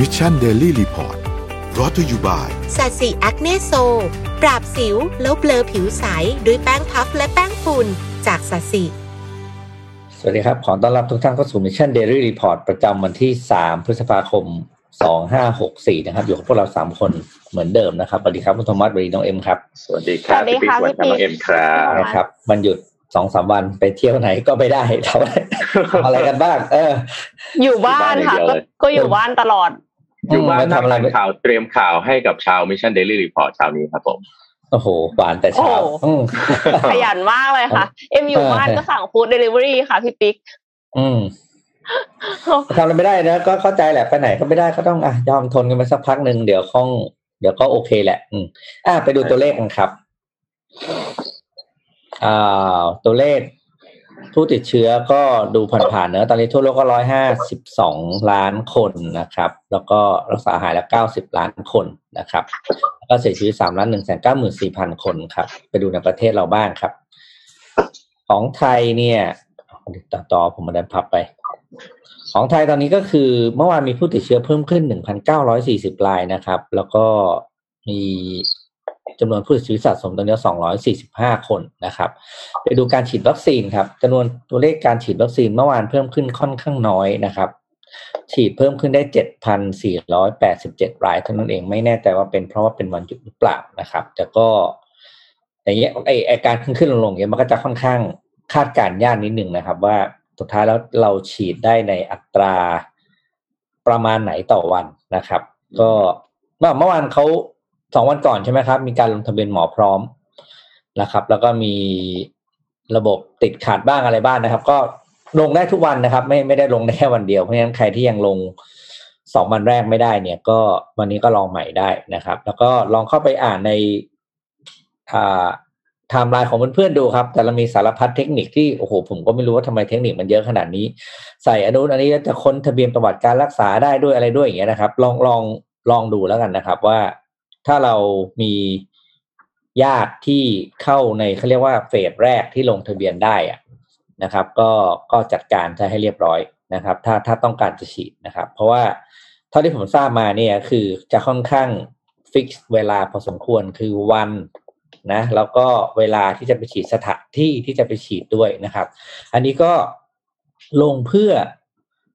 Mission Daily Report brought to you by Sasi Acne Sol ปราบสิวแล้วเบลอผิวใส ด้วยแป้งพัฟและแป้งฝุ่นจากสัตสีสวัสดีครับ ขอต้อนรับทุกท่านเข้าสู่ Mission Daily Report ประจำวันที่ 3 พฤษภาคม 2564 นะครับ อยู่กับพวกเรา 3 คนเหมือนเดิมนะครับ สวัสดีครับคุณโทมัสสวัสดีน้องเอ็มครับ สวัสดีครับสวัสดีค่ะพี่ปิ๊กสวัสดีครับน้องพี่ปิ๊กเอ็มครับนะครับวันหยุดสองสามวันไปเที่ยวไหนก็ไม่ได้ทำ อะไรทำอะไรกันบ้าง เออ อยู่บ้านค่ะอยู่บ้านอย่างเดียวก็เลยก็อยู่บ้านตลอด อยู่บ้านไปทำทำอะไรข่าวเตรียมข่าวให้กับชาว Mission Daily Report เช้านี้ครับผมโอ้โหหวานแต่เช้าโอ้โหอืมขยันมากเลยค่ะ เอ็มอยู่เออบ้านก็สั่ง food delivery ค่ะพี่ปิ๊กอืมทำอะไรไม่ได้นะก็เข้าใจแหละไปไหนก็ไม่ได้ก็ต้องอะยอมทนกันไปสักพักหนึ่งเดี๋ยวคงเดี๋ยวก็โอเคแหละ อืมอะไปดูตัวเลขกันครับอ่าตัวเลข ผู้ติดเชื้อก็ดูผ่านๆเนอะตอนนี้ทั่วโลกก็ร้อยห้าสิบสองล้านคนนะครับ แล้วก็รักษาหายแล้วเก้าสิบล้านคนนะครับแล้วก็เสียชีวิตสามล้านหนึ่งแสนเก้าหมื่นสี่พันคนครับ ไปดูในประเทศเราบ้างครับ ของไทยเนี่ยต่อต่อผมมาดันพับไป ของไทยตอนนี้ก็คือเมื่อวานมีผู้ติดเชื้อเพิ่มขึ้น1,940รายนะครับ แล้วก็มี จำนวนผู้เสียชีวิตสะสมตอนนี้ 245 คนนะครับ ไปดูการฉีดวัคซีนครับจำนวนตัวเลขการฉีดวัคซีนเมื่อวานเพิ่มขึ้นค่อนข้างน้อยนะครับ ฉีดเพิ่มขึ้นได้ 7,487 รายเท่านั้นเองไม่แน่ใจว่าเป็นเพราะว่าเป็นวันหยุดหรือเปล่านะครับแต่ก็อย่างเงี้ยไอไอการขึ้นขึ้นลงลงเงี้ยมันก็จะค่อนข้างคาดการณ์ยากนิดหนึ่งนะครับ ว่าสุดท้ายแล้วเราฉีดได้ในอัตราประมาณไหนต่อวันนะครับ ก็เมื่อเมื่อวานเขา สองวันก่อนใช่ไหมครับ มีการลงทะเบียนหมอพร้อมนะครับ แล้วก็มีระบบติดขาดบ้างอะไรบ้างนะครับ ก็ลงได้ทุกวันนะครับ ไม่ไม่ได้ลงได้แค่วันเดียวเพราะฉะนั้นใครที่ยังลงสองวันแรกไม่ได้เนี่ย ก็วันนี้ก็ลองใหม่ได้นะครับ แล้วก็ลองเข้าไปอ่านในอ่าไทม์ไลน์ของเพื่อนๆดูครับ แต่เรามีสารพัดเทคนิคที่โอ้โหผมก็ไม่รู้ว่าทำไมเทคนิคมันเยอะขนาดนี้ ใส่อนุอันนี้จะค้นทะเบียนประวัติการรักษาได้ด้วยอะไรด้วยอย่างเงี้ยนะครับ ลองลองลองดูแล้วกันนะครับ ว่า ถ้าเรามีญาติที่เข้าในเขาเรียกว่าเฟสแรกที่ลงทะเบียนได้อะนะครับ ก็ก็จัดการจะให้เรียบร้อยนะครับ ถ้าถ้าต้องการจะฉีดนะครับ เพราะว่าเท่าที่ผมทราบมาเนี่ยคือจะค่อนข้างฟิกเวลาพอสมควรคือวันนะ แล้วก็เวลาที่จะไปฉีดสถานที่ที่จะไปฉีดด้วยนะครับ อันนี้ก็ลงเพื่อ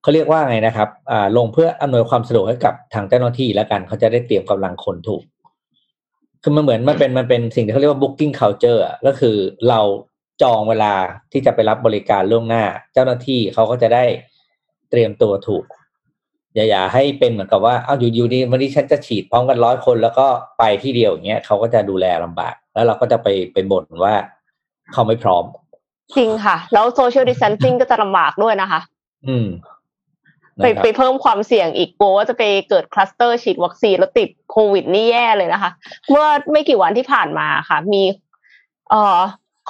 เขาเรียกว่าไงนะครับอ่าลงเพื่ออำนวยความสะดวกให้กับทางเจ้าหน้าที่แล้วกันเขาจะได้เตรียมกำลังคนถูก คือมันเหมือนมันเป็นมันเป็นสิ่งที่เขาเรียกว่า booking culture อะก็คือเราจองเวลาที่จะไปรับบริการล่วงหน้า เจ้าหน้าที่เขาก็จะได้เตรียมตัวถูก อย่าอย่าให้เป็นเหมือนกับว่าเอาอยู่อยู่ดีวันนี้ฉันจะฉีดพร้อมกันร้อยคน แล้วก็ไปที่เดียวอย่างเงี้ยเขาก็จะดูแลลำบาก แล้วเราก็จะไปไปบ่นว่าเขาไม่พร้อม จริงค่ะ แล้วโซเชียลดิส a นซิ่งก็จะลำบากด้วยนะคะ อืม ไปนะครับไปเพิ่มความเสี่ยงอีกกลัวว่าจะไปเกิดคลัสเตอร์ฉีดวัคซีนแล้วติดโควิดนี่แย่เลยนะคะ เมื่อไม่กี่วันที่ผ่านมาค่ะ มีเอ่อ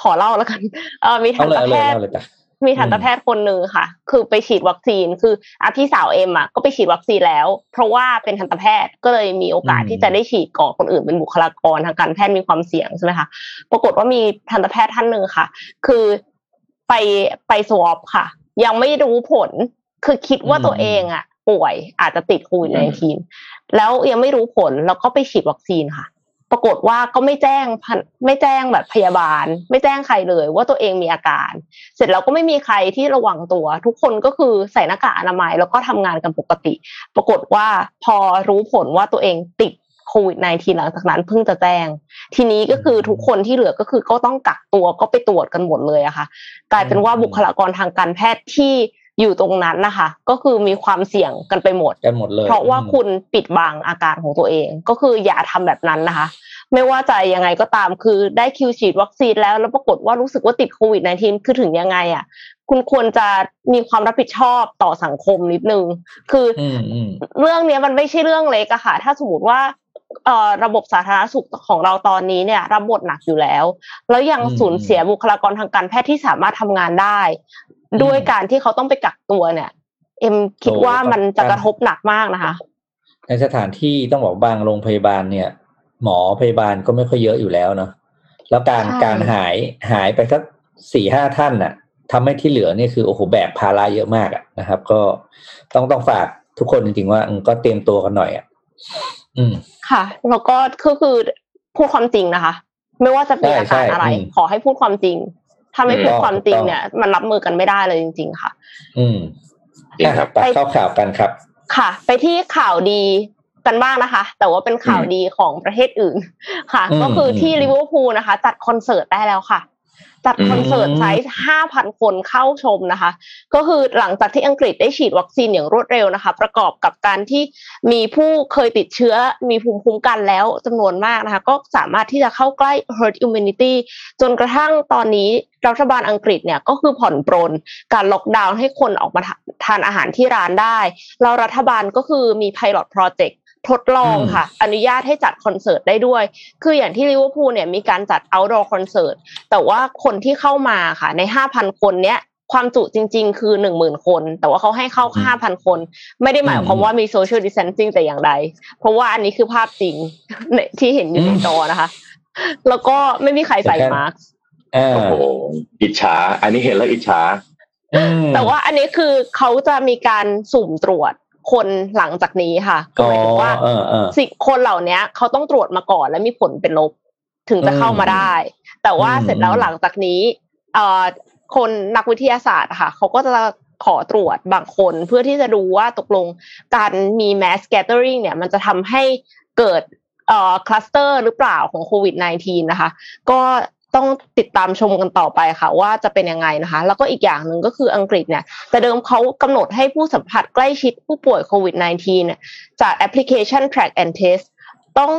ขอเล่าแล้วกันเอ่อมีทันตแพทย์เอาเลยเอาเลยเอาเลยจ้ะมีทันตแพทย์คนหนึ่งค่ะ คือไปฉีดวัคซีน คืออาพี่สาวเอ็มอะก็ไปฉีดวัคซีนแล้ว เพราะว่าเป็นทันตแพทย์ก็เลยมีโอกาสอืมที่จะได้ฉีดก่อนคนอื่นเป็นบุคลากรทางการแพทย์มีความเสี่ยงใช่ไหมคะปรากฏว่ามีทันตแพทย์ท่านหนึ่งค่ะ คือไปไปสวอปค่ะ ยังไม่รู้ผล คือคิดว่าตัวเองอะ ป่วยอาจจะติดโควิด -19 แล้วยังไม่รู้ผลแล้วก็ไปฉีดวัคซีนค่ะ ปรากฏว่าก็ไม่แจ้งพันไม่แจ้งแบบพยาบาล ไม่แจ้งใครเลย ว่าตัวเองมีอาการ เสร็จแล้วก็ไม่มีใครที่ระวังตัว ทุกคนก็คือใส่หน้ากากอนามัยแล้วก็ทำงานกันปกติ ปรากฏว่าพอรู้ผลว่าตัวเองติดโควิด -19 หลังจากนั้นเพิ่งจะแจ้ง ทีนี้ก็คือทุกคนที่เหลือก็คือก็ต้องกักตัวก็ไปตรวจกันหมดเลยอะค่ะ กลายเป็นว่าบุคลากรทางการแพทย์ที่ อยู่ตรงนั้นนะคะ ก็คือมีความเสี่ยงกันไปหมดกันหมดเลย เพราะว่าอืมคุณปิดบังอาการของตัวเอง ก็คืออย่าทำแบบนั้นนะคะ ไม่ว่าจะยังไงก็ตามคือได้คิวฉีดวัคซีนแล้วแล้วปรากฏว่ารู้สึกว่าติดโควิด -19 คือถึงยังไงอะ คุณควรจะมีความรับผิดชอบต่อสังคมนิดนึง คือออืมอืมเรื่องเนี้ยมันไม่ใช่เรื่องเล็กอะค่ะ ถ้าสมมติว่าเอ่อระบบสาธารณสุขของเราตอนนี้เนี่ยรับบทหนักอยู่แล้ว แล้วยังอืมสูญเสียบุคลากรทางการแพทย์ที่สามารถทำงานได้อืม ด้วยการที่เขาต้องไปกักตัวเนี่ย เอ็มคิดโอ้ว่ามันจะครับกระทบหนักมากนะคะ ในสถานที่ต้องบอกบางโรงพยาบาลเนี่ย หมอพยาบาลก็ไม่ค่อยเยอะอยู่แล้วเนาะแล้วการใช่การหายหายไปสักสี่ห้าท่านน่ะทำให้ที่เหลือนี่คือโอ้โหแบกภาระเยอะมากอะนะครับ ก็ต้องต้องฝากทุกคนจริงๆว่าอืมก็เตรียมตัวกันหน่อยอะอืมค่ะ แล้วก็คือคือพูดความจริงนะคะ ไม่ว่าจะมีใช่อาการอะไรใช่อืมขอให้พูดความจริง ถ้าไม่พูดถูกต้องความจริงถูกต้องเนี่ย มันรับมือกันไม่ได้เลยจริง ๆ ค่ะ อืมจริงครับอะไปเข้าข่าวกันครับ ค่ะ ไปที่ข่าวดีกันบ้างนะคะ แต่ว่าเป็นข่าวดีของประเทศอื่นค่ะอืมก็คือที่อืมลิเวอร์พูลนะคะ จัดคอนเสิร์ตได้แล้วค่ะ จัดคอนเสิร์ตอืมไซส์ห้าพันคนเข้าชมนะคะ ก็คือหลังจากที่อังกฤษได้ฉีดวัคซีนอย่างรวดเร็วนะคะ ประกอบกับการที่มีผู้เคยติดเชื้อมีภูมิคุ้มกันแล้วจำนวนมากนะคะ ก็สามารถที่จะเข้าใกล้ herd immunity จนกระทั่งตอนนี้รัฐบาลอังกฤษเนี่ยก็คือผ่อนปรนการล็อกดาวน์ให้คนออกมาทานอาหารที่ร้านได้แล้วรัฐบาลก็คือมี pilot project ทดลองค่ะ อนุญาตให้จัดคอนเสิร์ตได้ด้วย คืออย่างที่ลิเวอร์พูลเนี่ยมีการจัด outdoor คอนเสิร์ตแต่ว่าคนที่เข้ามาค่ะ ใน 5,000 คนเนี้ยความจุจริง ๆ คือ10,000คน แต่ว่าเขาให้เข้าอืม5,000คน ไม่ได้หมายความอืมว่ามี social distancing แต่อย่างใด เพราะว่าอันนี้คือภาพจริงที่เห็นอยู่ในอืมจอนะคะ แล้วก็ไม่มีใครใส่แต่แค่มาสก์อ่าโอ้โหอิจฉา อันนี้เห็นแล้วอิจฉาอืมแต่ว่าอันนี้คือเขาจะมีการสุ่มตรวจ คนหลังจากนี้ค่ะ ก็อ๋อหมายถึงว่าเออเออสิคนเหล่านี้เขาต้องตรวจมาก่อนและมีผลเป็นลบถึงจะเข้ามาได้ แต่ว่าอืมเสร็จแล้วหลังจากนี้เอ่อคนนักวิทยาศาสตร์อะค่ะเขาก็จะขอตรวจบางคนเพื่อที่จะดูว่าตกลงการมี mass gathering เนี่ย มันจะทำให้เกิดเอ่อคลัสเตอร์หรือเปล่าของโควิด -19 นะคะ ก็ ต้องติดตามชมกันต่อไปค่ะ ว่าจะเป็นยังไงนะคะ แล้วก็อีกอย่างหนึ่งก็คืออังกฤษเนี่ย แต่เดิมเขากำหนดให้ผู้สัมผัสใกล้ชิดผู้ป่วยโควิด -19 เนี่ยจากแอปพลิเคชัน track and test ต้อง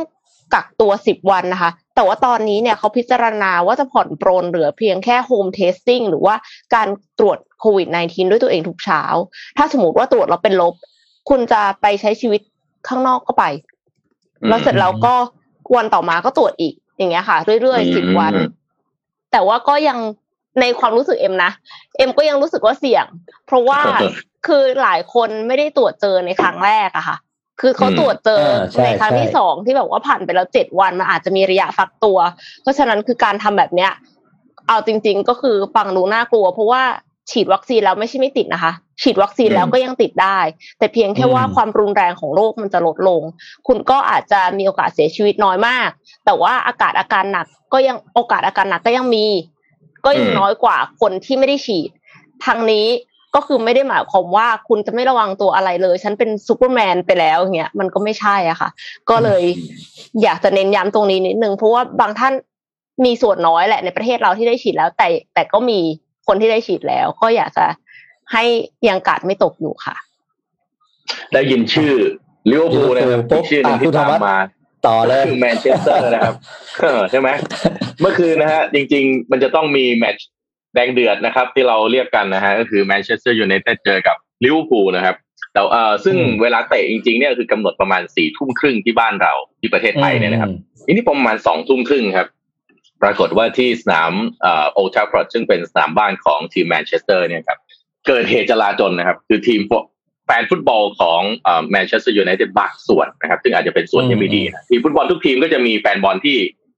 กักตัว 10 วันนะคะ แต่ว่าตอนนี้เนี่ยเขาพิจารณาว่าจะผ่อนปรนเหลือเพียงแค่ home testing หรือว่าการตรวจโควิด -19 ด้วยตัวเองทุกเช้า ถ้าสมมติว่าตรวจแล้วเป็นลบ คุณจะไปใช้ชีวิตข้างนอกก็ไป แล้วเสร็จแล้วก็วันต่อมาก็ตรวจอีกอย่างเงี้ยค่ะ เรื่อยๆสิบวัน แต่ว่าก็ยังในความรู้สึกเอ็มนะเอ็มก็ยังรู้สึกว่าเสี่ยง เพราะว่าคือหลายคนไม่ได้ตรวจเจอในครั้งแรกอะค่ะ คือเขาอืมตรวจเจอเออใช่ในครั้งที่ใช่สองที่แบบว่าผ่านไปแล้วเจ็ดวันมันอาจจะมีระยะฟักตัว เพราะฉะนั้นคือการทำแบบเนี้ย เอาจริง ๆ ก็คือฟังดูน่ากลัว เพราะว่าฉีดวัคซีนแล้วไม่ใช่ไม่ติดนะคะ ฉีดวัคซีนแล้วก็ยังติดได้ แต่เพียงแค่ว่าอืมความรุนแรงของโรคมันจะลดลง คุณก็อาจจะมีโอกาสเสียชีวิตน้อยมาก แต่ว่าอากาศอาการหนัก ก็ยังโอกาสอาการหนักก็ยังมี ก็ยังอืมน้อยกว่าคนที่ไม่ได้ฉีดทางนี้ก็คือไม่ได้หมายความว่าคุณจะไม่ระวังตัวอะไรเลย ฉันเป็นซูเปอร์แมนไปแล้วอย่างเงี้ยมันก็ไม่ใช่อะค่ะ ก็เลยอยากจะเน้นย้ำตรงนี้นิดนึงเพราะว่าบางท่านมีส่วนน้อยแหละในประเทศเราที่ได้ฉีดแล้ว แต่แต่ก็มีคนที่ได้ฉีดแล้ว ก็อยากจะให้ยังกาดไม่ตกอยู่ค่ะ ได้ยินชื่อลิเวอร์พูลนะครับปุ๊อีบกชื่อหนึ่งอะที่คุณธตารมรมะมา ต่อเลยคือแมนเชสเตอร์นะครับเออใช่ไหมเมื่อคืนนะฮะจริง ๆ มันจะต้องมีแมตช์แดงเดือดนะครับ ที่เราเรียกกันนะฮะก็คือแมนเชสเตอร์ยูไนเต็ดเจอกับลิเวอร์พูลนะครับแต่เอ่อซึ่งอืมเวลาเตะจริงๆเนี่ยคือกำหนดประมาณสี่ทุ่มครึ่งที่บ้านเราที่ประเทศไทยเนี่ยนะครับทีนี้ประมาณสองทุ่มครึ่งครับ ปรากฏว่าที่สนามเอ่อโอลด์แทรฟฟอร์ดซึ่งเป็นสนามบ้านของทีมแมนเชสเตอร์เนี่ยครับเกิดเหตุจลาจลนะครับ คือทีมพวก แฟนฟุตบอลของแมนเชสเตอร์ยูไนเต็ดบางส่วนนะครับ ซึ่งอาจจะเป็นส่วนที่ไม่ดีนะทีมฟุตบอลทุกทีมก็จะมีแฟนบอลที่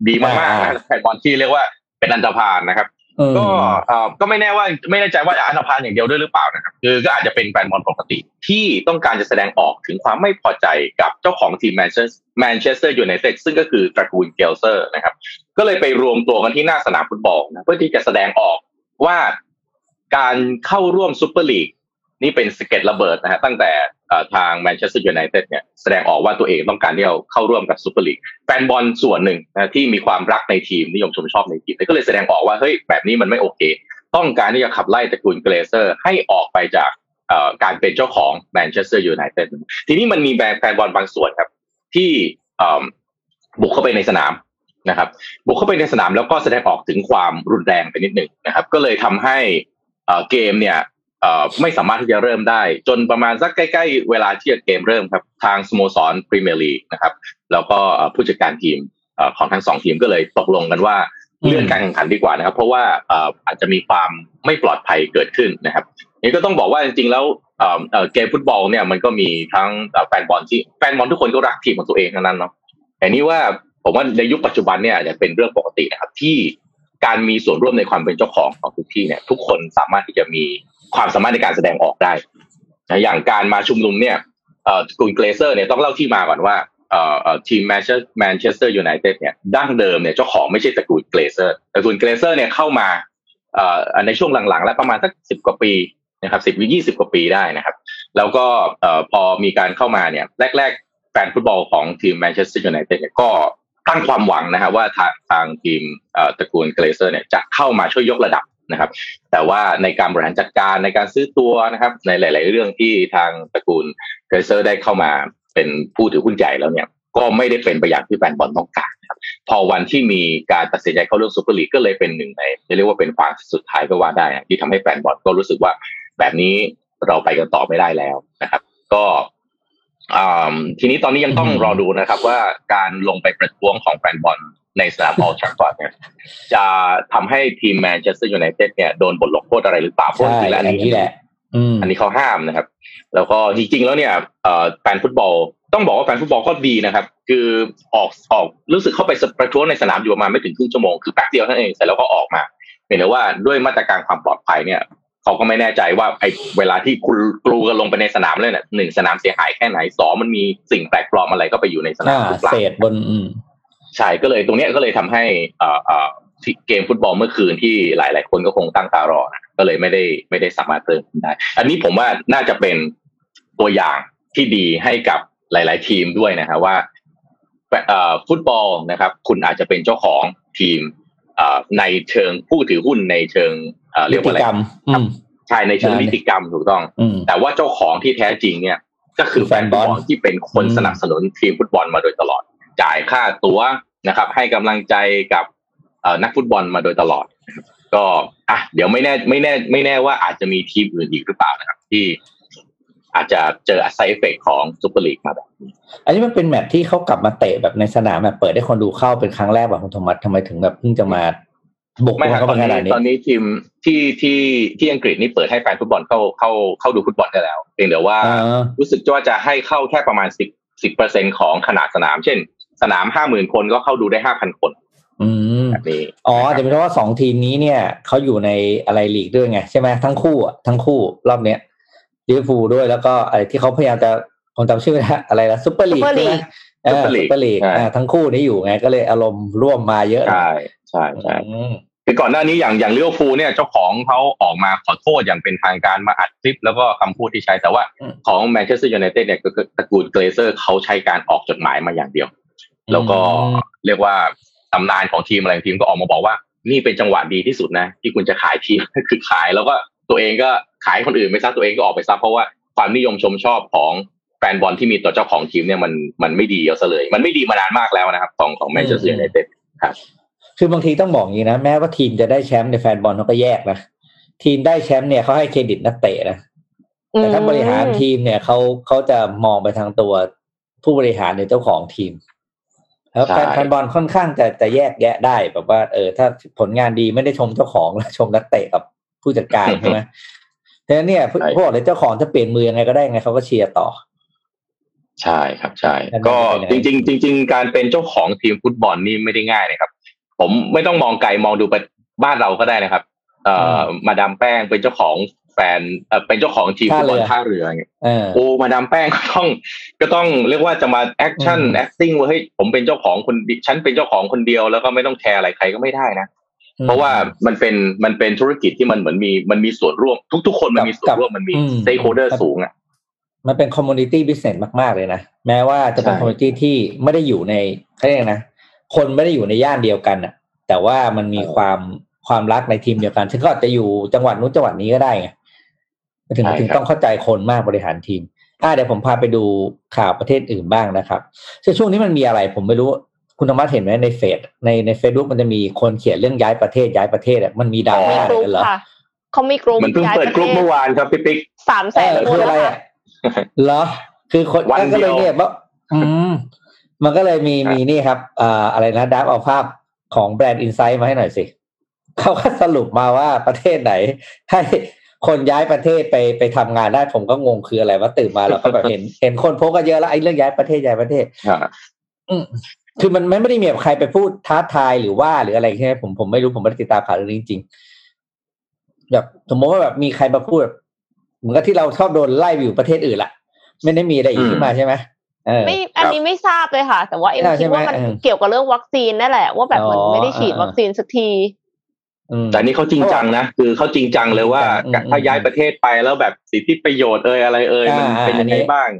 ดีมากๆนะแฟนบอลที่เรียกว่าเป็นอันธพาลนะครับอืมก็เอ่อก็ไม่แน่ว่าไม่แน่ใจว่าอันธพาลอย่างเดียวด้วยหรือเปล่านะครับคือก็อาจจะเป็นแฟนบอลปกติ ที่ต้องการจะแสดงออกถึงความไม่พอใจกับเจ้าของทีมแมนเชสแมนเชสเตอร์ยูไนเต็ดซึ่งก็คือตระกูลเกลเซอร์นะครับ ก็เลยไปรวมตัวกันที่หน้าสนามฟุตบอลนะเพื่อที่จะแสดงออกว่าการเข้าร่วมซูเปอร์ลีก นี่เป็นสะเก็ดระเบิดนะฮะตั้งแต่ทางแมนเชสเตอร์ยูไนเต็ดเนี่ยแสดงออกว่าตัวเองต้องการที่จะเข้าร่วมกับซูเปอร์ลีกแฟนบอลส่วนหนึ่งนะที่มีความรักในทีมนิยมชมชอบในทีมก็เลยแสดงออกว่าเฮ้ยแบบนี้มันไม่โอเค ต้องการที่จะขับไล่ตระกูลเกลเซอร์ ให้ออกไปจากการเป็นเจ้าของแมนเชสเตอร์ยูไนเต็ดทีนี้มันมีแฟนบอลบางส่วนครับ ที่บุกเข้าไปในสนามนะครับ บุกเข้าไปในสนามแล้วก็แสดงออกถึงความรุนแรงไปนิดหนึ่งนะครับ ก็เลยทำให้เกมเนี่ย ไม่สามารถที่จะเริ่มได้ จนประมาณสักใกล้ๆ เวลาที่เกมเริ่มครับ ทางสโมสรพรีเมียร์ลีกนะครับ แล้วก็เอ่อผู้จัดการทีมเอ่อของทั้งสองทีมก็เลยตกลงกันว่าเลื่อนการแข่งขันดีกว่านะครับ เพราะว่าเอ่ออาจจะมีความไม่ปลอดภัยเกิดขึ้นนะครับนี่ก็ต้องบอกว่าจริงๆแล้วเอ่อเอ่อเกมฟุตบอลเนี่ยมันก็มีทั้งเอ่อแฟนบอลที่แฟนบอลทุกคนก็รักทีมของตัวเองทั้งนั้นเนาะแต่นี่ว่าผมว่าในยุคปัจจุบันเนี่ยจะเป็นเรื่องปกตินะครับที่การมีส่วนร่วมในความเป็นเจ้าของของทุกที่เนี่ย ทุกคนสามารถที่จะมี ความสามารถในการแสดงออกได้นะอย่างการมาชุมนุมเนี่ยเอ่อตระกูลเกลเซอร์เนี่ยต้องเล่าที่มาก่อนว่าทีมแมนเชสแมนเชสเตอร์ยูไนเต็ดเนี่ยดั้งเดิมเนี่ยเจ้าของไม่ใช่ตระกูลเกลเซอร์ตระกูลเกลเซอร์เนี่ยเข้ามาในช่วงหลังๆ แล้วประมาณสักสิบกว่าปีนะครับสิบยี่สิบกว่าปีได้นะครับ แล้วก็พอมีการเข้ามาเนี่ยแรก ๆ แฟนฟุตบอลของทีมแมนเชสเตอร์ยูไนเต็ดเนี่ยก็ตั้งความหวังนะครับว่าทางทางทีมตระกูลเกลเซอร์เนี่ยจะเข้ามาช่วยยกระดับ นะครับ แต่ว่าในการบริหารจัดการในการซื้อตัวนะครับ ในหลาย ๆ เรื่องที่ทางตระกูลเกลเซอร์ได้เข้ามาเป็นผู้ถือหุ้นใหญ่แล้วเนี่ยก็ไม่ได้เป็นไปอย่างที่แฟนบอลต้องการนะครับพอวันที่มีการตัดสินใจเข้าเรื่องซูเปอร์ลีกก็เลยเป็นหนึ่งในเรียกว่าเป็นฟางสุดท้ายก็ว่าได้ที่ทำให้แฟนบอลก็รู้สึกว่าแบบนี้เราไปกันต่อไม่ได้แล้วนะครับ ก็ ทีนี้ตอนนี้ยังต้องรอดูนะครับ ว่าการลงไปประท้วงของแฟนบอลในสนามโอลด์แทรฟฟอร์ดเนี่ยจะทำให้ทีมแมนเชสเตอร์ยูไนเต็ดเนี่ยโดนบทลงโทษอะไรหรือเปล่าเพราะใช่จริงๆแล้วอันนี้แหละอืมอันนี้เขาห้ามนะครับ แล้วก็จริงๆแล้วเนี่ยเอ่อแฟนฟุตบอลต้องบอกว่าแฟนฟุตบอลก็ดีนะครับ คือออกออกรู้สึกเข้าไปประท้วงในสนามอยู่ประมาณไม่ถึงครึ่งชั่วโมงคือแป๊บเดียวเท่านั้นเองเสร็จแล้วก็ออกมาเห็นแต่ว่าด้วยมาตรการความปลอดภัยเนี่ย เขาก็ไม่แน่ใจว่าไอ้เวลาที่กลูกลูกันลงไปในสนามเลยเนี่ยหนึ่งสนามเสียหายแค่ไหนสองมันมีสิ่งแปลกปลอมอะไรก็ไปอยู่ในสนามอ่าหรือเปล่าเศษบนอืมใช่ก็เลยตรงเนี้ยก็เลยทำให้เอ่อเอ่อที่เกมฟุตบอลเมื่อคืนที่หลาย ๆ คนก็คงตั้งตารอนะก็เลยไม่ได้ไม่ได้สามารถเติมขึ้นได้ อันนี้ผมว่าน่าจะเป็นตัวอย่างที่ดีให้กับหลาย ๆ ทีมด้วยนะฮะว่าเอ่อฟุตบอลนะครับ คุณอาจจะเป็นเจ้าของทีมเอ่อ ในเชิงผู้ถือหุ้นในเชิงเอ่อเรียกว่าติอะไรนิติกรรมอืมใช่ในเชิงใช่นิติกรรมถูกต้องอืมแต่ว่าเจ้าของที่แท้จริงเนี่ย ก็คือคือแฟแฟนบอลแฟนบอลที่เป็นคนอืมสนับสนุนทีมฟุตบอลมาโดยตลอด จ่ายค่าตั๋วนะครับ ให้กำลังใจกับเอ่อนักฟุตบอลมาโดยตลอด ก็อะเดี๋ยวไม่แน่ไม่แน่ ไม่แน่ว่าอาจจะมีทีมอื่นอีกหรือเปล่านะครับ ที่ อาจจะเจอ side effect ของซูเปอร์ลีกมาแบบนี้อันนี้มันเป็นแมตช์ที่เขากลับมาเตะแบบในสนามแบบเปิดให้คนดูเข้าเป็นครั้งแรกแบบคุณโทมัสทำไมถึงแบบเพิ่งจะมาบุกไม่ครับเข้าตไปอนขนาดนี้ตอนนี้ตอนนี้ทีมที่ที่ที่อังกฤษนี่เปิดให้แฟนฟุตบอลเข้าเข้าเข้าดูฟุตบอลได้แล้วเพียงแต่ว่าอ่ารู้สึกว่าจะให้เข้าแค่ประมาณสิบสิบเปอร์เซ็นต์ของขนาดสนาม เช่น สนามห้าหมื่นคนก็เข้าดูได้ห้าพันคนอืมแบบนี้อ๋อจะเป็นเพราะว่าสองทีมนี้เนี่ยเขาอยู่ในอะไรลีกด้วยไงใช่ไหมทั้งคู่อะทั้งคู่รอบเนี้ย ลิเวอร์พูลด้วยแล้วก็อะไรที่เขาพยายามจะผมจำชื่อไม่ได้อะไรนะซุปเปอร์ลีก Super ใช่ไหม League เออ Super ซุ League ปเปอร์ลีกใช่อ่าทั้งคู่นี้อยู่ไงก็เลยอารมณ์ร่วมมาเยอะใช่ใช่ใช่อืมคือก่อนหน้านี้อย่างอย่างลิเวอร์พูลเนี่ยเจ้าของเขาออกมาขอโทษอย่างเป็นทางการมาอัดคลิป แล้วก็คำพูดที่ใช้แต่ว่าของแมนเชสเตอร์ยูไนเต็ดเนี่ยก็คือตระกูลเกลเซอร์เขาใช้การออกจดหมายมาอย่างเดียว แล้วก็เรียกว่าตำนานของทีมอะไรทีมก็ออกมาบอกว่า นี่เป็นจังหวะดีที่สุดนะ ที่คุณจะขายทีมคือขายแล้วก็ ตัวเองก็ขายคนอื่นไปซะตัวเองก็ออกไปซะเพราะว่าความนิยมชมชอบของแฟนบอลที่มีต่อเจ้าของทีมเนี่ยมันมันไม่ดีเอาซะเลย มันไม่ดีมานานมากแล้วนะครับของของแมนเชสเตอร์ยูไนเต็ดคือบางทีต้องบอกอย่างนี้นะแม้ว่าทีมจะได้แชมป์ในแฟนบอลเขาก็แยกนะทีมได้แชมป์เนี่ยเขาให้เครดิตนักเตะนะแต่ถ้าบริหารทีมเนี่ยเขาเขาจะมองไปทางตัวผู้บริหารหรือเจ้าของทีมแล้วแฟนใช่แฟนบอลค่อนข้างจะจะแยกแยะได้แบบว่า เออ ถ้าผลงานดีไม่ได้ชมเจ้าของแล้วชมนักเตะกับ ผู้จัดการใช่ไหมฉะนั้นเนี่ยพวกเลยเจ้าของจะเปลี่ยนมือยังไงก็ได้ไงเขาก็เชียร์ต่อ ใช่ครับใช่นั่นก็เป็นจยังไงริง ๆ จริง ๆ การเป็นเจ้าของทีมฟุตบอลนี่ไม่ได้ง่ายนะครับ ผมไม่ต้องมองไกลมองดูไปบ้านเราก็ได้นะครับ เอ่อมาดามแป้งเป็นเจ้าของแฟนเอ่อเป็นเจ้าของทีมฟุตบอลท่าเรือเนี่ยเออโอ้มาดามแป้งก็ต้อง ก็ต้องเรียกว่าจะมา action อืม acting ว่าเฮ้ยผมเป็นเจ้าของคนดิฉันเป็นเจ้าของคนเดียวแล้วก็ไม่ต้องแคร์อะไรใครก็ไม่ได้นะ เพราะว่ามันเป็นมันเป็นธุรกิจที่มันเหมือนมีมันมีส่วนร่วม ทุก ๆ คนมันมีส่วนร่วมมันมี stakeholder สูงอะมันเป็น community business มาก ๆ เลยนะ แม้ว่าจะเป็นใช่ community ที่ไม่ได้อยู่ในเขาเรียกนะ คนไม่ได้อยู่ในย่านเดียวกันอะ แต่ว่ามันมีความความรักในทีมเดียวกันซึ่งก็อาจจะอยู่จังหวัดนู้นจังหวัดนี้ก็ได้ไงถึงถึงต้องเข้าใจคนมากบริหารทีมอ่าเดี๋ยวผมพาไปดูข่าวประเทศอื่นบ้างนะครับซึ่งช่วงนี้มันมีอะไรผมไม่รู้ คุณธรรมะเห็นไหมในเฟซในในเฟซบุ๊กมันจะมีคนเขียนเรื่องย้ายประเทศย้ายประเทศอะมันมีดรามีม่ากอะไรรุ๊ปกันเหรอค่ะเขามีกรุ๊ปมันเพิ่งย้ายเปิดกลุ่มเมื่อวานครับพี่ปิ๊กสามแสเอนอคคืนออะไรแล้วอะค่ะเหรอ คือคนวันก็เลยเดียวเนี่ยว่าอืมมันก็เลยมีครับมีนี่ครับอ่าอะไรนะดับเอาภาพของแบรนด์อินไซ h ์มาให้หน่อยสิเขาก็สรุปมาว่าประเทศไหน ให้คนย้ายประเทศไปไปทำงานได้ผมก็งงคืออะไรว่าตื่นมาแล้วก็แบบเห็น เห็นคนโพสต์กันเยอะแล้วไอ้เรื่องย้ายประเทศย้ายประเทศอ่าอืม คือมันมันไม่ได้มีแบบใครไปพูดท้าทายหรือว่าหรืออะไรใช่ไหมผมผมไม่รู้ผมไม่ได้ติดตามข่าวเรื่องนี้จริงๆแบบสมมติว่าแบบมีใครมาพูดแบบเหมือนกับที่เราชอบโดนไล่ไปอยู่ประเทศอื่นละไม่ได้มีอะไรอีกขึ้นมาใช่ไหมเออไม่อันนี้ไม่ทราบเลยค่ะ แต่ว่าเอ็มไม่ทราบคิดว่ามันใช่ไหมเออเกี่ยวกับเรื่องวัคซีนนั่นแหละว่าแบบมันอ๋อไม่ได้ฉีดเออวัคซีนสักทีอืมแต่นี่เขาจริงจังนะคือเขาจริงจังเลยว่าอืมอืมถ้าย้ายประเทศไปแล้วแบบสิทธิประโยชน์เอ่ยอะไรเอ่ยมันอ่าเป็นยังไงอันนี้บ้าง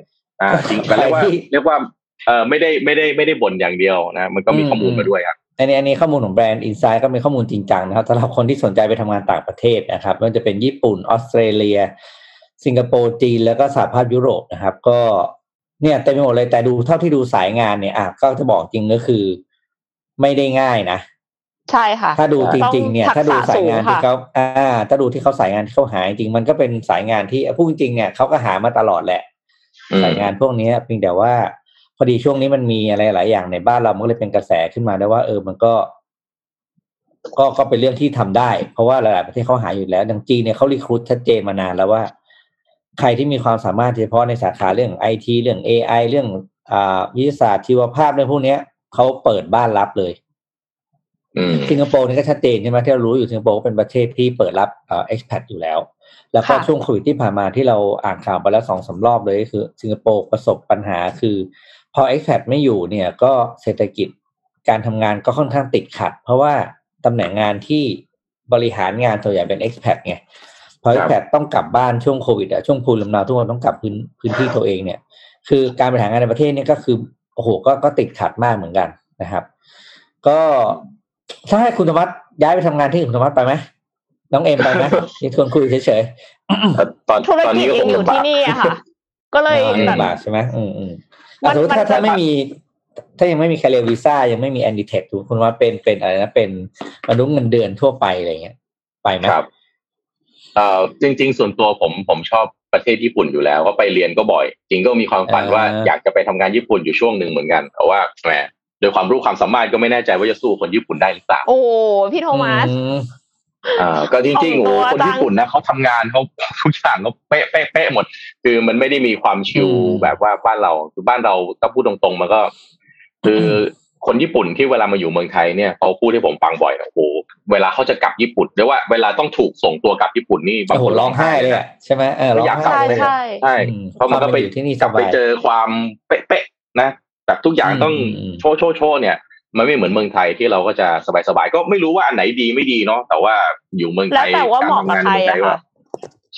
อ่าจริงแต่เรียกว่าใครที่เรียกว่า เออไม่ได้ไม่ได้ไม่ได้บ่นอย่างเดียวนะมันก็มีอืมข้อมูลมาด้วยครับอันนี้อันนี้ข้อมูลของ Brand Inside ก็มีข้อมูลจริงจังนะครับสำหรับคนที่สนใจไปทำงานต่างประเทศนะครับไม่ว่าจะเป็นญี่ปุ่นออสเตรเลีย สิงคโปร์จีนแล้วก็สหภาพยุโรปนะครับ ก็เนี่ยเต็มไปหมดเลยแต่ดูเท่าที่ดูสายงานเนี่ยอะก็จะบอกจริงก็คือ ไม่ได้ง่ายนะใช่ค่ะ ถ้าดูจริง ๆ เนี่ยต้องถ้าดูสายงานทัที่กษะสูงค่ะเขาอ่า ถ้าดูที่เขาสายงานที่เขาหาจริงๆมันก็เป็นสายงานที่พูดจริงๆเนี่ยเขาก็หามาตลอดแหละอืมสายงานพวกนี้เพียงแต่ว่า พอดีช่วงนี้มันมีอะไรหลายอย่างในบ้านเรามันก็เลยเป็นกระแสขึ้นมาได้ว่า เออมันก็ ก็ก็เป็นเรื่องที่ทำได้ เพราะว่าหลายๆประเทศเขาหาอยู่แล้วดังจีนเนี่ยเขารีครูทชัดเจนมานานแล้วว่า ใครที่มีความสามารถเฉพาะในสาขาเรื่องไอทีเรื่อง AI เรื่องอ่าวิทยาศาสตร์ชีวภาพเรื่องพวกเนี้ยเขาเปิดบ้านรับเลยอืมสิงคโปร์นี่ก็ชัดเจนใช่ไหมที่เรารู้อยู่สิงคโปร์ก็เป็นประเทศที่เปิดรับเอ่อ expat อยู่แล้ว แล้วก็ค่ะช่วงโควิดที่ผ่านมาที่เราอ่านข่าวไปแล้วสองสารอบเลยก็คือสิงคโปร์ประสบปัญหาคือ พอ expat ไม่อยู่เนี่ยก็เศรษฐกิจการทำงานก็ค่อนข้างติดขัด เพราะว่าตำแหน่งงานที่บริหารงานส่วนใหญ่เป็น expat ไงพอครับ expat ต้องกลับบ้านช่วงโควิดอะช่วงภูมิลำเนาทุกคนต้องกลับพื้นพื้นที่ตัวเองเนี่ย คือการบริหารงานในประเทศเนี่ยก็คือโอ้โหก็ก็ติดขัดมากเหมือนกันนะครับ ก็ถ้าให้คุณธรรมัสย้ายไปทำงานที่อื่นคุณธรรมัสไปไหมน้องเอ็มไปไหมนี่ชวนคุยเฉยเอ่อตอนธุรตอนกินี้จก็เอคงงอยู่ลำบาที่กนี่อะค่ะ ก็ๆเลยอ๋อแบบลำบากใช่ไหมอืมอืมมัอะน สมมติถ้ามันถ้าไม่มี ถ้ายังไม่มีแคเรียวีซ่ายังไม่มีแอนดิเทคคุณว่าเป็นเป็นอะไรนะเป็นมนุษย์เงินเดือนทั่วไปอะไรเงี้ย ไปไหมครับเอ่อจริง ๆ ส่วนตัวผมผมชอบประเทศญี่ปุ่นอยู่แล้วก็ไปเรียนก็บ่อย จริงก็มีความฝันว่าอยากจะไปทำงานญี่ปุ่นอยู่ช่วงหนึ่งเหมือนกันแต่ว่าแหมโดยความรู้ความสามารถก็ไม่แน่ใจว่าจะสู้คนญี่ปุ่นได้หรือเปล่าโอ้พี่โทมัส อืมอ่าก็จริงๆเอาโอ้ตัวคนตั้งญี่ปุ่นนะเขาทำงานเขาทุกอย่างเขาเป๊ะเป๊ะเป๊ะหมด คือมันไม่ได้มีความชิลอืมแบบว่าบ้านเราคือบ้านเราถ้าพูดตรงๆมันก็ คือคนญี่ปุ่นที่เวลามาอยู่เมืองไทยเนี่ยเขาพูดให้ผมฟังบ่อยนะโอ้โหเวลาเขาจะกลับญี่ปุ่นหรือว่าเวลาต้องถูกส่งตัวกลับญี่ปุ่นนี่บางโอ้โหคนร้องไห้เลยอะใช่ไหมเออร้องไม่อยากกลับไห้ใช่เลยใช่ใช่อืมเพราะมันก็ไปความเป็นอยู่ที่นี่สกลับไปบายเจอความเป๊ะๆนะแบบทุกอย่างต้องอืมอืมโชว์โชว์โชว์เนี่ย มันไม่เหมือนเมืองไทยที่เราก็จะสบายๆก็ไม่รู้ว่าอันไหนดีไม่ดีเนาะแต่ว่าอยู่เมืองไทแล้วยแต่ว่าเหมาะกับใครกทำงานในเมืองไทยอะว่าค่ะ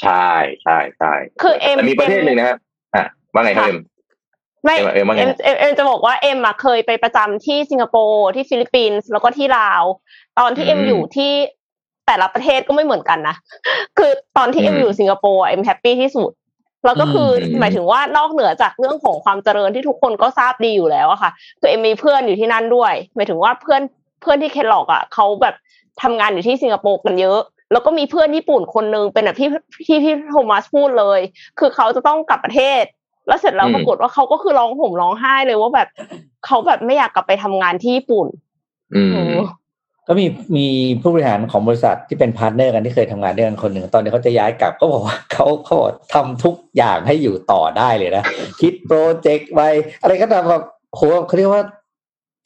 ใช่ใช่ใช่คือเอ็มแต่มีประเทศหนึ่งนะครับอะว่าไงครับค่ะเอ็มไม่เอ็มเอ็มว่าไงเอ็มเอ็มเอ็มจะบอกว่าเอ็มอะเคยไปประจำที่สิงคโปร์ที่ฟิลิปปินส์แล้วก็ที่ลาว ตอนที่เอ็มอยู่ที่แต่ละประเทศก็ไม่เหมือนกันนะ คือตอนที่เอ็มอยู่สิงคโปร์อะเอ็ม happy ที่สุด แล้วก็คืออมหมายถึงว่านอกเหนือจากเรื่องของความเจริญที่ทุกคนก็ทราบดีอยู่แล้วอะค่ะคือเอ็มมีเพื่อนอยู่ที่นั่นด้วย หมายถึงว่าเพื่อนเพื่อนที่ Kellogg อะเขาแบบทำงานอยู่ที่สิงคโปร์กันเยอะแล้วก็มีเพื่อนญี่ปุ่นคนนึงเป็นแบบที่ที่พี่โทมัสพูดเลย คือเขาจะต้องกลับประเทศ แล้วเสร็จแล้วอืมปรากฏว่าเขาก็คือร้องห่มร้องไห้เลยว่าแบบเขาแบบไม่อยากกลับไปทำงานที่ญี่ปุ่นอืมโอ้ ก็มีมีผู้บริหารของบริษัทที่เป็น partner กันที่เคยทำงานด้วยกันคนหนึ่งตอนนี้เขาจะย้ายกลับก็บอกว่าเขาเขาทำทุกอย่างให้อยู่ต่อได้เลยนะ คิด project ไปอะไรก็ตามแบบโหเขาเรียกว่า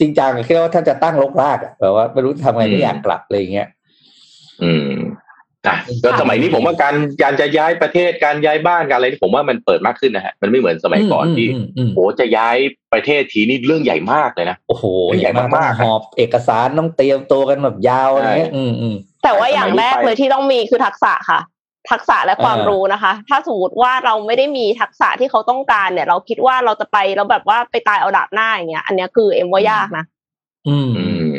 จริงจังเขาเรียกว่าท่านจะตั้งลกรากแบบว่าไม่รู้จะทำไงไม่อยากกลับอะไรอย่างเงี้ย อืม อะก็สมัยนี้ผมว่าการการจะย้ายประเทศการย้ายบ้านการอะไรนี่ผมว่ามันเปิดมากขึ้นนะฮะมันไม่เหมือนสมัยก่อนที่มอืมโอ้จะย้ายประเทศทีนี่เรื่องใหญ่มากเลยนะโอ้โหใหญ่มากๆต้องหอบเอกสารต้องเตรียมตัวกันแบบยาวอะไรเงี้ยใช่อืมอืมแต่ว่าอย่างแรกเลยที่ต้องมีคือทักษะค่ะ ทักษะและความเออรู้นะคะ ถ้าสมมติว่าเราไม่ได้มีทักษะที่เขาต้องการเนี่ย เราคิดว่าเราจะไปแล้วแบบว่าไปตายเอาดาบหน้าอย่างเงี้ย อันเนี้ยคือเอ็มว่ายากนะ อืมอืม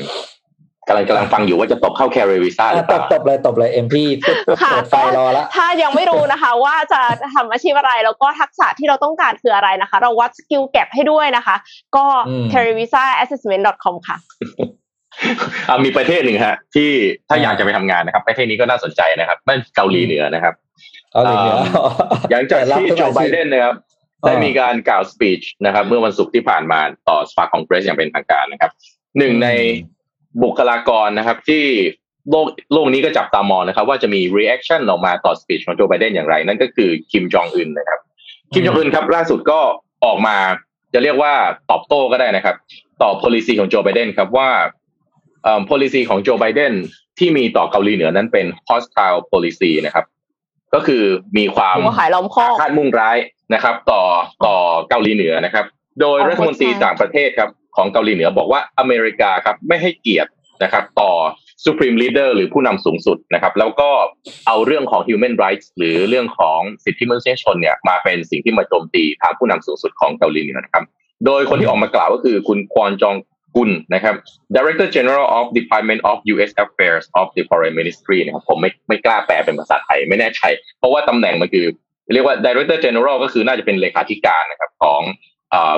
กำลังกำลังฟังอยู่ว่าจะตบเข้าแคริวีซ่าหรืออะเปตล่าบตบเลยตบเลยเอ็มพี่ค่ะเปิดไฟรอละถ้ายังไม่รู้นะคะ ว่าจะทำอาชีพอะไรแล้วก็ทักษะที่เราต้องการคืออะไรนะคะ เราวัดสกิลแกรให้ด้วยนะคะ ก็อืม c a r i v i s a assessment com ค่ะอะมีประเทศหนึ่งฮะ ที่ถ้าอ่าอยากจะไปทำงานนะครับ ประเทศนี้ก็น่าสนใจนะครับนั่นเกาหลีเหนือนะครับเอาเลยเดี๋ยวหลังจากรับที่ทุกโจอาชีพไบเดนนะครับอ่าได้มีการกล่าวสปีชนะครับ เมื่อวันศุกร์ที่ผ่านมาต่อสภาคองเกรสอย่างเป็นทางการนะครับหนึ่งใน บุคลากรนะครับที่โลกโลกนี้ก็จับตามองนะครับ ว่าจะมี reaction ออกมาต่อสปีชของโจไบเดนอย่างไร นั่นก็คือคิมจองอึนนะครับ คิมจองอึนครับล่าสุดก็ออกมาจะเรียกว่าตอบโต้ก็ได้นะครับ ต่อ policy ของโจไบเดนครับว่าเอ่อ policy ของโจไบเดนที่มีต่อเกาหลีเหนือนั้นเป็น hostile policy นะครับ ก็คือมีความหัวหายล้อมคอกคาดมุ่งร้ายนะครับ ต่อต่อเกาหลีเหนือนะครับ โดยอ๋อรัฐมนตรีเข้าใจต่างประเทศครับ ของเกาหลีเหนือบอกว่าอเมริกาครับไม่ให้เกียรตินะครับต่อ Supreme Leader หรือผู้นำสูงสุดนะครับแล้วก็เอาเรื่องของ Human Rights หรือเรื่องของสิทธิมนุษยชนเนี่ยมาเป็นสิ่งที่มาโจมตีทางผู้นำสูงสุดของเกาหลีเหนือนะครับโดยคนที่ออกมากล่าวก็คือคุณควอนจองกุลนะครับ Director General of Department of U.S. Affairs of the Foreign Ministry นะครับผมไม่ไม่กล้าแปลเป็นภาษาไทยไม่แน่ใจเพราะว่าตำแหน่งมันคือ เรียกว่า Director General ก็คือน่าจะเป็นเลขาธิการนะครับของ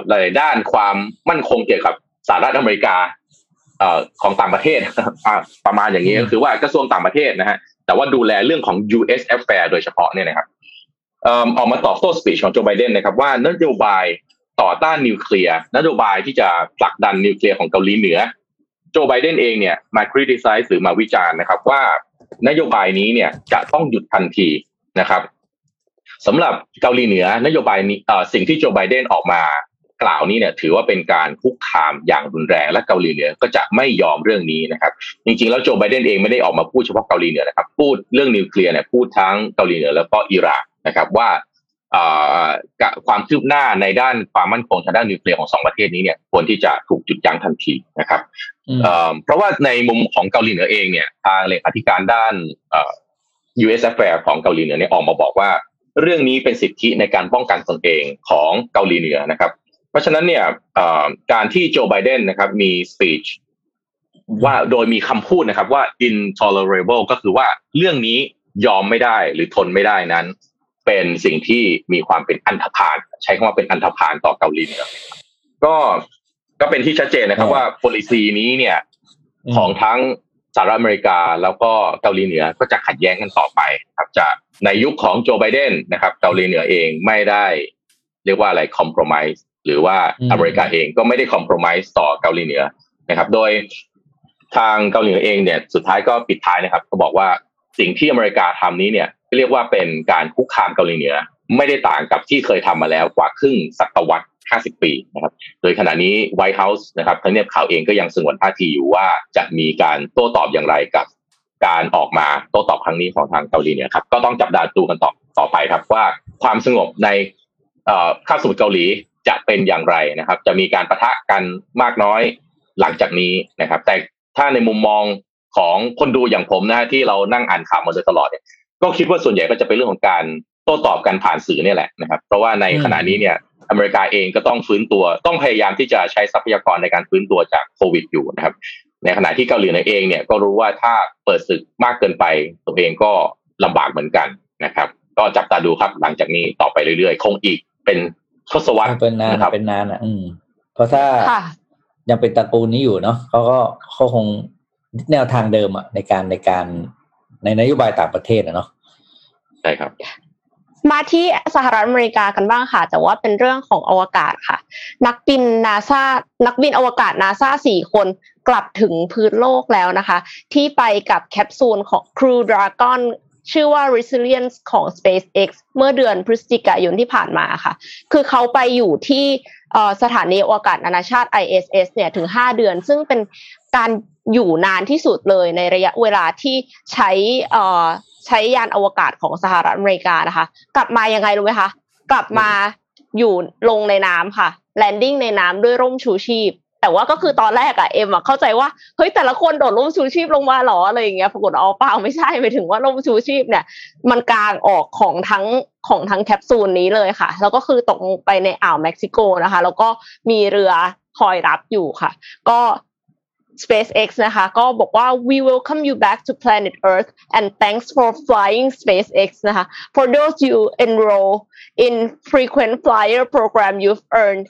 หลายๆด้านความมั่นคงเกี่ยวกับสหรัฐอเมริกาเอ่อของต่างประเทศอ่าประมาณอย่างนี้ก็คือว่ากระทรวงต่างประเทศนะฮะแต่ว่าดูแลเรื่องของ U.S. Affairs โดยเฉพาะเนี่ยนะครับเอิ่มออกมาตอบโต้ speech ของโจไบเดนนะครับว่านโยบายต่อต้านนิวเคลียร์นโยบายที่จะผลักดันนิวเคลียร์ของเกาหลีเหนือ โจไบเดนเองเนี่ยมา criticize หรือมาวิจารณ์นะครับว่านโยบายนี้เนี่ยจะต้องหยุดทันทีนะครับ สำหรับเกาหลีเหนือนโยบายนี้เอ่อสิ่งที่โจไบเดนออกมากล่าวนี้เนี่ยถือว่าเป็นการคุกคามอย่างรุนแรงและเกาหลีเหนือก็จะไม่ยอมเรื่องนี้นะครับ จริงๆแล้วโจไบเดนเองไม่ได้ออกมาพูดเฉพาะเกาหลีเหนือนะครับ พูดเรื่องนิวเคลียร์เนี่ยพูดทั้งเกาหลีเหนือแล้วก็อิหร่านนะครับว่าเอ่อกะความคืบหน้าในด้านความมั่นคงทางด้านนิวเคลียร์ของสองประเทศนี้เนี่ยควรที่จะถูกหยุดยั้งทันทีนะครับอืมเอ่อเพราะว่าในมุมของเกาหลีเหนือเองเนี่ยทางเลขาธิการด้านเอ่อ U.S. Affairs ของเกาหลีเหนือเนี่ยออกมาบอกว่า เรื่องนี้เป็นสิทธิในการป้องกันตนเองของเกาหลีเหนือนะครับ เพราะฉะนั้นเนี่ยการที่โจไบเดนนะครับมีสปีชว่าโดยมีคำพูดนะครับว่า intolerable ก็คือว่าเรื่องนี้ยอมไม่ได้หรือทนไม่ได้นั้น เป็นสิ่งที่มีความเป็นอันธพาลใช้คำว่าเป็นอันธพาลต่อเกาหลีเหนือก็ก็เป็นที่ชัดเจนนะครับว่า policy นี้เนี่ยของทั้ง สหรัฐอเมริกาแล้วก็เกาหลีเหนือก็จะขัดแย้งกันต่อไปครับจะในยุคของโจไบเดนนะครับ เกาหลีเหนือเองไม่ได้เรียกว่าอะไรคอม p r o m i s หรือว่าอเมริกาเองก็ไม่ได้คอม p r o m i s ต่อเกาหลีเหนือนะครับ โดยทางเกาหลีเหนือเองเนี่ยสุดท้ายก็ปิดท้ายนะครับก็บอกว่าสิ่งที่อเมริกาทำนี้เนี่ยเรียกว่าเป็นการคุกคามเกาหลีเหนือ ไม่ได้ต่างกับที่เคยทำมาแล้วกว่าครึ่งศตวรรษ 50 ปีนะครับ โดยขณะนี้ White House นะครับทำเนียบขาวเองก็ยังสงวนท่าทีอยู่ว่าจะมีการโต้ตอบอย่างไรกับการออกมาโต้ตอบครั้งนี้ของทางเกาหลีเนี่ยครับก็ต้องจับตาดูกันต่อต่อไปครับว่าความสงบในเอ่อคาบสมุทรเกาหลีจะเป็นอย่างไรนะครับ จะมีการปะทะกันมากน้อยหลังจากนี้นะครับ แต่ถ้าในมุมมองของคนดูอย่างผมนะฮะที่เรานั่งอ่านข่าวมาโดยตลอดเนี่ยก็คิดว่าส่วนใหญ่ก็จะเป็นเรื่องของการโต้ตอบกันผ่านสื่อเนี่ยแหละนะครับ เพราะว่าในขณะนี้เนี่ย อเมริกาเองก็ต้องฟื้นตัวต้องพยายามที่จะใช้ทรัพยากรในการฟื้นตัวจากโควิดอยู่นะครับ ในขณะที่เกาหลีเหนือเองเนี่ยก็รู้ว่าถ้าเปิดศึกมากเกินไป ตัวเองก็ลำบากเหมือนกันนะครับ ก็จับตาดูครับหลังจากนี้ต่อไปเรื่อยๆ คงอีกเป็นทศวรรษเป็นนานนะครับเป็นนานอะอืมเพราะถ้าค่ะยังเป็นตระกูลนี้อยู่เนาะเขาก็เขาคงแนวทางเดิมอะในการในการในนโยบายต่างประเทศอะเนาะใช่ครับ มาที่สหรัฐอเมริกากันบ้างค่ะ แต่ว่าเป็นเรื่องของอวกาศค่ะ นักบินนาซานักบินอวกาศนาซาสี่คนกลับถึงพื้นโลกแล้วนะคะ ที่ไปกับแคปซูลของ Crew Dragon ชื่อว่า Resilience ของ SpaceX เมื่อเดือนพฤศจิกายนที่ผ่านมาค่ะ คือเขาไปอยู่ที่สถานีอวกาศนานาชาติ ISS เนี่ยถึง 5 เดือน ซึ่งเป็นการอยู่นานที่สุดเลยในระยะเวลาที่ใช้อ่อ ใช้ยานอวกาศของสหรัฐอเมริกานะคะ กลับมายังไงรู้ไหมคะ กลับมาอยู่ลงในน้ำค่ะ landing ในน้ำด้วยร่มชูชีพ แต่ว่าก็คือตอนแรกอะเอ็มอะเข้าใจว่าเฮ้ยแต่ละคนโดดร่มชูชีพลงมาหรออะไรอย่างเงี้ยปรากฏอ๋อเปล่าไม่ใช่ไปถึงว่าร่มชูชีพเนี่ย มันกลางออกของทั้งของทั้งแคปซูลนี้เลยค่ะ แล้วก็คือตกไปในอ่าวเม็กซิโกนะคะ แล้วก็มีเรือคอยรับอยู่ค่ะ ก็ SpaceX นะคะก็บอกว่า we welcome you back to planet Earth and thanks for flying SpaceX นะคะ for those you enroll in frequent flyer program you've earned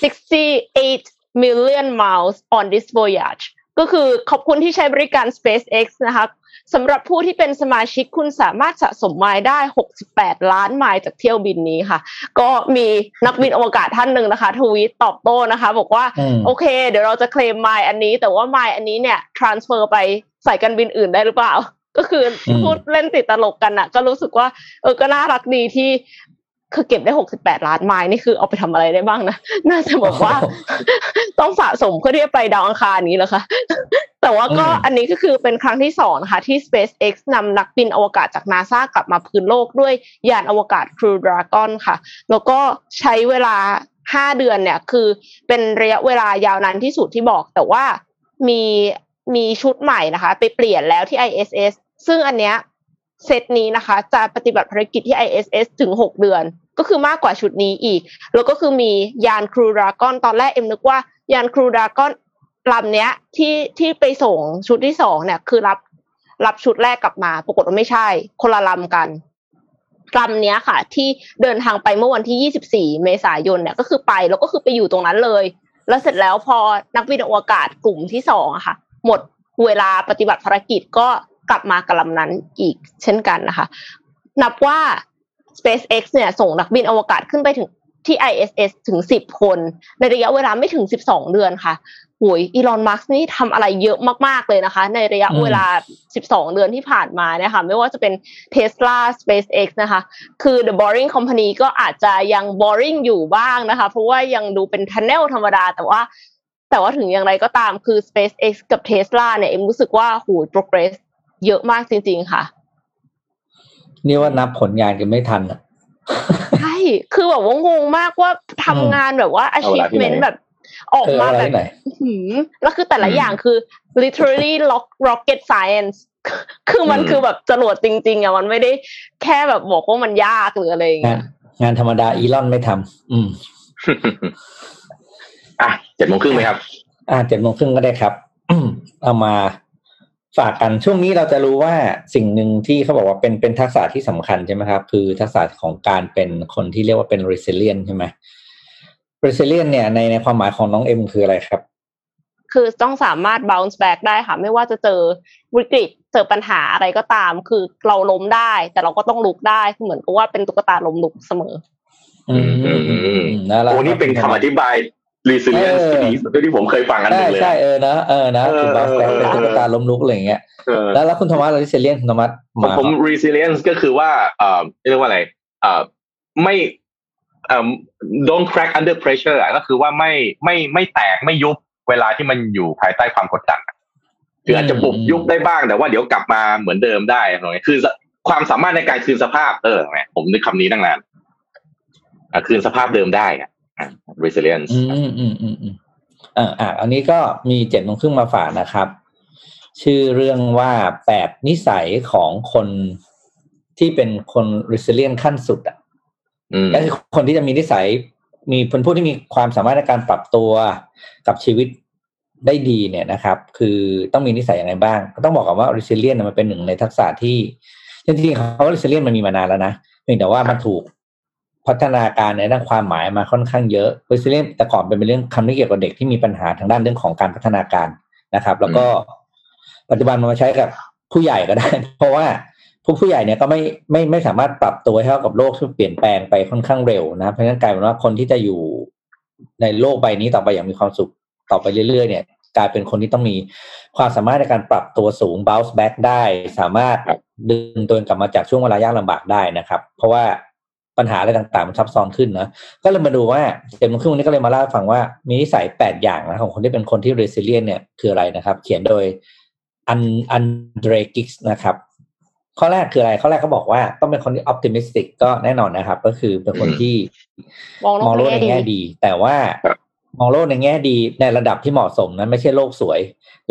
68 million miles on this voyage ก็คือขอบคุณที่ใช้บริการ SpaceX นะคะสำหรับผู้ที่เป็นสมาชิกคุณสามารถสะสมไมล์ได้ 68 ล้านไมล์จากเที่ยวบินนี้ค่ะ ก็มีนักบินอวกาศท่านหนึ่งนะคะ ทวีตตอบโต้นะคะ บอกว่าอืมโอเค เดี๋ยวเราจะเคลมไมล์อันนี้ แต่ว่าไมล์อันนี้เนี่ย transfer ไปใส่การบินอื่นได้หรือเปล่า ก็คืออมพูดเล่นติดตลกกันอะก็รู้สึกว่า เออก็น่ารักดีที่ คือเก็บได้หกสิบแปดล้านไมล์นี่คือเอาไปทำอะไรได้บ้างนะน่าจะบอกว่า ต้องสะสมเพื่อที่จะไปดาวอังคารนี้เหรอคะแต่ว่าก็อืมอันนี้ก็คือเป็นครั้งที่สองนะคะที่ SpaceX นำนักบินอวกาศจากนาซากลับมาพื้นโลกด้วยยานอวกาศ Crew Dragon ค่ะ แล้วก็ใช้เวลาห้าเดือนเนี่ย คือเป็นระยะเวลายาวนานที่สุดที่บอก แต่ว่ามีมีชุดใหม่นะคะ ไปเปลี่ยนแล้วที่ ISS ซึ่งอันเนี้ย เซตนี้นะคะ จะปฏิบัติภารกิจที่ ISS ถึงหกเดือน ก็คือมากกว่าชุดนี้อีก แล้วก็คือมียาน Crew Dragon ตอนแรกเอ็มนึกว่ายาน Crew Dragon ลำเนี้ยที่ที่ไปส่งชุดที่สองเนี่ย คือรับรับชุดแรกกลับมา ปรากฏว่าไม่ใช่ คนละลำกันลำเนี้ยค่ะ ที่เดินทางไปเมื่อวันที่ 24 เมษายนเนี่ยก็คือไปแล้วก็คือไปอยู่ตรงนั้นเลย แล้วเสร็จแล้วพอนักบินอวกาศกลุ่มที่สองอะค่ะ หมดเวลาปฏิบัติภารกิจก็ กลับมากับลำนั้นอีกเช่นกันนะคะ นับว่า SpaceX เนี่ยส่งนักบินอวกาศขึ้นไปถึงที่ ISS ถึง 10 คน ในระยะเวลาไม่ถึง 12 เดือนค่ะโอ้ยอีลอน มัสนี่ทำอะไรเยอะมาก ๆ เลยนะคะ ในระยะอืมเวลา 12 เดือนที่ผ่านมาเนี่ยค่ะไม่ว่าจะเป็น Tesla SpaceX นะคะ คือ The Boring Company ก็อาจจะยัง boring อยู่บ้างนะคะ เพราะว่ายังดูเป็น tunnel ธรรมดา แต่ว่า แต่ว่าถึงอย่างไรก็ตามคือ SpaceX กับ Tesla เนี่ยเอ็มรู้สึกว่าโหย progress เยอะมากจริง ๆ ค่ะ นี่ว่านับผลงานกันไม่ทันอะใช่ คือแบบว่างงมากว่าทำงานแบบว่าเอาเวลาที่ไหน achievement แบบออกเออมาอะไรแบบที่ไหนหืมแล้วคือแต่ละอืมอย่างคือ literally rock- rocket science คือมันอืมคือแบบจรวดจริง ๆอะมันไม่ได้แค่แบบบอกว่ามันยากหรืออะไรอย่างงาเงี้นยงานธรรมดาอีลอนไม่ทำอืมอะเจ็ดโมงครึ่งไหมครับ อ่าเจ็ดโมงครึ่งก็ได้ครับเอามา ฝากกันช่วงนี้เราจะรู้ว่าสิ่งหนึ่งที่เขาบอกว่าเป็นเป็นทักษะที่สำคัญใช่ไหมครับ คือทักษะของการเป็นคนที่เรียกว่าเป็น resilient ใช่ไหม resilient เนี่ยในในความหมายของน้องเอ็มคืออะไรครับ คือต้องสามารถ bounce back ได้ค่ะ ไม่ว่าจะเจอวิกฤตเจอปัญหาอะไรก็ตาม คือเราล้มได้ แต่เราก็ต้องลุกได้คือเหมือนกับว่าเป็นตุ๊กตาล้มลุกเสมอ อืมอืมอืมอืมแล้วเราโอ้นี่เป็นคำอธิบาย resilience ที่ดีสุดที่ผมเคยฟังอันหใช่นึ่งเลย ใช่เออนะเออนะเออคุณบาสแบเออเป็นตุ๊กตาล้มลุกอะไรอย่างเงี้ยเออแล้วแล้วคุณโทมัสเรา resilient คุณโทมัสผมมาผม resilience ก็คือว่าเอ่อเรียกว่าอะไรเอ่อไม่เอ่อ don't crack under pressure อะก็คือว่าไม่ไม่ไม่แตกไม่ยุบเวลาที่มันอยู่ภายใต้ความกดดันอะคืออาจจะบุบยุบได้บ้างแต่ว่าเดี๋ยวกลับมาเหมือนเดิมได้อะไรเงี้ยคือความสามารถในการคืนสภาพเออแหมผมนึกคำนี้ตั้งนานอะคืนสภาพเดิมได้อะอะ resilience อืมอืมอืมอืมอ่าอ่าอันนี้ก็มีเจ็ดโมงครึ่งมาฝากนะครับ ชื่อเรื่องว่าแปดนิสัยของคนที่เป็นคน resilient ขั้นสุดอะอืมก็คือคนที่จะมีนิสัย มีคนผู้ที่มีความสามารถในการปรับตัวกับชีวิตได้ดีเนี่ยนะครับ คือต้องมีนิสัยยังไงบ้าง ก็ต้องบอกก่อนว่า resilient เนี่ยมันเป็นหนึ่งในทักษะที่จริงๆเขา resilient มันมีมานานแล้วนะเพียงแต่ว่ามันถูก พัฒนาการในด้านความหมายมาค่อนข้างเยอะ resilient แต่ก่อนเป็นเรื่องคำที่เกี่ยวกับเด็กที่มีปัญหาทางด้านเรื่องของการพัฒนาการนะครับ แล้วก็ปัจจุบันมันมาใช้กับผู้ใหญ่ก็ได้ เพราะว่าผู้ผู้ใหญ่เนี่ยก็ไม่ไม่ไม่สามารถปรับตัวให้เข้ากับโลกที่เปลี่ยนแปลงไปค่อนข้างเร็วนะเพราะฉะนั้นกลายเป็นว่าคนที่จะอยู่ในโลกใบนี้ต่อไปอย่างมีความสุขต่อไปเรื่อยๆ เนี่ยกลายเป็นคนที่ต้องมีความสามารถในการปรับตัวสูง bounce back ได้ สามารถดึงตัวเองกลับมาจากช่วงเวลายากลำบากได้นะครับ เพราะว่า ปัญหาอะไรต่างๆมันซับซ้อนขึ้นนะก็เลยมาดูว่าเจมส์ครึ่งวันนี้ก็เลยมาเล่าให้ฟังว่ามีนิสัยแปดอย่างนะของคนที่เป็นคนที่ resilient เนี่ยคืออะไรนะครับ เขียนโดยอันอันเดรกิกส์นะครับ ข้อแรกคืออะไรข้อแรกเขาบอกว่าต้องเป็นคนที่ optimistic ก็แน่นอนนะครับ ก็คือเป็นคนที่มองโลกมองโลกในในแง่แง่ดีดี แต่ว่าครับมองโลกในแง่ดีในระดับที่เหมาะสมนั้นไม่ใช่โลกสวย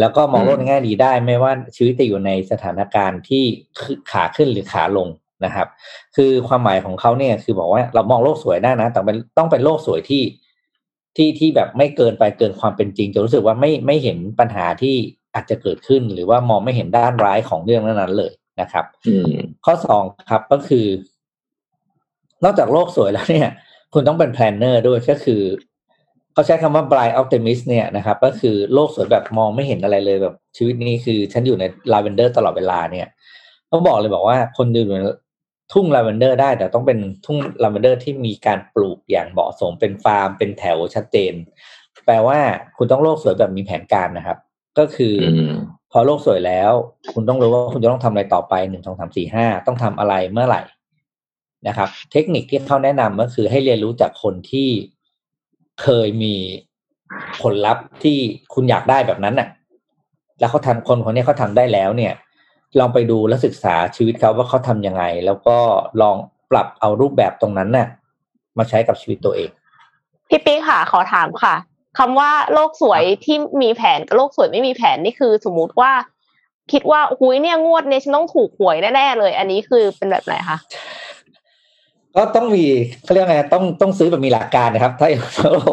แล้วก็มองโลกอืมในแง่ดีได้ ไม่ว่าชีวิตจะอยู่ในสถานการณ์ที่คือขาขึ้นหรือขาลง นะครับ คือความหมายของเขาเนี่ยคือบอกว่าเรามองโลกสวยได้นะ แต่เป็นต้องเป็นโลกสวยที่ที่ที่แบบไม่เกินไปเกินความเป็นจริงจนรู้สึกว่าไม่ไม่เห็นปัญหาที่อาจจะเกิดขึ้น หรือว่ามองไม่เห็นด้านร้ายของเรื่องนั้นๆเลยนะครับอืมข้อสองครับก็คือ นอกจากโลกสวยแล้วเนี่ย คุณต้องเป็น planner ด้วยก็คือเขาใช้คำว่า blind optimist เนี่ยนะครับ ก็คือโลกสวยแบบมองไม่เห็นอะไรเลยแบบชีวิตนี้คือ ฉันอยู่ในลาเวนเดอร์ตลอดเวลาเนี่ยเขาบอกเลยบอกว่าคนอยู่ใน ทุ่งลาเวนเดอร์ได้แต่ต้องเป็นทุ่งลาเวนเดอร์ที่มีการปลูกอย่างเหมาะสมเป็นฟาร์มเป็นแถวชัดเจน แปลว่าคุณต้องโลกสวยแบบมีแผนการนะครับ ก็คือออืมพอโลกสวยแล้ว คุณต้องรู้ว่าคุณจะต้องทำอะไรต่อไปหนึ่งสองสามสี่ห้าต้องทำอะไรเมื่อไหร่นะครับ เทคนิคที่เขาแนะนำก็คือให้เรียนรู้จากคนที่เคยมีผลลัพธ์ที่คุณอยากได้แบบนั้นน่ะ แล้วเขาทำคนคนนี้เขาทำได้แล้วเนี่ย ลองไปดูและศึกษาชีวิตเขาว่าเขาทำยังไง แล้วก็ลองปรับเอารูปแบบตรงนั้นน่ะ มาใช้กับชีวิตตัวเอง พี่ปิ๊กค่ะ ขอถามค่ะคำว่าโลกสวยที่มีแผนกับโลกสวยไม่มีแผนนี่คือสมมุติว่า คิดว่าหุยเนี่ยงวดเนี่ยฉันต้องถูกหวยแน่ๆเลย อันนี้คือเป็นแบบไหนคะ ก็ต้องมีเขาเรียกไงต้องต้องซื้อแบบมีหลักการนะครับ ถ้าโอ้โห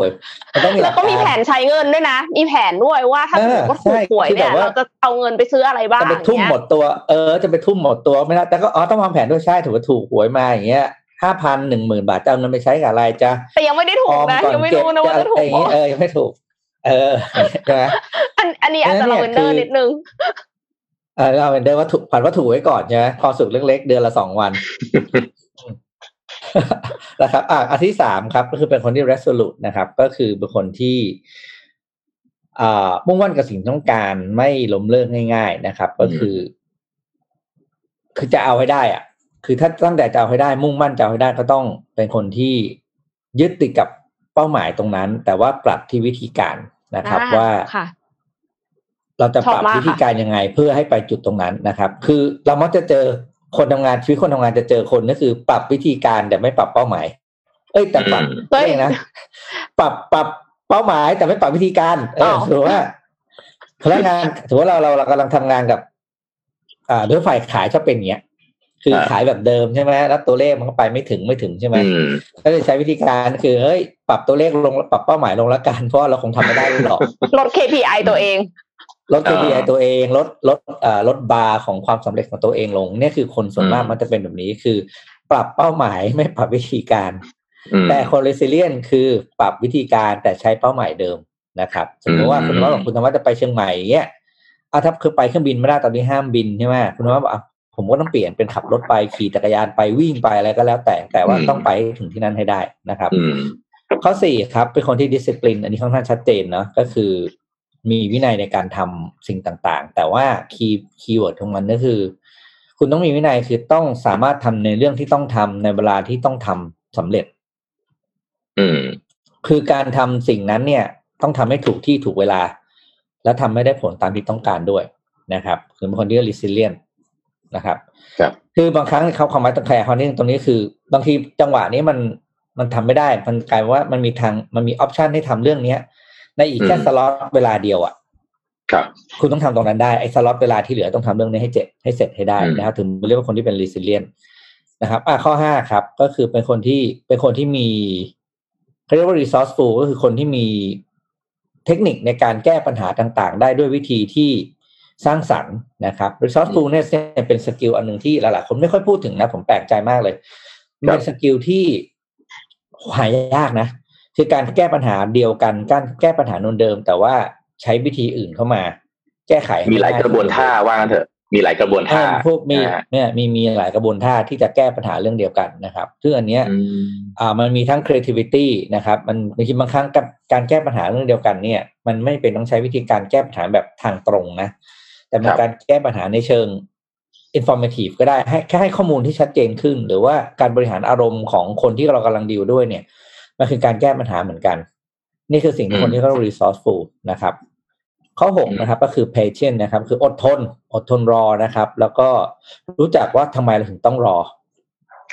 มันต้องมีหแล้ลัวกก็มีกาแผรนใช้เงินด้วยนะ มีแผนด้วยว่าถ้าเอสมอมติว่าถูกหวยใช่คือเนี่ยแบบว่าเราจะเอาเงินไปซื้ออะไรบ้างจะไปทุ่มหมดตัวเออจะไปทุ่มหมดตัวไม่ได้แต่ก็อ๋อต้องวางแผนด้วยใช่ถือว่าถูกหวยมาอย่างเงี้ยห้าพันหนึ่งหมื่นบาทจะเอาเงินไปใช้กับอะไรจะแต่ยังไม่ได้ถูอกอมนะก่อนยังไม่เก็บรู้นะว่าจะจะถูอะไรกอย่างงี้เออยังไม่ถูก เออใช่ไหมอันอันนี้อาจจะเออลาเนี่ยเวนเดอคืร์อนิดนึงเออเอาเป็นเดิมว่าถูกผ่านว่าถูกไว้ก่อนใช่ไหมความสุขเล็กๆเดือนละสองวัน นะครับอะอันที่สามครับ ก็คือเป็นคนที่ resolute นะครับ ก็คือเป็นคนที่อ่ามุ่งมั่นกับสิ่งต้องการไม่ล้มเลิกง่าย ๆนะครับ ก็คือ คือจะเอาให้ได้อะ คือถ้าตั้งแต่จะเอาให้ได้ มุ่งมั่นจะเอาให้ได้ก็ต้องเป็นคนที่ยึดติดกับเป้าหมายตรงนั้น แต่ว่าปรับที่วิธีการนะครับอ่าว่าค่ะเราจะปรับชอบมากวิธีการยังไง เพื่อให้ไปจุดตรงนั้นนะครับ คือเรามักจะเจอ คนทำงานชีวิตคนทำงานจะเจอคนก็คือ ปรับวิธีการแต่ไม่ปรับเป้าหมาย เอ้ยแต่ปรับอืมเฮ้ยเองนะปรับปรับเป้าหมายแต่ไม่ปรับวิธีการเอออ้าวถือว่าพนักงานถือว่าเราเราเรากำลังทำงานกับ อ่าด้วยฝ่ายขายชอบเป็นอย่างเงี้ย คืออ่าขายแบบเดิมใช่ไหมแล้วตัวเลขมันก็ไปไม่ถึงไม่ถึงใช่ไหมอืมก็เลยใช้วิธีการคือเฮ้ย ปรับตัวเลขลงปรับเป้าหมายลงแล้วกันเพราะว่าเราคงทำไม่ได้หรอกลด KPI ตัวเอง ลด KPI อ่าตัวเองลดลดเอ่อลดบาร์ของความสำเร็จของตัวเองลงเนี่ยคือคนส่วนมากอืมมันจะเป็นแบบนี้คือ ปรับเป้าหมายไม่ปรับวิธีการอืมแต่คน resilient คือปรับวิธีการแต่ใช้เป้าหมายเดิมนะครับสมมติว่าอืมคุณว่าบอกคุณธรรมะจะไปเชียงใหม่เงี้ยเอาถ้าคือไปเครื่องบินไม่ได้ตอนนี้ห้ามบินใช่ไหมคุณธรรมะบอกอะผมก็ต้องเปลี่ยนเป็นขับรถไปขี่จักรยานไปวิ่งไปอะไรก็แล้วแต่แต่ว่าต้องไปให้ถึงที่นั่นให้ได้นะครับอืมข้อสี่ครับเป็นคนที่ดิสซิ p ลินอันนี้ค่อนข้างชัดเจนเนาะก็คือ มีวินัยในการทำสิ่งต่างๆ แต่ว่า key keyword ของมันก็คือ คุณต้องมีวินัยคือต้องสามารถทำในเรื่องที่ต้องทำในเวลาที่ต้องทำสำเร็จ อืม คือการทำสิ่งนั้นเนี่ย ต้องทำให้ถูกที่ถูกเวลา และทำให้ได้ผลตามที่ต้องการด้วยนะครับคือเป็นคนที่ resilient นะครับ ครับ คือบางครั้งเขาความหมายตรงแคร์เขานี่ตรงนี้คือบางทีจังหวะนี้มันมันทำไม่ได้ มันกลายเป็นว่ามันมีทางมันมี option ให้ทำเรื่องเนี้ย ในอีกแค่อืมสล็อตเวลาเดียวอะครับคุณต้องทำตรงนั้นได้ไอ้สล็อตเวลาที่เหลือต้องทำเรื่องนี้ให้เจ็ดให้เสร็จให้ได้อืมนะครับถึงเรียกว่าคนที่เป็น resilient นะครับ อะข้อห้าครับ ก็คือเป็นคนที่เป็นคนที่มีเขาเรียกว่า resourceful ก็คือคนที่มีเทคนิคในการแก้ปัญหาต่างๆ ได้ด้วยวิธีที่สร้างสรรค์นะครับ resourcefulness เนี่ยเป็น skill อันหนึ่งที่หลายๆคนไม่ค่อยพูดถึงนะ ผมแปลกใจมากเลยมันเป็น skill ที่หายากนะ คือการแก้ปัญหาเดียวกันการแก้ปัญหานูนเดิม แต่ว่าใช้วิธีอื่นเข้ามา แก้ไขให้มีหลายง่กระบวนท่าว่างั้นเถอะมีหลายกระบวนเอท่าอพวกมีนะฮะเนี่ยมีมีหลายกระบวนท่าที่จะแก้ปัญหาเรื่องเดียวกันนะครับซึ่งอันเนี้ยอืมอ่ามันมีทั้ง creativity นะครับ มันบางทีบางครั้งกับการแก้ปัญหาเรื่องเดียวกันเนี่ย มันไม่เป็นต้องใช้วิธีการแก้ปัญหาแบบทางตรงนะ แต่เป็นครับการแก้ปัญหาในเชิง informative ก็ได้ให้แค่ให้ข้อมูลที่ชัดเจนขึ้น หรือว่าการบริหารอารมณ์ของคนที่เรากำลังดีลด้วยเนี่ย มันคือการแก้ปัญหาเหมือนกัน นี่คือสิ่งที่คนที่เขาเรียกว่า resourceful นะครับ ข้อหกนะครับ ก็คือ patient นะครับ คืออดทน อดทนรอนะครับ แล้วก็รู้จักว่าทำไมเราถึงต้องรอ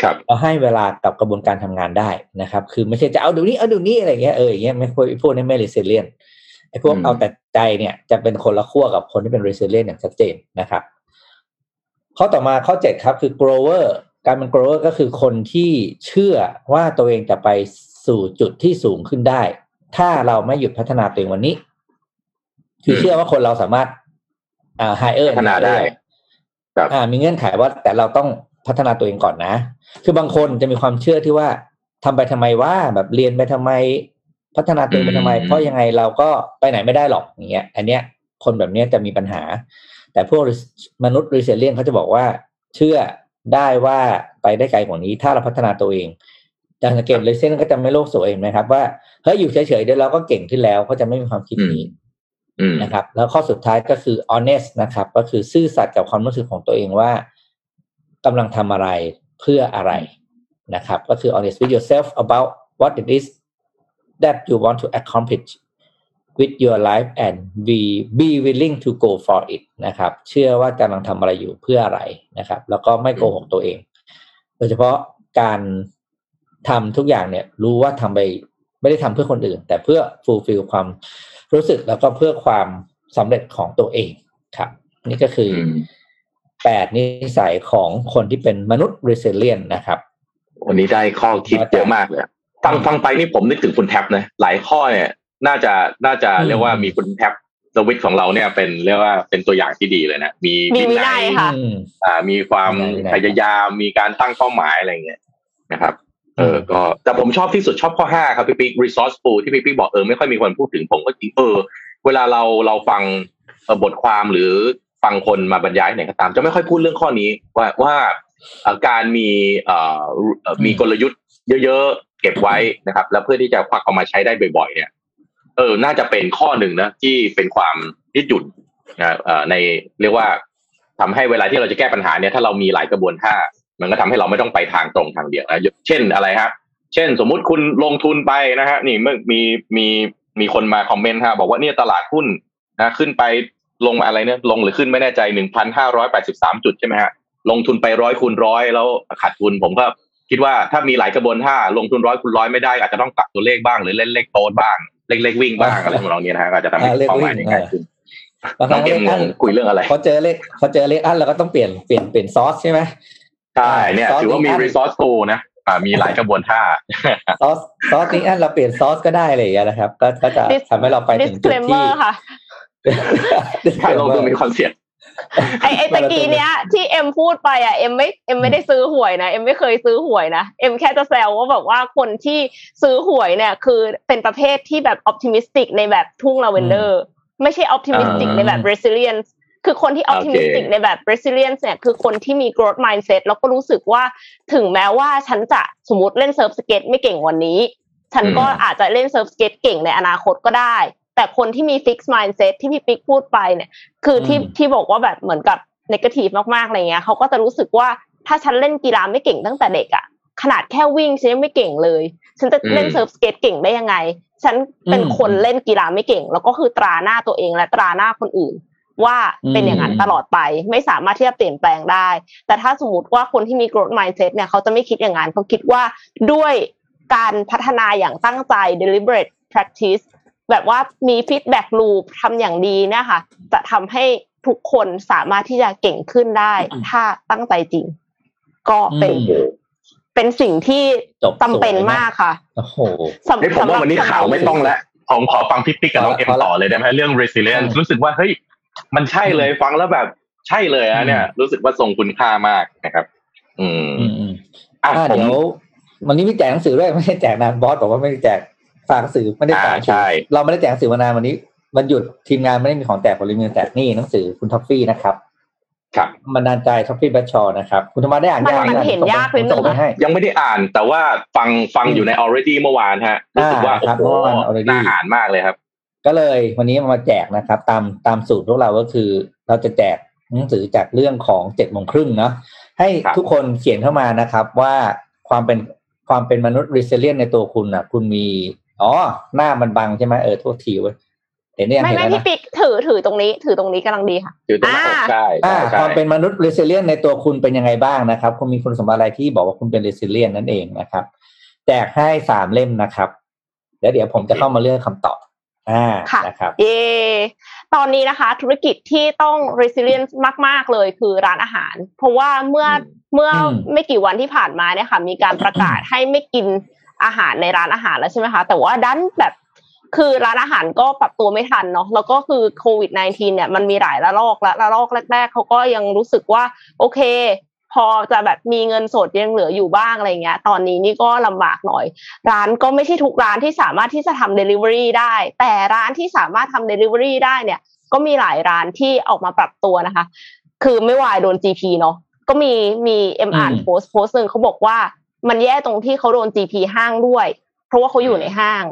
ครับเราให้เวลากับกระบวนการทำงานได้นะครับ คือไม่ใช่จะเอาเดี๋ยวนี้เอาเดี๋ยวนี้อะไรเงี้ยเอออย่างเงี้ยไม่พวกพวกนี้ไม่ resilient ไอ้พวกอืมเอาแต่ใจเนี่ยจะเป็นคนละขั้วกับคนที่เป็น resilient อย่างชัดเจนนะครับ ข้อต่อมาข้อเจ็ดครับคือ grower การเป็น grower ก็คือคนที่เชื่อว่าตัวเองจะไป สู่จุดที่สูงขึ้นได้ ถ้าเราไม่หยุดพัฒนาตัวเองวันนี้ คือเชื่อว่าคนเราสามารถ อ่า hire พัฒนาได้ครับอ่า มีเงื่อนไขว่า แต่เราต้องพัฒนาตัวเองก่อนนะ คือบางคนจะมีความเชื่อที่ว่าทำไปทำไมว่าแบบเรียนไปทำไม พัฒนาตัวเองไปทำไมอืมเพราะยังไงเราก็ไปไหนไม่ได้หรอกอย่างเงี้ย อันเนี้ย คนแบบเนี้ยจะมีปัญหา แต่พวกมนุษย์รีเซเลียนเขาจะบอกว่า เชื่อได้ว่าไปได้ไกลกว่านี้ ถ้าเราพัฒนาตัวเอง จากสังเกตรีเซเลียนก็จะไม่โลกสวยเองนะครับว่าเฮ้ยอยู่เฉยๆเดี๋ยวเราก็เก่งขึ้นแล้วเขาจะไม่มีความคิดนี้อืมนะครับ แล้วข้อสุดท้ายก็คือ honest นะครับ ก็คือซื่อสัตย์กับความรู้สึกของตัวเองว่ากำลังทำอะไรเพื่ออะไรนะครับ ก็คือ honest with yourself about what it is that you want to accomplish with your life and be be willing to go for it นะครับ เชื่อว่ากำลังทำอะไรอยู่เพื่ออะไรนะครับ แล้วก็ไม่โกหกตัวเอง โดยเฉพาะการ ทำทุกอย่างเนี่ยรู้ว่าทำไปไม่ได้ทำเพื่อคนอื่น แต่เพื่อ fulfill ความรู้สึกแล้วก็เพื่อความสำเร็จของตัวเองครับ นี่ก็คืออมแปดนิสัยของคนที่เป็นมนุษย์ resilient นะครับ วันนี้ได้ข้อคิดเยอะมากเลยอะฟังฟังไปนี่ผมนึกถึงคุณแท็บนะหลายข้อเนี่ย น่าจะน่าจะอืมเรียกว่ามีคุณแท็บสวิตของเราเนี่ยเป็นเรียกว่าเป็นตัวอย่างที่ดีเลยนะมีมีวินัยค่ะอืมอ่ามีความวินัยพยายามมีการตั้งเป้าหมายอะไรเงี้ยนะครับ เอออืมก็แต่ผมชอบที่สุดชอบข้อห้าครับพี่ปิ๊ก resourceful ที่พี่ปิ๊กบอกเออไม่ค่อยมีคนพูดถึงผมก็จริงเออ เวลาเราเราฟังเอ่อบทความหรือฟังคนมาบรรยายไหนก็ตาม จะไม่ค่อยพูดเรื่องข้อนี้ว่าว่าเอ่อการมีเอ่อเอ่อมีกลยุทธ์เยอะๆเก็บไว้นะครับ แล้วเพื่อที่จะควักเอามาใช้ได้บ่อย ๆ เนี่ย เออ น่าจะเป็นข้อหนึ่งนะที่เป็นความยืดหยุ่นนะเอ่อในเรียกว่าทำให้เวลาที่เราจะแก้ปัญหาเนี่ยถ้าเรามีหลายกระบวนท่า มันก็ทำให้เราไม่ต้องไปทางตรงทางเดียวนะเช่นอะไรฮะเช่น สมมุติคุณลงทุนไปนะฮะนี่เมื่อมีมีมีคนมาคอมเมนต์ฮะบอกว่าเนี่ยตลาดหุ้นนะขึ้นไปลงมาอะไรเนี่ยลงหรือขึ้นไม่แน่ใจหนึ่งพันห้าร้อยแปดสิบสามจุดใช่ไหมฮะลงทุนไปร้อยคูณร้อยแล้วขาดทุนผมก็คิดว่าถ้ามีหลายกระบวนท่าลงทุนร้อยคูณร้อยไม่ได้อาจจะต้องปรับตัวเลขบ้างหรือเล่นเลขโต๊ดบ้างเลขเลขวิ่งบ้างอะไรของเราเนี่ยนะฮะอาจจะทำให้อ่าเลขเป้าหวิ่มายงได้ง่ายขึ้นบางคน้อรั้งงเอ็เลมขงอันงคุยเรื่องอะไรเขาเจอเลขเขาเจอเลขอันเราก็ต้องเปลี่ยนเปลี่ยนเปลี่ยนซอสใช่ไหม ใช่เนี่ยซอสถือว่ามีอีกอัน resourceful นะอ่ามีหลายกระบวนท่าซอสซอสนี้อันเราเปลี่ยนซอสก็ได้เลยางเงี้ยนะครับ ก็ก็จะ Dis- ทำให้เราไปถึงจุดที่ disclaimer ค่ะการลงทุนมีความเสี่ยงไอไอตะกี้เนี้ย ที่เอ็มพูดไปอะเอ็มไม่เอ็มไม่ได้ซื้อหวยนะเอ็มไม่เคยซื้อหวยนะเอ็มแค่จะแซวว่าแบบว่าคนที่ซื้อหวยเนี่ย คือเป็นประเภทที่แบบออ t ติมิสติกในแบบทุ่งลาเวนเดอร์ไม่ใช่ออ t ติมิสติกอ่าในแบบ resilience คือคนที่ออ t ติมิสติกโอเคในแบบ resilience เนี่ยคือคนที่มี growth mindset แล้วก็รู้สึกว่าถึงแม้ว่าฉันจะสมมติเล่นเซิร์ฟสเก็ตไม่เก่งวันนี้ ฉันก็อาจจะเล่นเซิร์ฟสเก็ตเก่งในอนาคตก็ได้ แต่คนที่มี fixed mindset ที่พี่ปิ๊กพูดไปเนี่ย คือที่อืมที่บอกว่าแบบเหมือนกับ negative มากๆอะไรเงี้ยเขาก็จะรู้สึกว่าถ้าฉันเล่นกีฬาไม่เก่งตั้งแต่เด็กอะขนาดแค่วิ่งฉันยังไม่เก่งเลย ฉันจะเล่นอืมเซิร์ฟสเก็ตเก่งได้ยังไง ฉันเป็นอืมคนเล่นกีฬาไม่เก่ง แล้วก็คือตราหน้าตัวเองและตราหน้าคนอื่น ว่าเป็นอย่างนั้นอืมตลอดไป ไม่สามารถที่จะเปลี่ยนแปลงได้ แต่ถ้าสมมติว่าคนที่มี growth mindset เนี่ยเขาจะไม่คิดอย่างนั้นเขาคิดว่าด้วยการพัฒนาอย่างตั้งใจ deliberate practice แบบว่ามี feedback loop ทำอย่างดีเนะคะจะทำให้ทุกคนสามารถที่จะเก่งขึ้นได้ ถ้าตั้งใจจริง ก็เป็นอืมเป็นสิ่งที่จบจำเป็นสวยมากค่ะโอ้โหสำเฮ้ยผมว่าวันนี้สำหรับข่าวไม่ต้องแล้วผมขอฟังพี่ปิ๊กกับน้องเอ็มพอละต่อเลยได้ไหมเรื่อง resilience อืมรู้สึกว่าเฮ้ย มันใช่เลยฟังแล้วแบบ ใช่เลยอือะมเนี่ย รู้สึกว่าทรงคุณค่ามากนะครับ อืมอืมอืมอะอ่าผมเดี๋ยววันนี้มีแจกหนังสือด้วยไม่ใช่แจกนานบอสบอกว่าไม่ได้แจกฝากหนังสือไม่ได้แจกอ่าใช่เราไม่ได้แจกหนังสือมานานวันนี้วันหยุดทีมงานไม่ได้มีของแจกผมเลยมีแจกนี่หนังสือคุณท็อฟฟี่นะครับครับมันนานใจท็อฟฟี่แบชชอนะครับ คุณธรรมาได้อ่านมันยังมันเห็นยากนิดนึงส่งไปให้ยังไม่ได้อ่านแต่ว่าฟังฟังอืมอยู่ใน already เมื่อวานฮะรู้สึกว่าอ่าโอ้ครับโหเมื่อวาน already น่าอ่านมากเลยครับ ก็เลยวันนี้มาแจกนะครับ ตามตามสูตรพวกเราก็คือ เราจะแจกหนังสือจากเรื่องของเจ็ดโมงครึ่งเนาะให้ครับทุกคนเขียนเข้ามานะครับว่าความเป็นความเป็นมนุษย์ resilient ในตัวคุณอะ คุณมีอ๋อหน้ามันบังใช่ไหมเออโทษทีเว้ยเห็นเนี่ยงไม่เห็นไม่แล้วพี่นะปิ๊กถือถือตรงนี้ ถือตรงนี้กำลังดีค่ะอยู่ตรงหน้าอกอ่าใช่อ่าใช่คใช่วามเป็นมนุษย์ resilient ในตัวคุณเป็นยังไงบ้างนะครับ คุณมีคุณสมบัติอะไรที่บอกว่าคุณเป็น resilient นั่นเองนะครับแจกให้สามเล่มนะครับ แล้วเดี๋ยวผมจะเข้ามาเลือกคำตอบ อ่าค่ะนะครับเย่ตอนนี้นะคะธุรกิจที่ต้อง resilient มาก ๆ เลยคือร้านอาหาร เพราะว่าเมื่ออมเมื่ออมไม่กี่วันที่ผ่านมาเนี่ยค่ะ มีการประกาศให้ไม่กินอาหารในร้านอาหารแล้วใช่ไหมคะ แต่ว่าดันแบบคือร้านอาหารก็ปรับตัวไม่ทันเนาะแล้วก็คือโควิด -19 เนี่ยมันมีหลายระลอกและระลอกแรก ๆเขาก็ยังรู้สึกว่า โอเค พอจะแบบมีเงินสดยังเหลืออยู่บ้างอะไรเงี้ย ตอนนี้นี่ก็ลำบากหน่อย ร้านก็ไม่ใช่ทุกร้านที่สามารถที่จะทำ Delivery ได้ แต่ร้านที่สามารถทำ Delivery ได้เนี่ย ก็มีหลายร้านที่ออกมาปรับตัวนะคะ คือไม่วายโดน GP เนาะก็มีมีเอ็มอ่านอืมโพสต์โพสต์หนึ่งเขาบอกว่ามันแย่ตรงที่เขาโดน GP ห้างด้วย เพราะว่าเขาอยู่ในห้าง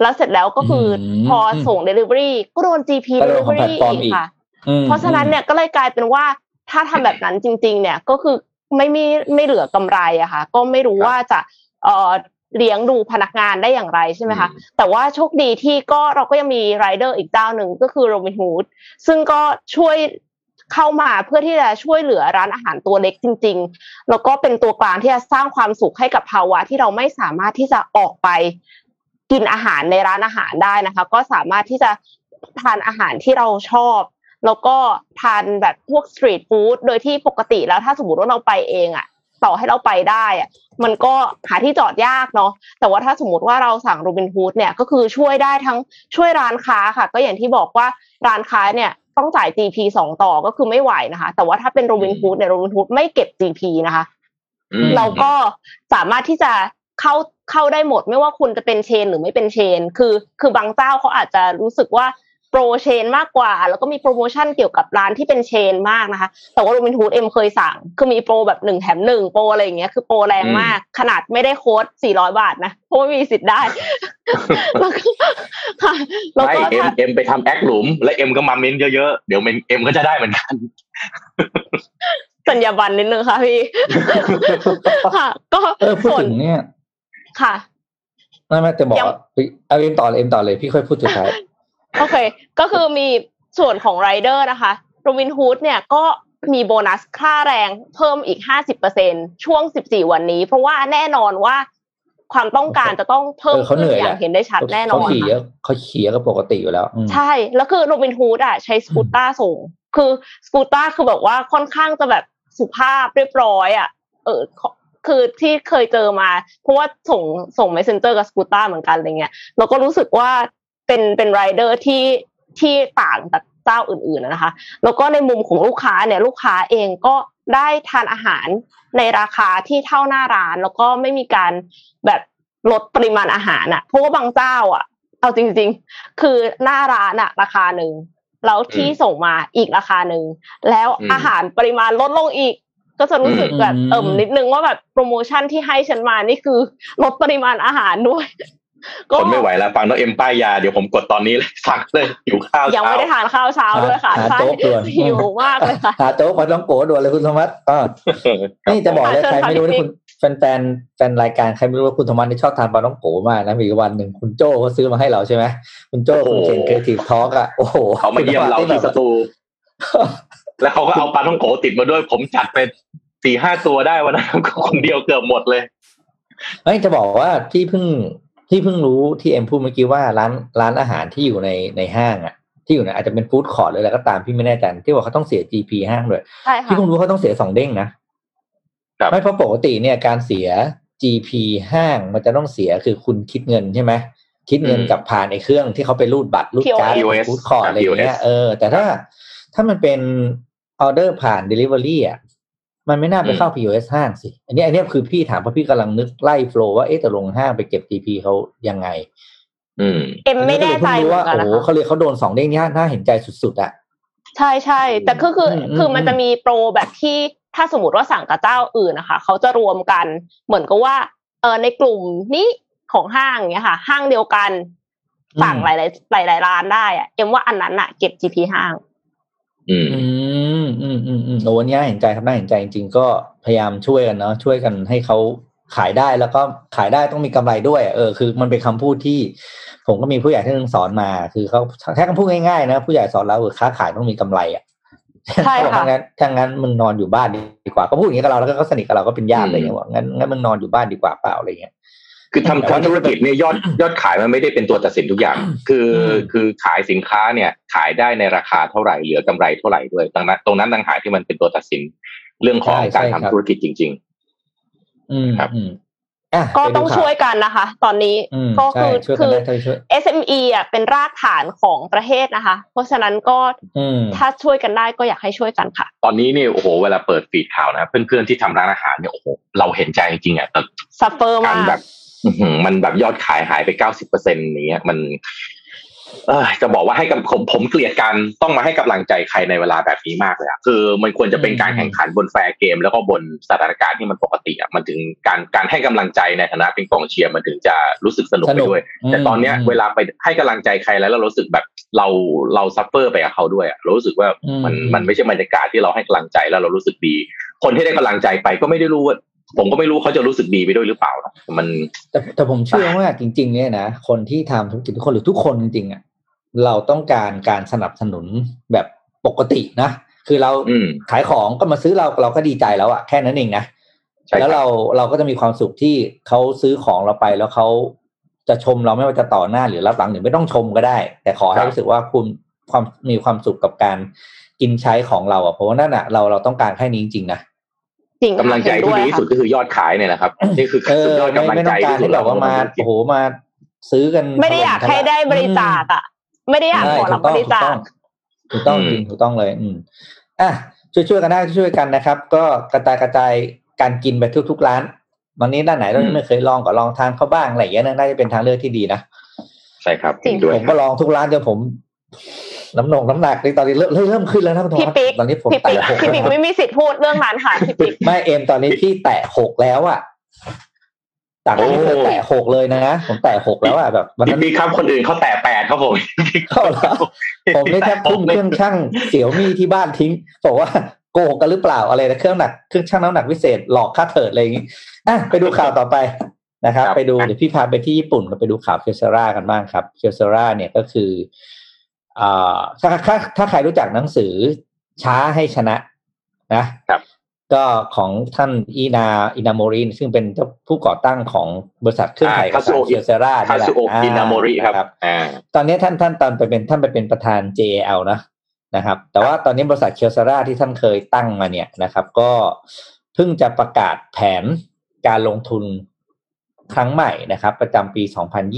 แล้วเสร็จแล้วก็คืออมพอส่ง Delivery ก็โดน GP ก็โดนของ Delivery platform อีกอีกค่ะอืมเพราะฉะนั้นเนี่ยก็เลยกลายเป็นว่าถ้าทำแบบนั้นจริง ๆ เนี่ยก็คือ ไม่มีไม่เหลือกำไรอะค่ะ ก็ไม่รู้ครับว่าจะเอ่อเลี้ยงดูพนักงานได้อย่างไรใช่ไหมคะแต่ว่าโชคดีที่ก็เราก็ยังมีไรเดอร์อีกเจ้าหนึ่งก็คือโรบินฮูดซึ่งก็ช่วยเข้ามาเพื่อที่จะช่วยเหลือร้านอาหารตัวเล็กจริง ๆ แล้วก็เป็นตัวกลางที่จะสร้างความสุขให้กับภาวะที่เราไม่สามารถที่จะออกไปกินอาหารในร้านอาหารได้นะคะ ก็สามารถที่จะทานอาหารที่เราชอบ แล้วก็ทานแบบพวก street food โดยที่ปกติแล้วถ้าสมมติว่าเราไปเองอะต่อให้เราไปได้อะมันก็หาที่จอดยากเนาะแต่ว่าถ้าสมมติว่าเราสั่งโรบินฮูดเนี่ยก็คือช่วยได้ทั้งช่วยร้านค้าค่ะ ก็อย่างที่บอกว่าร้านค้าเนี่ยต้องจ่าย GP สองต่อก็คือไม่ไหวนะคะ แต่ว่าถ้าเป็นโรบินฮูดเนี่ยโรบินฮูดไม่เก็บ GP นะคะอืมเราก็สามารถที่จะเข้าเข้าได้หมด ไม่ว่าคุณจะเป็น chain หรือไม่เป็น chain คือ คือบางเจ้าเขาอาจจะรู้สึกว่า โปร chain มากกว่า แล้วก็มีโปรโมชั่นเกี่ยวกับร้านที่เป็น chain มากนะคะ แต่ว่าโรบินฮูดเอ็มเคยสั่ง คือมีโปรแบบหนึ่งแถมหนึ่งโปรอะไรอย่างเงี้ยคือโปรแรงมาก ขนาดไม่ได้โค้ดสี่ร้อยบาทนะ เพราะว่ามีสิทธิ์ได้แล้วก็ค่ะแล้วไม่ก็เอ็มถ้าเอ็มไปทำแอคหลุม แล้วเอ็มก็มาเม้นเยอะๆ เดี๋ยวเอ็มก็จะได้เหมือนกันสัญญาบันนิดนึงค่ะพี่ค่ะ ก็เออพูดส่วนถึงเนี่ยค่ะไม่ไม่แต่บอกยังว่าเอาเอ็มต่อเลยเอ็มต่อเลยพี่ค่อยพูดสุดท้าย โอเค ก็คือมีส่วนของไรเดอร์นะคะโรบินฮูดเนี่ยก็มีโบนัสค่าแรงเพิ่มอีก 50%ช่วง 14 วันนี้ เพราะว่าแน่นอนว่าความต้องการจะต้องเพิ่มเออเขาขึ้เหนื่นอยอย่างแหละเห็นได้ชัดแน่นอเขานขี่เยค่ะอะเขาขี่เยอะก็ปกติอยู่แล้วอืมใช่ แล้วคือโรบินฮูดอะใช้สกูตต้าส่ง คือสกูตต้าคือแบบว่าค่อนข้างจะแบบสุภาพเรียบร้อยอะ เออคือที่เคยเจอมา เพราะว่าส่งส่ง messenger กับสกูตต้าเหมือนกันอะไรเงี้ยเราก็รู้สึกว่า เป็นเป็นไรเดอร์ที่ที่ต่างจากเจ้าอื่นๆนะคะ แล้วก็ในมุมของลูกค้าเนี่ยลูกค้าเองก็ได้ทานอาหารในราคาที่เท่าหน้าร้าน แล้วก็ไม่มีการแบบลดปริมาณอาหารอะเพราะว่าบางเจ้าอะเอาจริง ๆ คือหน้าร้านอะราคาหนึ่งแล้วที่อืมส่งมาอีกราคาหนึ่งแล้วอืมอาหารปริมาณลดลงอีก ก็จะรู้สึกแบบอืมเอิ่มนิดนึงว่าแบบโปรโมชั่นที่ให้ฉันมานี่คือลดปริมาณอาหารด้วย ทนไม่ไหวแล้วฟังน้องเอ็มป้ายยาเดี๋ยวผมกดตอนนี้เลยสั่งเลยหิวข้าวยังไม่ได้เช้าทานข้าวเช้าด้วยค่ะหาใช่โจ๊กด่วนหิวมากเลยค่ะหาโจ๊กมาต้องโกด่วนเลยคุณธรรมัสอ่านี่จะบอกเลยเชิญใครค่ะไม่รู้พี่นี่คุณแฟนแฟนแฟนรายการใครไม่รู้ว่าคุณธรรมัสนี่ชอบทานปลาต้องโกมากนะมีวันหนึ่งคุณโจ้เขาซื้อมาให้เราใช่ไหมคุณโจ้โอ้คุณโหเชน Creative Talk อะโอ้โหเขามาเยี่ยมเราคุณธที่มัสตูแล้วเขาก็เอาปาท่องโก๋ติดมาด้วย ผมจัดไปสี่ห้าตัวได้วันนั้นคนเดียวเกือบหมดเลยเฮ้ยจะบอกว่าที่เพิ่ง ที่เพิ่งรู้ที่เอ็มพูดเมื่อกี้ว่าร้านร้านอาหารที่อยู่ในในห้างอะที่อยู่ในอาจจะเป็น food court หรืออะไรก็ตามพี่ไม่แน่ใจที่บอกเขาต้องเสีย GP ห้างด้วยใช่ค่ะพี่เพิ่งรู้เขาต้องเสียสองเด้งนะครับไม่เพราะปกติเนี่ยการเสีย GP ห้างมันจะต้องเสียคือคุณคิดเงินใช่ไหมคิดเงินอืมกับผ่านไอ้เครื่องที่เขาไปรูดบัตรรูดการ์ด POS food court อะไรอย่างเงี้ย POS เออแต่ถ้าถ้ามันเป็นออเดอร์ผ่าน Delivery อะ มันไม่น่าไปเข้า POS ห้างสิ อันนี้อันนี้คือพี่ถามเพราะพี่กำลังนึกไล่ flow ว่าเอ๊ะแต่ลงห้างไปเก็บ GP เขายังไง อืมเอ็มไม่แน่ใจอันเหนี้มืก็อนเลยกันเพิ่งรู้นะว่าโอ้โหคะเขาเลยเขาโดนสองเด้งนี่น่าเห็นใจสุดๆอะใช่ใช่แต่ก็คืออมคือมันอืมจะมีโปรแบบที่ถ้าสมมติว่าสั่งกับเจ้าอื่นนะคะเขาจะรวมกันเหมือนกับว่าเออในกลุ่มนี้ของห้างเนี้ยค่ะ ห้างเดียวกันสั่งหลายๆหลายๆร้านได้อะเอ็มว่าอันนั้นอะเก็บ GP ห้าง อืมอื มอืมอืมอืมโอ้วันนี้น่าเห็นใจครับน่าเห็นใจจริงๆก็พยายามช่วยกันเนาะช่วยกันให้เขาขายได้แล้วก็ขายได้ต้องมีกำไรด้วยอะเออ คือมันเป็นคำพูดที่ ผมก็มีผู้ใหญ่ที่นึงสอนมา คือเขาแค่คำพูดง่ายๆนะผู้ใหญ่สอนเราคือค้าขายต้องมีกำไรอะใช่ค่ะถ้างั้นถ้างั้นมึงนอนอยู่บ้านดีกว่า ก็พูดอย่างนี้กับเราแล้วก็เขาสนิทกับเราก็เป็นญาติอะไรอย่างเงี้ยว่างั้นงั้นมึงนอนอยู่บ้านดีกว่าเปล่าอะไรเงี้ย คือทำแต่ว่าทำธุรกิจเนี่ยยอดยอดขายมันไม่ได้เป็นตัวตัดสินทุกอย่าง คืออมคือขายสินค้าเนี่ยขายได้ในราคาเท่าไหร่เหลือกำไรเท่าไหร่ด้วยดังนั้นตรงนั้นต่างหากที่มันเป็นตัวตัดสินเรื่องของใช่การใช่ทำครับธุรกิจจริงอืมครับอืมอะก็ไปดูต้องข่าช่วยกันนะคะ ตอนนี้อืมก็ใช่คือช่วยกันคือได้เท่าที่ช่วย SME อะเป็นรากฐานของประเทศนะคะ เพราะฉะนั้นก็อืมถ้าช่วยกันได้ก็อยากให้ช่วยกันค่ะๆตอนนี้เนี่ยโอ้โหเวลาเปิด feed ข่าวนะเพื่อนๆที่ทำร้านอาหารเนี่ยโอ้โหเราเห็นใจจริงๆอะแต่ suffer กันมากแบบอื้อหือ มันแบบยอดขายหายไปเก้าสิบเปอร์เซ็นต์อย่างเงี้ย มัน เออจะบอกว่าให้กับผมผมเกลียดการต้องมาให้กำลังใจใครในเวลาแบบนี้มากเลยอะคือมันควรจะเป็นการแข่งขันบน fair game แล้วก็บนสถานการณ์ที่มันปกติอะมันถึงการการให้กำลังใจในฐานะเป็นกองเชียร์มันถึงจะรู้สึกสนุกสไปนุกด้วย แต่ตอนเนี้ยอืมเวลาไปให้กำลังใจใครแล้วเรารู้สึกแบบเราเราซัฟเฟอร์ไปกับเขาด้วยอะเรารู้สึกว่าอืมมันมันไม่ใช่บรรยากาศที่เราให้กำลังใจแล้วเรารู้สึกดี คนที่ได้กำลังใจไปก็ไม่ได้รู้ว่า ผมก็ไม่รู้เขาจะรู้สึกดีไปด้วยหรือเปล่านะมันแต่แต่ผมเชื่อว่าจริง ๆ เนี่ยนะคนที่ทำธุรกิจทุกคนหรือทุกคนจริงๆอะเราต้องการการสนับสนุนแบบปกตินะคือเราอืมขายของก็มาซื้อเราเราก็ดีใจแล้วอะแค่นั้นเองนะใช่ครับแล้วเราเราก็จะมีความสุขที่เขาซื้อของเราไปแล้วเขาจะชมเราไม่ว่าจะต่อหน้าหรือรับหลังหรือไม่ต้องชมก็ได้ แต่ขอให้รู้สึกว่าคุณความมีความสุขกับการกินใช้ของเราอะเพราะว่านั่นอะเราเราต้องการแค่นี้จริงๆนะ จริงค่ะกำลังใจที่ดีที่สุดเห็นวยก็คือยอดขายเนี่ยนะครับนี่คือเออสุดยอดไม่กำลังไม่ใจต้องการที่สุให้ดแบบว่ามาของธุรกิจโอ้โหมาซื้อกันค่ะไม่ได้อยากให้ได้บริจาคอะ ไม่ได้อยากใช่ขอถูรักบต้อบงริถูกจาต้อคงถูกต้องอืมจริงถูกต้องเลย อืมอะช่วยช่วยๆกันได้ช่วยๆกันนะครับ ก็กระจายกระจายการกินไปทุกๆร้านวันนี้ด้านไหนเรายังไม่เคยลองก็ลองทานเขาบ้างอะไรอย่างเงี้ยน่าจะเป็นทางเลือกที่ดีนะใช่ครับจริงเห็นด้วยผมก็ลองทุกร้านจนผม น้ำหนงน้ำหนักในตอนนี้เริ่มเริ่มเริ่มขึ้นแล้วนะคุณทอพี่ดปิ๊กตอนนี้ผมพี่ปิ๊กแตะหกพี่ปิ๊กไม่มีสิทธิ์พูดเรื่องนั้นค่ะพี่ปิ๊กไม่เอ็มตอนนี้พี่แตะหกแล้วอะจากที่ไม่เคยแตะหกเลยนะผมแตะหกแล้วอะแบบวันพี่นั้นปีครับคนอื่นเขาแตะแปดครับผมเข้าแล้วผมนี่แทบทุ่มเครื่องช่างเสี่ยวมี่ที่บ้านทิ้งบอกว่าโกหกกันหรือเปล่าอะไรนะเครื่องหนักเครื่องช่างน้ำหนักพิเศษหลอกค่าเถิดอะไรอย่างงี้อะไปดูข่าวต่อไปนะครับครับ ไปดูเดี๋ยวพี่พาไปที่ญี่ปุ่นก็ไปดูข่าวเคียวเซรากันบ้างครับเคียวเซราเนี่ยก็คืออ่า ถ้าถ้าถ้าใครรู้จักหนังสือช้าให้ชนะนะครับ ก็ของท่านอีนาอินาโมรินซึ่งเป็นเจ้าผู้ก่อตั้งของบริษัทเครื่องถ่ายเอกสารเคียวเซราคานี่แหละคาซูโอะอินาโมริครับอ่าอ่าตอนนี้ท่านท่านตอนไปเป็นท่านไปเป็นประธาน JAL นะนะครับ แต่ว่าตอนนี้บริษัท Kyocera ที่ท่านเคยตั้งมาเนี่ยนะครับ ก็เพิ่งจะประกาศแผนการลงทุนครั้งใหม่นะครับ ประจำปี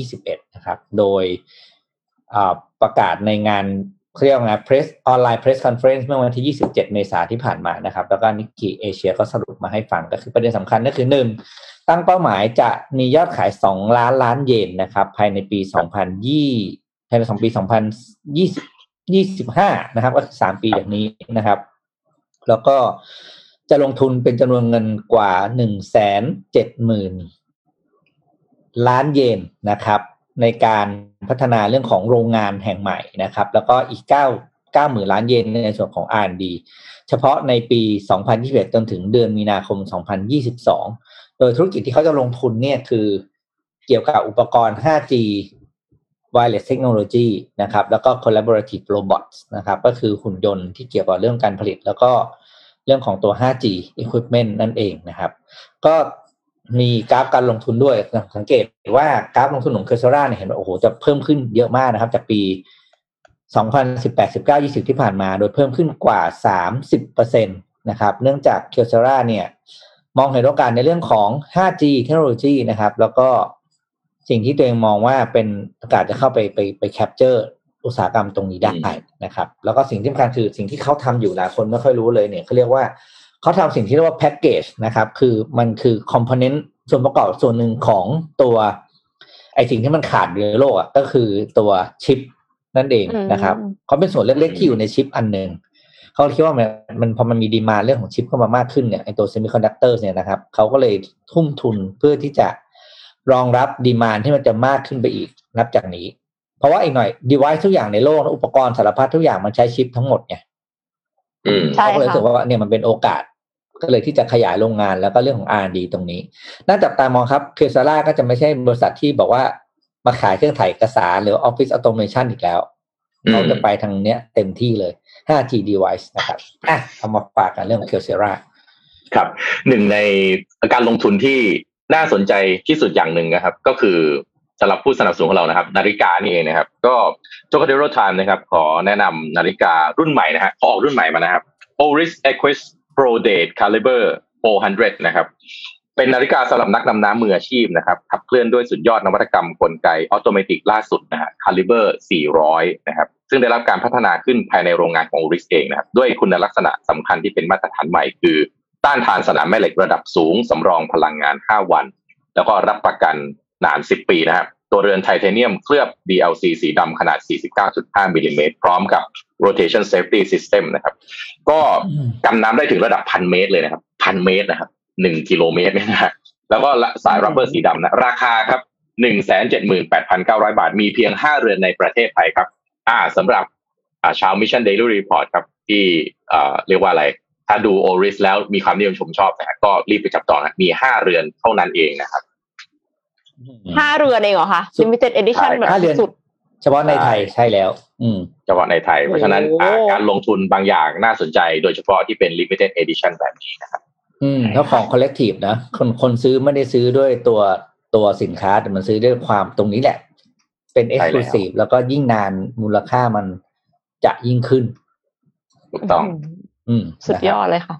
2021 นะครับ โดยอ่า ประกาศในงานเขาเรียกว่าไง press ออนไลน์ press conference เมื่อวันที่ 27 เมษายนที่ผ่านมานะครับ แล้วก็ Nikkei Asia ก็สรุปมาให้ฟังก็คือประเด็นสำคัญก็คือหนึ่งตั้งเป้าหมายจะมียอดขาย 2 ล้านล้านเยนนะครับ ภายในปี 2020ภายในสองปี 2025 นะครับ ก็คือ3ปีอย่างนี้นะครับ แล้วก็จะลงทุนเป็นจำนวนเงินกว่า 170,000 ล้านเยนนะครับ ในการพัฒนาเรื่องของโรงงานแห่งใหม่นะครับ แล้วก็อีก9 90,000ล้านเยนในส่วนของ R&D เฉพาะในปี 2021 จนถึงเดือนมีนาคม 2022 โดยธุรกิจที่เขาจะลงทุนเนี่ยคือเกี่ยวกับอุปกรณ์ 5G wireless technology นะครับ แล้วก็ collaborative robots นะครับ ก็คือหุ่นยนต์ที่เกี่ยวกับเรื่องการผลิต แล้วก็เรื่องของตัว 5G equipment นั่นเองนะครับ ก็ มีกราฟการลงทุนด้วย สังเกตว่ากราฟลงทุนของเคอร์ซราเนี่ยเห็นว่าโอ้โหจะเพิ่มขึ้นเยอะมากนะครับ จากปี2018 19 20 ที่ผ่านมา โดยเพิ่มขึ้นกว่า 30%นะครับ เนื่องจาก Kyocera เนี่ย มองเห็นโอกาสในเรื่องของ 5G เทคโนโลยีนะครับ แล้วก็สิ่งที่ตัวเองมองว่าเป็นโอกาสจะเข้าไปไปไป capture อุตสาหกรรมตรงนี้ได้นะครับ แล้วก็สิ่งที่สำคัญคือสิ่งที่เขาทำอยู่หลายคนไม่ค่อยรู้เลยเนี่ยเขาเรียกว่า เขาทำสิ่งที่เรียกว่าแพ็กเกจนะครับ คือมันคือ component ส่วนประกอบส่วนหนึ่งของตัว ไอสิ่งที่มันขาดอยู่ในโลกอะก็คือตัวชิปนั่นเองนะครับอืมเขาเป็นส่วนเล็กๆที่อยู่ในชิปอันหนึ่งเขาคิดว่ามันมันพอมันมี demand เรื่องของชิปเข้ามามากขึ้นเนี่ยไอตัว semiconductor เนี่ยนะครับเขาก็เลยทุ่มทุนเพื่อที่จะรองรับ demand ที่มันจะมากขึ้นไปอีกนับจากนี้ เพราะว่าอีกหน่อย device ทุกอย่างในโลก อุปกรณ์สารพัดทุกอย่างมันใช้ชิปทั้งหมดไงอืมใช่เขาก็เลยรู้ค่ะสึกว่าเนี่ยมันเป็นโอกาส ก็เลยที่จะขยายโรงงานแล้วก็เรื่องของ R&D ตรงนี้น่าจับตามองครับ Kyocera ก็จะไม่ใช่บริษัทที่บอกว่ามาขายเครื่องถ่ายเอกสารหรือ office automation อีกแล้วอืมเขาจะไปทางเนี้ยเต็มที่เลย 5G device นะครับอะเอามาฝากกันเรื่อง Kyoceraครับ หนึ่งในการลงทุนที่น่าสนใจที่สุดอย่างหนึ่งนะครับ ก็คือสำหรับผู้สนับสนุนของเรานะครับ นาฬิกานี่เองนะครับ ก็ j o k a d e r o Time นะครับ ขอแนะนำนาฬิการุ่นใหม่นะฮะขอออกรุ่นใหม่มานะครับ Oris Aquis Pro Date Caliber 400 นะครับ เป็นนาฬิกาสำหรับนักดำน้ำมืออาชีพนะครับขับเคลื่อนด้วยสุดยอดนวัตกรรมกลไก automatic ล่าสุดนะฮะ Caliber 400 นะครับ ซึ่งได้รับการพัฒนาขึ้นภายในโรงงานของ Oris เองนะครับ ด้วยคุณลักษณะสำคัญที่เป็นมาตรฐานใหม่คือ ต้านทานสนามแม่เหล็กระดับสูงสำรองพลังงาน 5 วัน แล้วก็รับประกันนาน 10 ปีนะครับ ตัวเรือนไทเทเนียมเคลือบ DLC สีดำขนาด 49.5มิลลิเมตรพร้อมกับ rotation safety system นะครับ ก็กันน้ำได้ถึงระดับพันเมตรเลยนะครับพันเมตรนะครับหนึ่งกิโลเมตรเนี่ยนะฮะแล้วก็สายรับเบอร์สีดำนะราคาครับหนึ่งแสนเจ็ดหมื่นแปดพันเก้าร้อยบาท มีเพียงห้าเรือนในประเทศไทยครับ อ่าสำหรับอ่าชาว Mission Daily Report ครับ ที่อ่าเรียกว่าอะไร ถ้าดูโอริสแล้วมีความนิยมชมชอบนะฮะก็รีบไปจับจองนะมีห้าเรือนเท่านั้นเองนะครับ ห้าเรือนเองเหรอคะสุด limited edition ใช่แบบห้าเรือนสุดเฉพาะในไทยใช่แล้ว อืมเฉพาะในไทย เพราะฉะนั้นโอ้อ่าการลงทุนบางอย่างน่าสนใจ โดยเฉพาะที่เป็น limited edition แบบนี้นะครับอืมถ้าของ collective นะ คนคนซื้อไม่ได้ซื้อด้วยตัวตัวสินค้าแต่มันซื้อด้วยความตรงนี้แหละ เป็นใช่แล้ว exclusive แล้วก็ยิ่งนานมูลค่ามันจะยิ่งขึ้นถูกต้อง อืม สุดยอนะครับดเลยค่ะ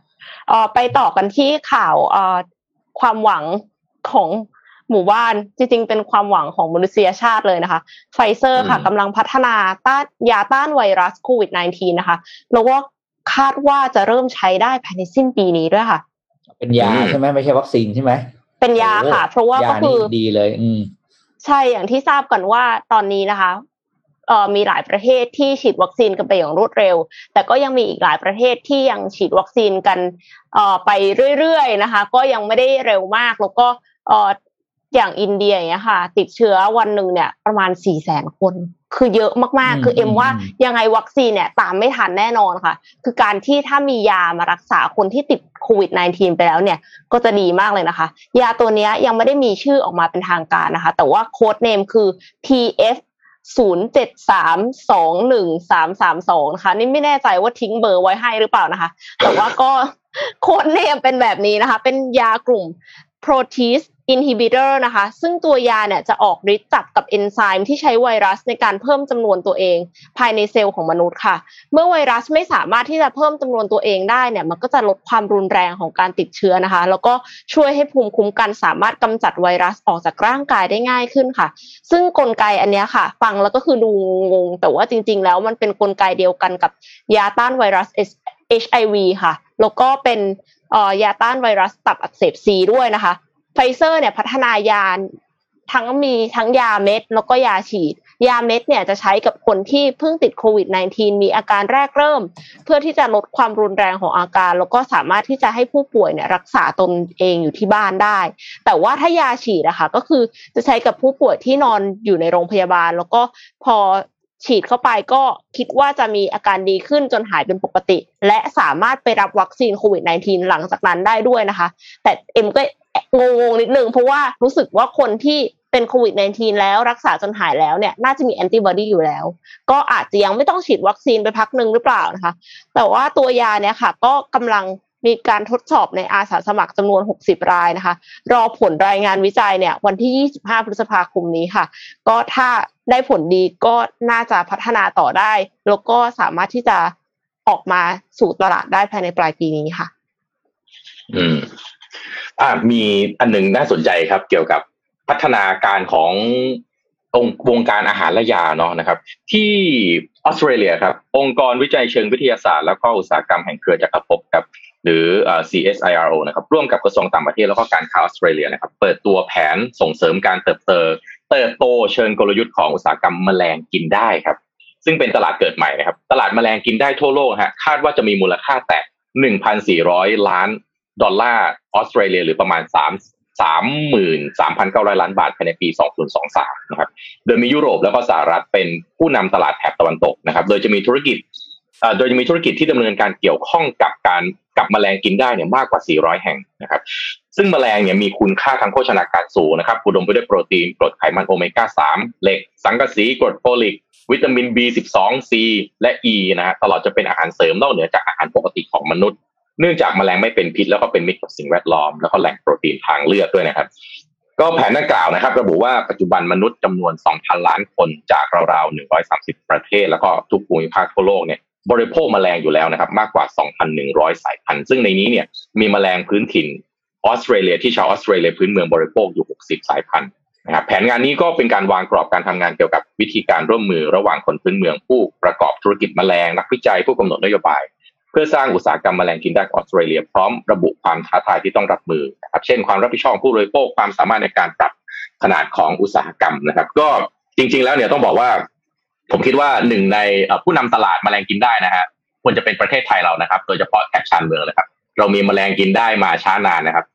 เอ่อไปต่อกันที่ข่าวเอ่อความหวังของ หมู่บ้านจริงๆ เป็นความหวังของมนุษยชาติเลยนะคะ ไฟเซอร์ค่ะอืมกำลังพัฒนาต้านยาต้านไวรัสโควิด -19 นะคะ แล้วก็คาดว่าจะเริ่มใช้ได้ภายในสิ้นปีนี้ด้วยค่ะ เป็นยาใช่ไหมไม่ใช่วัคซีนใช่ไหมเป็นยาค่ะ เพราะว่าก็คือยาคืนี่อดดีเลย อืมใช่อย่างที่ทราบกันว่าตอนนี้นะคะเอ่อมีหลายประเทศที่ฉีดวัคซีนกันไปอย่างรวดเร็ว แต่ก็ยังมีอีกหลายประเทศที่ยังฉีดวัคซีนกันเอ่อไปเรื่อยๆนะคะ ก็ยังไม่ได้เร็วมากแล้วก็เอ่อ อย่างอินเดียอย่างเงี้ยค่ะ ติดเชื้อวันหนึ่งเนี่ยประมาณสี่แสนคน คือเยอะมากอืมๆคือเอ็มว่าอืมยังไงวัคซีนเนี่ยตามไม่ทันแน่นอนค่ะ คือการที่ถ้ามียามารักษาคนที่ติดโควิด -19 ไปแล้วเนี่ยก็จะดีมากเลยนะคะ ยาตัวเนี้ยยังไม่ได้มีชื่อออกมาเป็นทางการนะคะ แต่ว่าโค้ดเนมคือ TF ศูนย์เจ็ดสามสองหนึ่งสามสามสองนะคะนี่ไม่แน่ใจว่าทิ้งเบอร์ไว้ให้หรือเปล่านะคะ แต่ว่าก็โค้ดเนมเป็นแบบนี้นะคะ เป็นยากลุ่ม protease inhibitor นะคะ ซึ่งตัวยาเนี่ยจะออกฤทธิ์จับกับเอนไซม์ที่ใช้ไวรัสในการเพิ่มจำนวนตัวเอง ภายในเซลล์ของมนุษย์ค่ะ เมื่อไวรัสไม่สามารถที่จะเพิ่มจำนวนตัวเองได้เนี่ย มันก็จะลดความรุนแรงของการติดเชื้อนะคะ แล้วก็ช่วยให้ภูมิคุ้มกันสามารถกำจัดไวรัสออกจากร่างกายได้ง่ายขึ้นค่ะ ซึ่งกลไกอันนี้ค่ะ ฟังแล้วก็คือดูงงแต่ว่าจริง ๆ แล้วมันเป็นกลไกเดียวกันกับยาต้านไวรัส HIV ค่ะ แล้วก็เป็น ยาต้านไวรัสตับอักเสบซีด้วยนะคะไฟเซอร์เนี่ยพัฒนายาทั้งมีทั้งยาเม็ดแล้วก็ยาฉีด ยาเม็ดเนี่ยจะใช้กับคนที่เพิ่งติดโควิด -19 มีอาการแรกเริ่ม เพื่อที่จะลดความรุนแรงของอาการ แล้วก็สามารถที่จะให้ผู้ป่วยเนี่ยรักษาตนเองอยู่ที่บ้านได้ แต่ว่าถ้ายาฉีดอะคะก็คือจะใช้กับผู้ป่วยที่นอนอยู่ในโรงพยาบาล แล้วก็พอ ฉีดเข้าไปก็คิดว่าจะมีอาการดีขึ้นจนหายเป็นปกติ และสามารถไปรับวัคซีนโควิด -19 หลังจากนั้นได้ด้วยนะคะ แต่เอ็มก็งงๆนิดนึงเพราะว่ารู้สึกว่าคนที่เป็นโควิด -19 แล้วรักษาจนหายแล้วเนี่ยน่าจะมีแอนติบอดีอยู่แล้ว ก็อาจจะยังไม่ต้องฉีดวัคซีนไปพักหนึ่งหรือเปล่านะคะ แต่ว่าตัวยาเนี่ยค่ะ ก็กำลัง มีการทดสอบในอาสาสมัครจำนวน 60 รายนะคะ รอผลรายงานวิจัยเนี่ยวันที่ 25 พฤษภาคมนี้ค่ะ ก็ถ้าได้ผลดีก็น่าจะพัฒนาต่อได้ แล้วก็สามารถที่จะออกมาสู่ตลาดได้ภายในปลายปีนี้ค่ะ อืม อ่ามีอันหนึ่งน่าสนใจครับ เกี่ยวกับพัฒนาการขององค์วงการอาหารและยาเนาะนะครับ ที่ออสเตรเลียครับ องค์กรวิจัยเชิงวิทยาศาสตร์ แล้วก็อุตสาหกรรมแห่งเครือจักรภพครับ หรือ CSIRO นะครับร่วมกับกระทรวงต่างประเทศแล้วก็การค้าออสเตรเลียนะครับเปิดตัวแผนส่งเสริมการเติบโตเติบโตเชิงกลยุทธ์ของอุตสาหกรรมแมลงกินได้ครับ ซึ่งเป็นตลาดเกิดใหม่นะครับ ตลาดแมลงกินได้ทั่วโลกฮะคาดว่าจะมีมูลค่าแตะ1,400 ล้านดอลลาร์ออสเตรเลียหรือประมาณ 3 33,900 ล้านบาทภายในปี 2023 นะครับ โดยมียุโรปแล้วก็สหรัฐเป็นผู้นำตลาดแถบตะวันตกนะครับ โดยจะมีธุรกิจ โดยจะมีธุรกิจที่ดำเนินการเกี่ยวข้องกับการกับแมลงกินได้เนี่ยมากกว่า 400 แห่งนะครับซึ่งแมลงเนี่ยมีคุณค่าทางโภชนาการสูงนะครับอุดมไปด้วยโปรตีนกรดไขมันโอเมก้า 3 เหล็ก สังกะสีกรดโฟลิก วิตามิน B12 C และ E นะฮะตลอดจะเป็นอาหารเสริมนอกเหนือจากอาหารปกติของมนุษย์ เนื่องจากแมลงไม่เป็นพิษแล้วก็เป็นมิตรกับสิ่งแวดล้อม แล้วก็แหล่งโปรตีนทางเลือกด้วยนะครับก็แผนดังกล่าวนะครับ ระบุว่าปัจจุบันมนุษย์จำนวน 2,000 ล้านคนจากราวๆ 130 ประเทศ แล้วก็ทุกภูมิภาคทั่วโลกเนี่ย บริโภคแมลงอยู่แล้วนะครับ มากกว่า 2,100 สายพันธุ์ซึ่งในนี้เนี่ยมีแมลงพื้นถิ่นออสเตรเลียที่ชาวออสเตรเลียพื้นเมืองบริโภคอยู่ 60 สายพันธุ์นะครับแผนงานนี้ก็เป็นการวางกรอบการทำงานเกี่ยวกับวิธีการร่วมมือระหว่างคนพื้นเมืองผู้ประกอบธุรกิจแมลงนักวิจัยผู้กำหนดนโยบาย เพื่อสร้างอุตสาหกรรมแมลงกินได้ออสเตรเลียพร้อมระบุความท้าทายที่ต้องรับมือนะครับเช่น ความรับผิดชอบผู้บริโภคความสามารถในการปรับขนาดของอุตสาหกรรมนะครับ ก็จริง ๆ แล้วเนี่ยต้องบอกว่า ผมคิดว่าหนึ่งในผู้นำตลาดแมลงกินได้นะฮะควรจะเป็นประเทศไทยเรานะครับ โดยเฉพาะแถบชานเมืองนะครับ เรามีแมลงกินได้มาช้านานนะครับ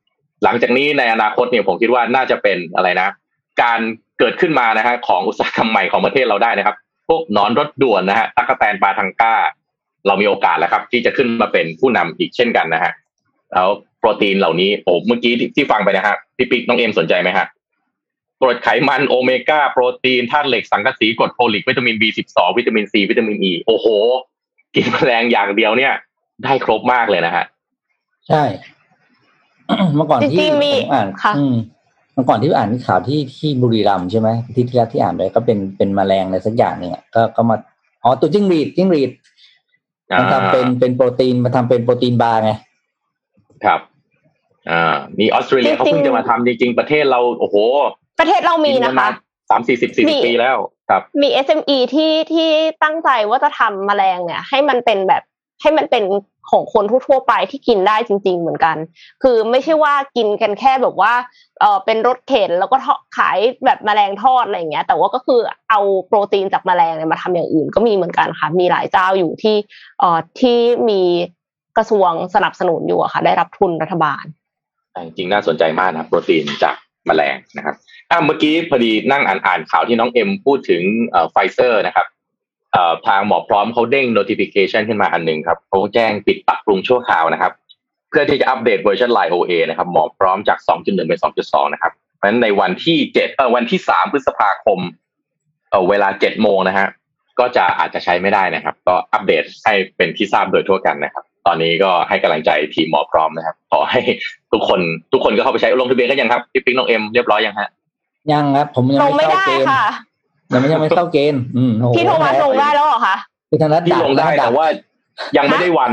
หลังจากนี้ในอนาคตเนี่ยผมคิดว่าน่าจะเป็นอะไรนะ การเกิดขึ้นมานะฮะของอุตสาหกรรมใหม่ของประเทศเราได้นะครับ พวกนอนรถด่วนนะฮะตั๊กแตนปลาทังก้า เรามีโอกาสแล้วครับ ที่จะขึ้นมาเป็นผู้นำอีกเช่นกันนะฮะแล้วโปรตีนเหล่านี้โอ้เมื่อกี้ที่ที่ฟังไปนะฮะพี่ปิ๊กน้องเอ็มสนใจไหมฮะ กรดไขมันโอเมก้าโปรตีนธาตุเหล็กสังกะสีกรดโฟลิกวิตามิน B12 วิตามินซีวิตามินอีโอ้โห กินแมลงอย่างเดียวเนี่ย ได้ครบมากเลยนะฮะ ใช่ เมื่อก่อนที่จริงๆมีผมอ่านค่ะอืมเมื่อก่อนที่อ่านข่าวที่ที่บุรีรัมย์ใช่ไหมที่ที่แรกที่อ่านไปก็เป็นเป็นแมลงอะไรสักอย่างหนึ่งอะก็ก็มาอ๋อตัวจิ้งหรีดจิ้งหรีดมันทำเป็นเป็นโปรตีนมาทำเป็นโปรตีนบาร์ไงครับ อ่านี่ออสเตรเลียเขาเพิ่งจะมาทำจริงๆ ประเทศเราโอ้โห ประเทศเรามีนะคะสามสี่สิบสี่มีสิบปีแล้วครับ มี SME ที่ที่ตั้งใจว่าจะทำแมลงเนี่ย ให้มันเป็นแบบให้มันเป็นของคนทั่วๆไปที่กินได้จริง ๆ เหมือนกัน คือไม่ใช่ว่ากินกันแค่แบบว่าเออเป็นรถเข็นแล้วก็ทอดขายแบบแมลงทอดอะไรอย่างเงี้ย แต่ว่าก็คือเอาโปรตีนจากแมลงเนี่ยมาทำอย่างอื่นก็มีเหมือนกันค่ะ มีหลายเจ้าอยู่ที่เอ่อที่มีกระทรวงสนับสนุนอยู่อะค่ะ ได้รับทุนรัฐบาล จริงๆน่าสนใจมากนะโปรตีนจากแมลงนะครับ อะเมื่อกี้พอดีนั่งอ่านอ่านข่าวที่น้องเอ็มพูดถึงไฟเซอร์นะครับเอ่อทางหมอพร้อมเขาเด้ง notification ขึ้นมาอันหนึ่งครับเขาแจ้งปิดปรับปรุงชั่วคราวนะครับ เพื่อที่จะอัปเดตเวอร์ชัน Line OA นะครับหมอพร้อมจาก 2.1 เป็น 2.2 นะครับเพราะฉะนั้นในวันที่7เอ่อวันที่ 3 พฤษภาคมเอ่อเวลา7โมงนะฮะก็จะอาจจะใช้ไม่ได้นะครับ ก็อัปเดตให้เป็นที่ทราบโดยทั่วกันนะครับ ตอนนี้ก็ให้กำลังใจทีมหมอพร้อมนะครับ ขอให้ทุกคนทุกคนก็เข้าไปใช้ลงทะเบียนกันยังครับพี่ปิ๊งน้องเอ็มเรียบร้อยยังฮะ ยังครับผมยังลงไม่ไม่เข้าได้เกณฑ์ค่ะยังไม่ยังไม่เข้าเกณฑ์อืมโอ้โหพี่โทมัสลงได้แล้วเหรอคะพี่ธนัทที่ดักลงได้ดัแต่กว่า ยังไม่ได้วัน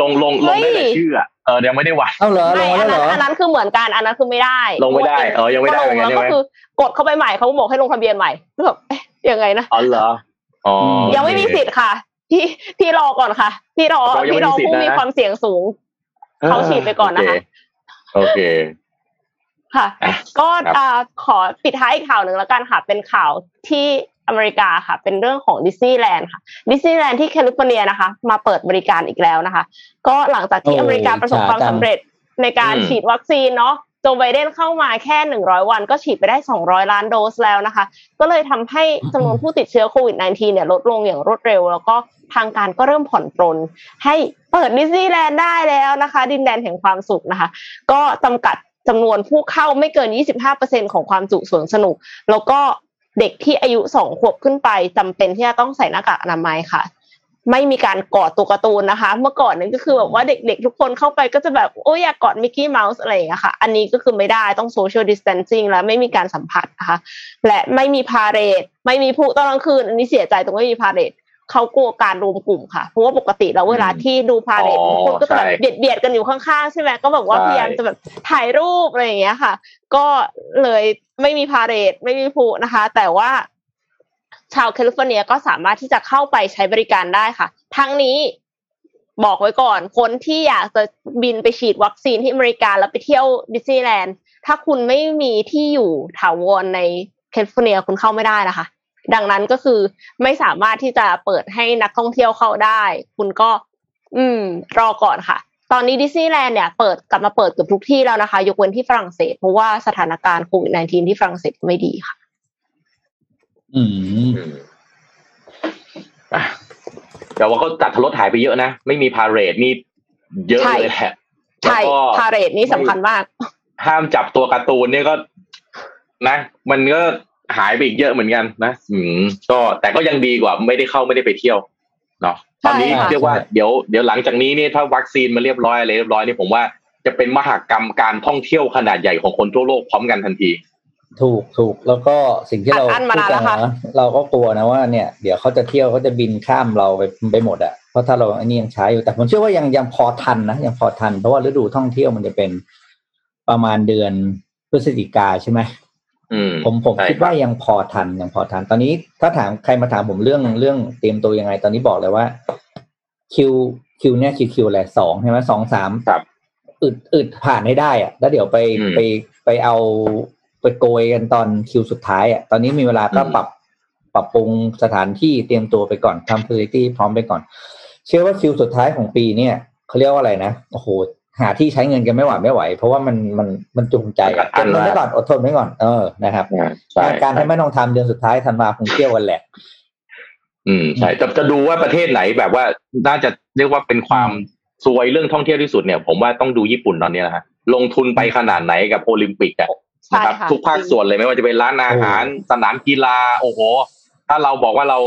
ลงลงลงได้แต่เฮ้ยชื่ออะเออยังไม่ได้วันเอ้าเหรอลไม่งอัแล้นวเหรนั้นออันนั้นคือเหมือนกันอันนั้นคือไม่ได้ ลงไม่ได้เออยังไม่ได้ก็ลเหมือนกันแล้วก็ใช่ไหมคือกดเข้าไปใหม่เขาบอกให้ลงทะเบียนใหม่แบบเอ๊ะยังไงนะอ๋อเหรออ๋อยังไม่มีสิทธิ์ค่ะพี่พี่รอก่อนค่ะ พี่รอเรายังไม่พี่รอมีสิทธิ์ผู้นะมีความเสี่ยงสูงเขาฉีดไปก่อนนะคะโอเค ค่ะอะ ก็ครับอ่าขอปิดท้ายอีกข่าวหนึ่งแล้วกันค่ะ เป็นข่าวที่อเมริกาค่ะ เป็นเรื่องของดิสนีย์แลนด์ค่ะดิสนีย์แลนด์ที่แคลิฟอร์เนียนะคะ มาเปิดบริการอีกแล้วนะคะ ก็หลังจากที่โอ้อเมริกาประสบความช้าจังสำเร็จในการอืมฉีดวัคซีนเนาะโจไบเดนเข้ามาแค่ 100 วันก็ฉีดไปได้ 200 ล้านโดสแล้วนะคะ ก็เลยทำให้จำนวนผู้ติดเชื้อโควิด -19 เนี่ยลดลงอย่างรวดเร็ว แล้วก็ทางการก็เริ่มผ่อนปรนให้เปิดดิสนีย์แลนด์ได้แล้วนะคะ ดินแดนแห่งความสุขนะคะ ก็จำกัด จำนวนผู้เข้าไม่เกิน 25%ของความจุสวนสนุก แล้วก็เด็กที่อายุสองขวบขึ้นไปจำเป็นที่จะต้องใส่หน้ากากอนามัยค่ะ ไม่มีการกอดตัวการ์ตูนนะคะ เมื่อก่อนนั้นก็คือแบบว่าเด็กๆ ทุกคนเข้าไปก็จะแบบโอ้ยอยากกอดมิกกี้เมาส์อะไรอย่างเงี้ยค่ะ อันนี้ก็คือไม่ได้ต้องโซเชียลดิส a ทนซิ่งและไม่มีการสัมผัสนะคะ และไม่มีพาเหรดไม่มีพลุตอนกลางคืน อันนี้เสียใจตรงไม่มีพาเหรด เขากลัวการรวมกลุ่มค่ะ เพราะว่าปกติแล้วเวลาที่ดูพาเหรดอ๋อทุกคนก็จะแบบใช่เบียดเบียดๆกันอยู่ข้างๆใช่ไหมก็แบบว่าใช่พยายามจะแบบถ่ายรูปอะไรอย่างเงี้ยค่ะ ก็เลยไม่มีพาเหรดไม่มีพลุนะคะ แต่ว่า ชาวแคลิฟอร์เนียก็สามารถที่จะเข้าไปใช้บริการได้ค่ะ ทั้งนี้บอกไว้ก่อน คนที่อยากจะบินไปฉีดวัคซีนที่อเมริกาแล้วไปเที่ยวดิสนีย์แลนด์ถ้าคุณไม่มีที่อยู่ถาวรในแคลิฟอร์เนียคุณเข้าไม่ได้นะคะ ดังนั้นก็คือไม่สามารถที่จะเปิดให้นักท่องเที่ยวเข้าได้ คุณก็ อืม รอก่อนค่ะ ตอนนี้ดิสนีย์แลนด์เนี่ยเปิดกลับมาเปิดเกือบทุกที่แล้วนะคะ ยกเว้นที่ฝรั่งเศสเพราะว่าสถานการณ์โควิด -19 ที่ฝรั่งเศสไม่ดีค่ะ อืมอืมอะแต่ว่าก็จัดทะลดหายไปเยอะนะ ไม่มีพาเหรดนี่เยอะใช่เลยแหละใช่แล้วก็พาเหรดนี่สำคัญมาก ห้ามจับตัวการ์ตูนเนี่ยก็นะ มันก็ หายไปอีกเยอะเหมือนกันนะอืมก็แต่ก็ยังดีกว่าไม่ได้เข้าไม่ได้ไปเที่ยวเนาะตอนนี้ใช่ค่ะเรียกว่าเดี๋ยวเดี๋ยวหลังจากนี้เนี่ยถ้าวัคซีนมาเรียบร้อยอะไรเรียบร้อยนี่ผมว่าจะเป็นมหากรรมการท่องเที่ยวขนาดใหญ่ของคนทั่วโลกพร้อมกันทันที ถูกถูกแล้วก็สิ่งที่เราอัดอั้นมานานพูดกัแล้วค่ะนะเราก็กลัวนะว่าเนี่ยเดี๋ยวเขาจะเที่ยวเขาจะบินข้ามเราไปไปหมดอะเพราะถ้าเราอันนี้ยังใช้อยู่แต่ผมเชื่อว่ายังยังพอทันนะยังพอทันเพราะว่าฤดูท่องเที่ยวมันจะเป็นประมาณเดือนพฤศจิกาใช่ไหมอืม ผมผมใช่คิดว่ายังพอทันยังพอทัน ตอนนี้ถ้าถามใครมาถามผมเรื่องเรื่องเตรียมตัวยังไง ตอนนี้บอกเลยว่า Q Q เนี่ย Q Q อะไรสองใช่ไหมสองสามครับอึดอึดผ่านให้ได้อะแล้วเดี๋ยวไปอืมไปไปเอาไปโกยกันตอน Q สุดท้ายอะตอนนี้มีเวลาก็อืมปรับปรับปรุงสถานที่เตรียมตัวไปก่อนทำ facility พร้อมไปก่อน เชื่อว่า Q สุดท้ายของปีเนี่ยเขาเรียกว่าอะไรนะโอ้โห หาที่ใช้เงินกันไม่ไหวไม่ไหว เพราะว่ามันมันมันจูงใจอะอัเก็บนเงินละไว้ก่อนอดทนไว้ก่อนเออนะครับอ่าใช่การให้ไม่ต้องทำเดือนสุดท้ายธันวาคงเที่ยวกันแหละ อืมใช่จะจะดูว่าประเทศไหนแบบว่าน่าจะเรียกว่าเป็นความซวยเรื่องท่องเที่ยวที่สุดเนี่ย ผมว่าต้องดูญี่ปุ่นตอนนี้นะฮะลงทุนไปขนาดไหนกับโอลิมปิกอะใช่นะครับค่ะทุกภาคส่วนเลยไม่ว่าจะเป็นร้านอาหารสนามกีฬาโอ้โหถ้าเราบอกว่าเรา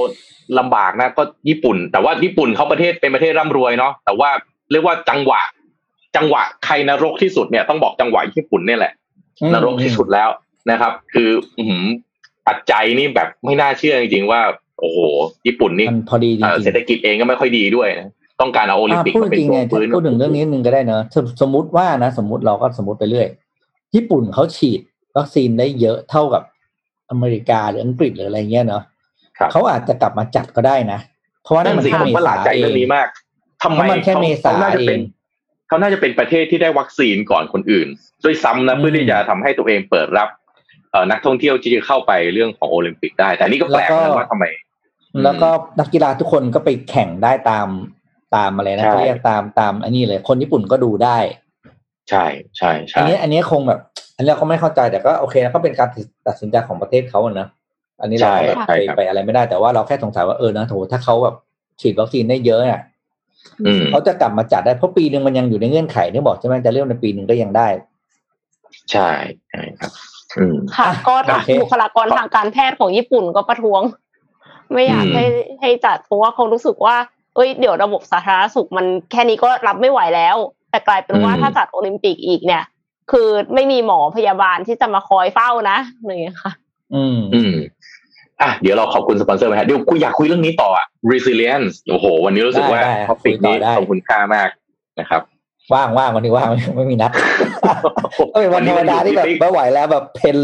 ลำบากนะก็ญี่ปุ่น แต่ว่าญี่ปุ่นเขาประเทศเป็นประเทศร่ำรวยเนาะแต่ว่าเรียกว่าจังหวะ จังหวะใครนรกที่สุดเนี่ยต้องบอกจังหวะญี่ปุ่นเนี่ยแหละอืมนรกที่สุดแล้วนะครับ คืออือหือปัจจัยนี่แบบไม่น่าเชื่อจริงๆว่า โอ้โหญี่ปุ่นนี่มันพอดีจริเอ่องเศรษฐกิจเองก็ไม่ค่อยดีด้วยนะต้องการเอาโอลิมอะปิกพูดมาเป็จนริงตัวไงฟื้นพูดถึงเรื่องนี้นึงก็ได้เนอะสมสมมุติว่านะ สมมติเราก็สมมติไปเรื่อย ญี่ปุ่นเขาฉีดวัคซีนได้เยอะเท่ากับอเมริกาหรืออังกฤษหรืออะไรเงี้ยเนาะครับเขาอาจจะกลับมาจัดก็ได้นะ เพราะว่านั่นั่นนมันสิแค่ผมเมประหลาษาดใจเอเรื่องงนี้มากทำเพไมราะมันแค่เมษาเขาน่าจะเป็นเอง เขาน่าจะเป็นประเทศที่ได้วัคซีนก่อนคนอื่น ด้วยซ้ำนะอืมเพื่อที่จะทำให้ตัวเองเปิดรับเอ่อนักท่องเที่ยวที่จะเข้าไปเรื่องของโอลิมปิกได้ แต่นี่ก็แปลกนะว่าทำไมอืมแล้วก็นักกีฬาทุกคนก็ไปแข่งได้ตามตามอะไรนะใช่เขาเรียกตามตามอันนี้เลย คนญี่ปุ่นก็ดูได้ ใช่ใช่ใช่อันนี้อันนี้คงแบบ อันนี้เราก็ไม่เข้าใจแต่ก็โอเคนะก็เป็นการตัดสินใจของประเทศเขาอะนะอันนี้เราก็แบบใช่ไปครับไปอะไรไม่ได้แต่ว่าเราแค่สงสัยว่าเออนะโถถ้าเขาแบบฉีดวัคซีนได้เยอะอะอืม เขาจะกลับมาจัดได้เพราะปีหนึ่งมันยังอยู่ในเงื่อนไขที่บอกใช่ไหมจะเริ่มในปีหนึ่งก็ยังได้ ใช่ใช่ครับอืมค่ะ ก็โอเคบุคลากรทางการแพทย์ของญี่ปุ่นก็ประท้วง ไม่อยากอืมให้ให้จัดเพราะว่าเขารู้สึกว่าเอ้ยเดี๋ยวระบบสาธารณสุขมันแค่นี้ก็รับไม่ไหวแล้ว แต่กลายเป็นว่าถ้าจัดโอลิมปิกอีกเนี่ย คือไม่มีหมอพยาบาลที่จะมาคอยเฝ้านะอย่างเงี้ยค่ะ อืม อืมอะเดี๋ยวเราขอบคุณสปอนเซอร์ไปฮะเดี๋ยวกูอยากคุยเรื่องนี้ต่ออะ resilience โอ้โห วันนี้รู้สึกว่าได้ได้ท็อปิกนี้คุยต่อได้ขอบคุณค่ามากนะครับว่างว่างวันนี้ว่างไม่มีนัดเอ้ยวันธรรมดาที่แบบไม่ไหวแล้วแบบเพน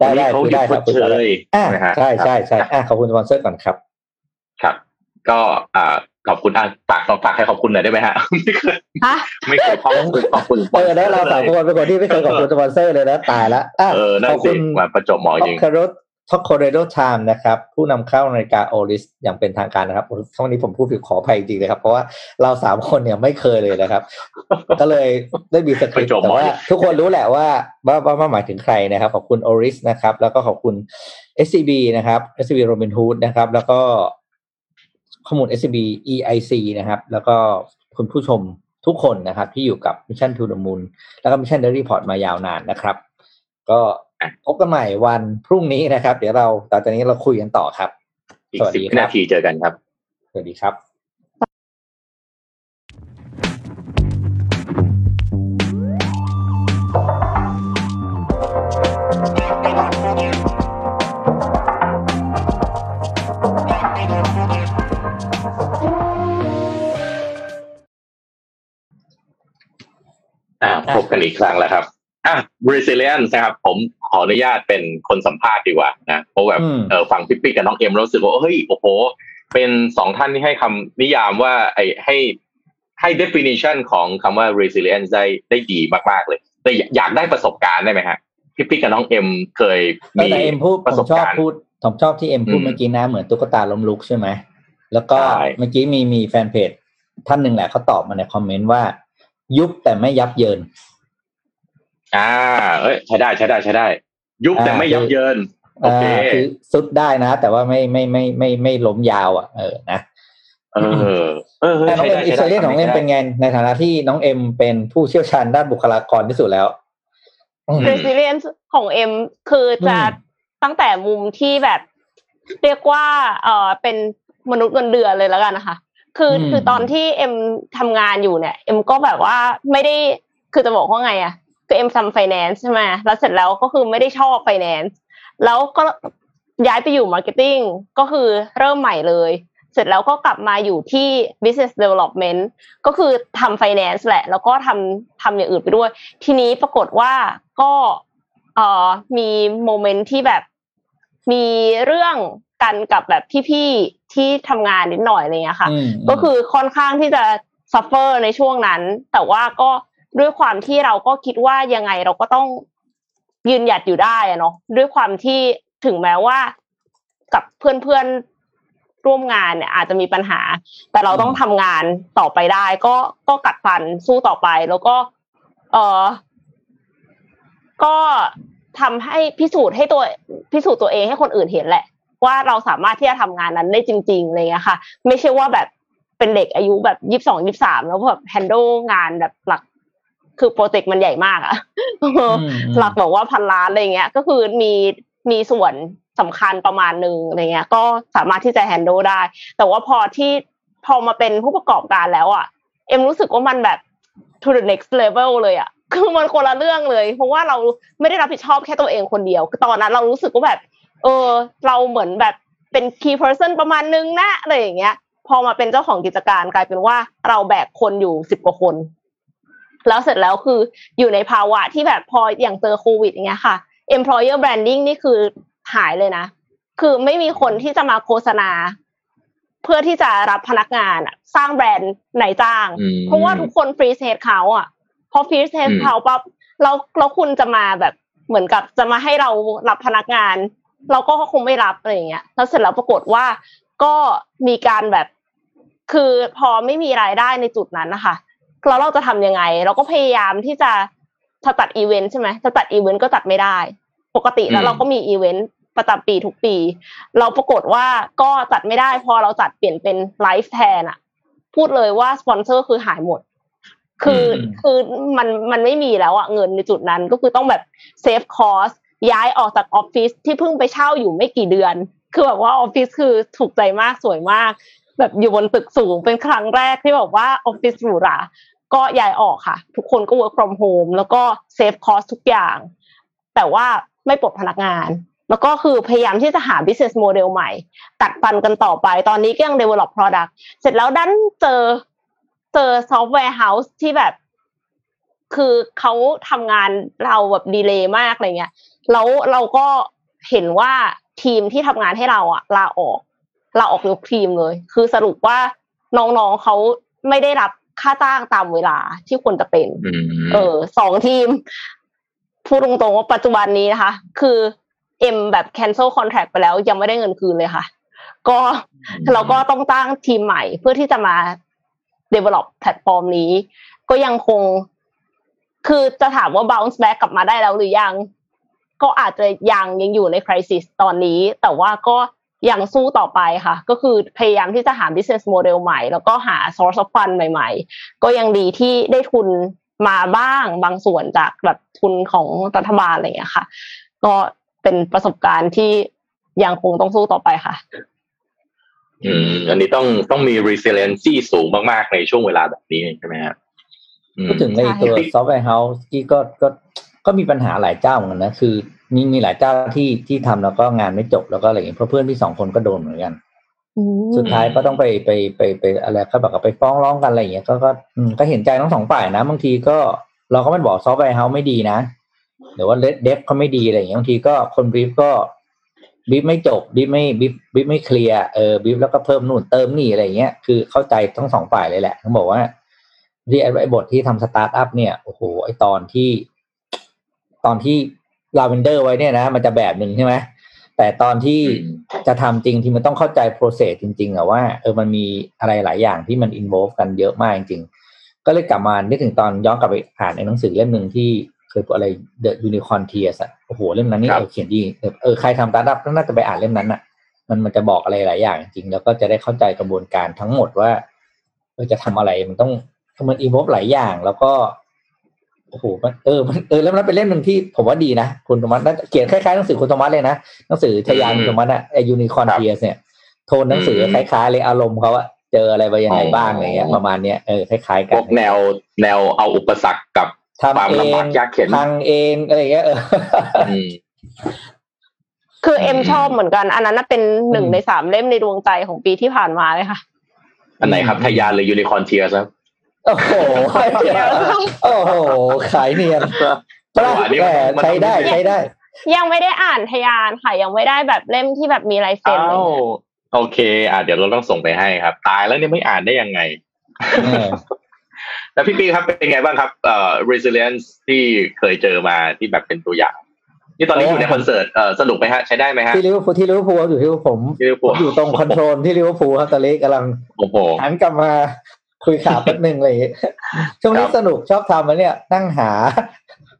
วัได้นนี้ได้เขาคุยหยุได้ดครับชดเชยอ่านะฮะใช่ใช่ใช่อ่าขอบคุณสปอนเซอร์ก่อนครับ ครับ ก็อ่าขอบคุณอะฝากฝากให้ขอบคุณหน่อยได้ไหมฮะไม่เคยฮะไม่เคยขอบคุณขอบคุณเออแล้วเราสามคนเป็นคนที่ไม่เคยขอบคุณสปอนเซอร์เลยนะตายละอะเออนั่ขนอบสิคุณมาประจบเหมอท็จอริปงคาร์โร ท็อปคอร์เรโดไทม์นะครับ ผู้นำเข้านาฬิกาโอลิสอย่างเป็นทางการนะครับช่วงนี้ผมพูดผิดขออภัยจริงๆนะครับ เพราะว่าเราสามคนเนี่ยไม่เคยเลยนะครับ ก็เลยได้มีสคริปต์ไปจบแต่หมอว่าอีกทุกคนรู้แหละว่าว่าว่าว่าหมายถึงใครนะครับ ขอบคุณโอริสนะครับ แล้วก็ขอบคุณ SCB นะครับ SCB Robinhood นะครับ แล้วก็ข้อมูล SCB EIC นะครับ แล้วก็คุณผู้ชมทุกคนนะครับ ที่อยู่กับ Mission to the Moon แล้วก็ Mission Daily Report มายาวนานนะครับ ก็ พบกันใหม่วันพรุ่งนี้นะครับ เดี๋ยวเราต่อจากนี้เราคุยกันต่อครับ อีกสวัสสิบดีวิครันาบทีเจอกันครับ สวัสดีครับอ่าพบกันอีกครั้งแล้วครับ อะ resilience นะครับ ผมขออนุญาตเป็นคนสัมภาษณ์ดีกว่านะเพราะแบบอืมเออฟังพี่ปิ๊กกับน้องเอ็มแล้วรู้สึกว่าเฮ้ยโอ้โห เป็นสองท่านที่ให้คำนิยามว่าไอ้ให้ให้ definition ของคำว่า resilience ได้ได้ดีมากๆเลย แต่อยากได้ประสบการณ์ได้ไหมฮะพี่ปิ๊กกับน้องเอ็มเคยตอนมีไหนเอ็มพูดประผสมบชอบการณ์พูดผมชอบที่เอ็มพูดอืมเมื่อกี้นะเหมือนตุ๊กตาล้มลุกใช่ไหมแล้วก็ใช่เมื่อกี้มีมีแฟนเพจท่านหนึ่งแหละเขาตอบมาในคอมเมนต์ว่า ยุบแต่ไม่ยับเยิน อ่า เอ้ยใช้ได้ใช้ได้ใช้ได้ ยุบแต่อ่าไม่ยับเยินโอเคอ่าคือสุดได้นะ แต่ว่าไม่ไม่ไม่ไม่ไม่ล้มยาว อะ เออนะเออเออเออแต่น้องใช้เอ็มได้อิสใช้ราเอได้ลของเอ็มเป็นไงในฐานะที่น้องเอ็มเป็นผู้เชี่ยวชาญด้านบุคลากรที่สุดแล้วอืม resilience ของเอ็มคือจะอืมตั้งแต่มุมที่แบบ เรียกว่า เออเป็นมนุษย์เงินเดือนเลยแล้วกันนะคะ คืออมคือตอนที่เอ็มทำงานอยู่เนี่ย เอ็มก็แบบว่าไม่ได้คือจะบอกว่าไงอะ คือเอ็มทำไฟแนนซ์ใช่ไหมแล้วเสร็จแล้วก็คือไม่ได้ชอบไฟแนนซ์แล้วก็ย้ายไปอยู่ marketing ก็คือเริ่มใหม่เลย เสร็จแล้วก็กลับมาอยู่ที่ business development ก็คือทำ finance แหละ แล้วก็ทำทำอย่างอื่นไปด้วย ทีนี้ปรากฏว่าก็เอ่อมี moment ที่แบบมีเรื่องกันกับแบบพี่ๆที่ทำงานนิดหน่อยอะไรเงี้ยค่ะอืมก็คือค่อนข้างที่จะ suffer ในช่วงนั้น แต่ว่าก็ ด้วยความที่เราก็คิดว่ายังไงเราก็ต้องยืนหยัดอยู่ได้อะเนาะด้วยความที่ถึงแม้ว่า กับเพื่อนๆร่วมงานเนี่ย อาจจะมีปัญหา แต่เราต้องทำงานต่อไปได้ ก็ก็กัดฟันสู้ต่อไป แล้วก็ เออก็ทำให้พิสูจน์ให้ตัวพิสูจน์ตัวเองให้คนอื่นเห็นแหละ ว่าเราสามารถที่จะทำงานนั้นได้จริงๆเงี้ยค่ะ ไม่ใช่ว่าแบบเป็นเด็กอายุแบบยี่สิบสองยี่สามแล้วแบบ handle งานแบบหลัก คือ project มันใหญ่มากอะหลักบอกว่าพันล้านอะไรเงี้ย ก็คือมีมีส่วนสำคัญประมาณหนึ่งอะไรเงี้ย ก็สามารถที่จะ handle ได้ แต่ว่าพอที่พอมาเป็นผู้ประกอบการแล้วอะเอ็มรู้สึกว่ามันแบบ to the next level เลยอะคือมันคนละเรื่องเลย เพราะว่าเราไม่ได้รับผิดชอบแค่ตัวเองคนเดียวคือตอนนั้นเรารู้สึกว่าแบบ เออ เราเหมือนแบบเป็น key person ประมาณนึงนะอะไรอย่างเงี้ย พอมาเป็นเจ้าของกิจการกลายเป็นว่าเราแบกคนอยู่สิบกว่าคน แล้วเสร็จแล้วคืออยู่ในภาวะที่แบบพออย่างเจอโควิดอย่างเงี้ยค่ะ employer branding นี่คือหายเลยนะ คือไม่มีคนที่จะมาโฆษณา เพื่อที่จะรับพนักงานอะสร้างแบรนด์นายจ้างอืมเพราะว่าทุกคน freeze headcount อะพอ freeze head อืม count ปั๊บเราเราคุณจะมาแบบเหมือนกับจะมาให้เรารับพนักงาน เราก็คงไม่รับอะไรอย่างเงี้ยแล้วเสร็จแล้วปรากฏว่าก็มีการแบบ คือพอไม่มีรายได้ในจุดนั้นนะคะ แล้วเราจะทำยังไง เราก็พยายามที่จะถ้าจัดอีเวนต์ใช่ไหมจะจัดอีเวนต์ก็จัดไม่ได้ ปกติแล้วเราก็มีอีเวนต์ประจำปีทุกปี เราปรากฏว่าก็จัดไม่ได้ พอเราจัดเปลี่ยนเป็นไลฟ์แทนอะพูดเลยว่าสปอนเซอร์คือหายหมด คืออมคือมันมันไม่มีแล้วอะเงินในจุดนั้นก็คือต้องแบบ save cost ย้ายออกจากออฟฟิศที่เพิ่งไปเช่าอยู่ไม่กี่เดือน คือแบบว่าออฟฟิศคือถูกใจมากสวยมาก แบบอยู่บนตึกสูงเป็นครั้งแรกที่แบบว่าออฟฟิศหรูหรา ก็ย้ายออกค่ะ ทุกคนก็ work from home แล้วก็save cost ทุกอย่าง แต่ว่าไม่ปลดพนักงาน แล้วก็คือพยายามที่จะหา business model ใหม่ กัดฟันกันต่อไป ตอนนี้ก็ยัง develop product เสร็จแล้วดันเจอเจอ software house ที่แบบ คือเขาทำงานเราแบบ delay มากอะไรเงี้ย แล้วเราก็เห็นว่าทีมที่ทำงานให้เราอะลาออกลาออกยกทีมเลย คือสรุปว่าน้องๆเขาไม่ได้รับ ค่าจ้างตามเวลาที่ควรจะเป็นอืมเออสองทีมพูดตรงๆว่าปัจจุบันนี้นะคะ คือเอ็มแบบ cancel contract ไปแล้วยังไม่ได้เงินคืนเลยค่ะ ก็เราก็ต้องตั้งทีมใหม่เพื่อที่จะมา develop แพลตฟอร์มนี้ ก็ยังคง คือจะถามว่า bounce back กลับมาได้แล้วหรือยัง ก็อาจจะยังยังอยู่ใน crisis ตอนนี้ แต่ว่าก็ ยังสู้ต่อไปค่ะ ก็คือพยายามที่จะหา business model ใหม่ แล้วก็หา source of fund ใหม่ ๆ ก็ยังดีที่ได้ทุนมาบ้างบางส่วนจากแบบทุนของรัฐบาลอะไรอย่างเงี้ยค่ะ ก็เป็นประสบการณ์ที่ยังคงต้องสู้ต่อไปค่ะ อืม อันนี้ต้องต้องมี resiliency สูงมากๆในช่วงเวลาแบบนี้ใช่ไหมครับอืมพูดถึงในใช่ตัว software house ที่ก็ก็ก็มีปัญหาหลายเจ้าเหมือนกันนะ คือ มีมีหลายเจ้าที่ที่ทำแล้วก็งานไม่จบแล้วก็อะไรอย่างเงี้ยเพราะเพื่อนพี่สองคนก็โดนเหมือนกันสุดท้ายก็ต้องไปไปไปไปอะไรก็แบบกับไปฟ้องร้องกันอะไรอย่างเงี้ยก็ก็อืมก็เห็นใจทั้งสองฝ่ายนะบางทีก็เราก็ไม่ได้บอก software house ไม่ดีนะหรือว่า lead dev เขาไม่ดีอะไรอย่างเงี้ยบางทีก็คน brief ก็ brief ไม่จบ brief ไม่ brief brief ไม่เคลียร์เออ brief แล้วก็เพิ่มนู่นเติมนี่อะไรอย่างเงี้ยคือเข้าใจทั้งสองฝ่ายเลยแหละต้องบอกว่าที่ไอ้ไอ้บทที่ทำสตาร์ทอัพเนี่ยโอ้โหไอตอนที่ ตอนที่ ลาเวนเดอร์ไว้เนี่ยนะมันจะแบบหนึ่งใช่ไหมแต่ตอนที่อืมจะทำจริงที่มันต้องเข้าใจ process จริงๆอะว่าเออมันมีอะไรหลายอย่างที่มัน involve กันเยอะมากจริงๆ ก็เลยกลับมานึกถึงตอนย้อนกลับไปอ่านในหนังสือเล่มหนึ่งที่เคยพูดอะไร The Unicorn Tears อะโอ้โหเล่มนั้นนี่ครับเออเขียนดีเออเออใครทำสตาร์ทอัพก็น่าจะไปอ่านเล่มนั้นอะมันมันจะบอกอะไรหลายอย่างจริงๆแล้วก็จะได้เข้าใจกระบวนการทั้งหมดว่าเออจะทำอะไรมันต้องมัน involve หลายอย่างแล้วก็ โอ้โหมันเออมันเออแล้วนั้นเป็นเล่มหนึ่งที่ผมว่าดีนะคุณโทมัสน่าจะเขียนคล้ายๆหนังสือคุณโทมัสเลยนะหนังสือทะยานอืมคุณโทมัสอะไอยูนิคอนครับ Tears เนี่ยโทนหนังสืออืมคล้ายๆเลยอารมณ์เขาอะเจออะไรไปยังไงอ๋อบ้างอะไรเงี้ยประมาณเนี้ยเออคล้ายๆพกันวกแนวแนวเอาอุปสรรคกับทำความเอลำบากงยากเข็นทางเองอะไรเงี้ยเอออืมคือเอ็มอืมชอบเหมือนกัน อันนั้นน่ะเป็นหนึ่งอืมในสามเล่มในดวงใจของปีที่ผ่านมาเลยค่ะ อันไหนครับทะยานหรือยูนิคอนเทียครับ โอ้โหโอ้โห ขายเนียนจังหวะนี้แหมันใช้ได้มันใช้ได้ ยังไม่ได้อ่านทะยานค่ะ ยังไม่ได้แบบเล่มที่แบบมีลายเซ็นอ้าเลวยโอเค อะเดี๋ยวเราต้องส่งไปให้ครับ ตายแล้วเนี่ยไม่อ่านได้ยังไงเออแล้วพี่ปีครับเป็นไงบ้างครับเอ่อ resilience ที่เคยเจอมาที่แบบเป็นตัวอย่างนี่ตอนนี้อยู่ในคอนเสิร์ตเอ่อสนุกไหมฮะใช้ได้ไหมฮะที่ลิเวอร์พูลที่ลิเวอร์พูลอยู่ที่ผมที่ลิเวอร์พูผลมอยู่ตรงคอนโทรลที่ลิเวอร์พูลครับตอนนี้กำลังโอ้โหหันกลับมา คุยข่าวแป๊บหนึ่งอะไรอย่างเงี้ยช่วงนี้ครับสนุกชอบทำมาเนี่ยนั่งหา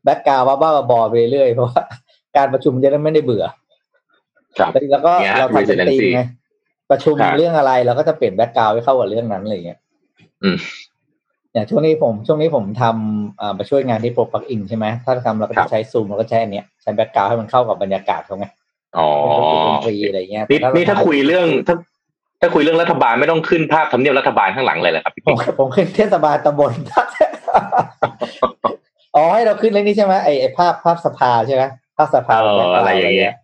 แบ็กกราวบ้าๆบอๆไปเรื่อยๆเพราะว่าการประชุมจะได้ไม่ได้เบื่อครับแล้วก็เนี่ยเราทำเป็นทีม resiliency ไงประชุมครับเรื่องอะไรเราก็จะเปลี่ยนแบ็กกราวด์ให้เข้ากับเรื่องนั้นอะไรอย่างเงี้ยอืมอย่างช่วงนี้ผมช่วงนี้ผมทำอ่ามาช่วยงานที่โปรปักอินใช่ไหมถ้าทำเราก็ครัจะบใช้ซูมเราก็ใช้อันเนี้ยใช้แบ็กกราวด์ให้มันเข้ากับบรรยากาศเขาไงอ๋อเป็นดนตรีอะไรเงี้ยนี่แต่นี่ถ้าคุยเรื่องถ้า ถ้าคุยเรื่องรัฐบาลไม่ต้องขึ้นภาพทำเนียบรัฐบาลข้างหลังเลยเหรอครับพี่ผมปิ๊กผมขึ้นเทศบาลตำบลอ๋อให้เราขึ้นเรื่องนี้ใช่ไหมไอไอภาพภาพสภาใช่ไหมภาพสภาเอออะไรอย่างเงี้ย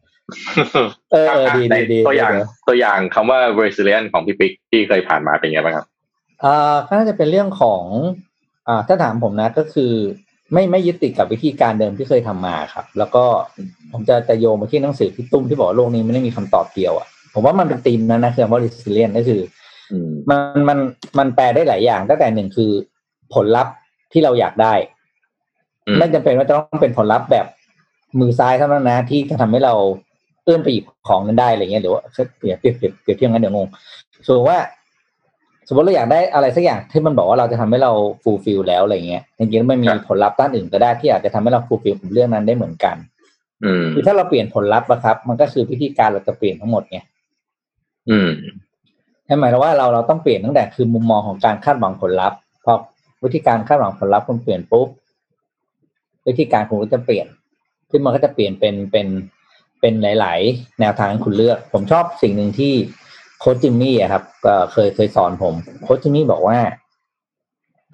เออเออดีไหนดีดีตัวอย่างเดี๋วตัวอย่างคำว่า resilient ของพี่ปิ๊กที่เคยผ่านมาเป็นไงบ้างครับอ่าก็น่าจะเป็นเรื่องของอ่าถ้าถามผมนะก็คือ ไม่ไม่ยึดติดกับวิธีการเดิมที่เคยทำมาครับ แล้วก็ผมจะจะโยงมาที่หนังสือพี่ตุ้มที่บอกว่าโลกนี้ไม่ได้มีคำตอบเดียวอะ ผมว่ามันเป็นธีมนั้นนะคือคำว่า resilient ก็คืออืมมันมันมันแปลได้หลายอย่างตั้งแต่หนึ่งคือผลลัพธ์ที่เราอยากได้อืมไม่จำเป็นว่าจะต้องเป็นผลลัพธ์แบบมือซ้ายเท่านั้นนะ ที่จะทำให้เราเอื้อมไปหยิบของนั้นได้อะไรเงี้ยหรือว่าเปรียบเปรียบเปรียบเปรียบเทียบกันเดี๋ยวงงสมมติว่า สมมติเราอยากได้อะไรสักอย่างที่มันบอกว่าเราจะทำให้เรา fulfill แล้วอะไรเงี้ยจริงๆแล้วมันมีครับผลลัพธ์ด้านอื่นก็ได้ที่อาจจะทำให้เรา fulfill เรื่องนั้นได้เหมือนกันอืมคือถ้าเราเปลี่ยนผลลัพธ์อะครับ มันก็คือวิธีการเราจะเปลี่ยนทั้งหมดไง อืมนั่นหมายถึงว่าเราเราต้องเปลี่ยนตั้งแต่คือมุมมองของการคาดหวังผลลัพธ์พอวิธีการคาดหวังผลลัพธ์คุณเปลี่ยนปุ๊บวิธีการคุณก็จะเปลี่ยนซึ่งมันก็จะเปลี่ยนเป็นเป็นเป็นหลาย ๆ แนวทางให้คุณเลือก ผมชอบสิ่งหนึ่งที่โค้ชจิมมี่อะครับ ก็เคยเคยสอนผม โค้ชจิมมี่บอกว่า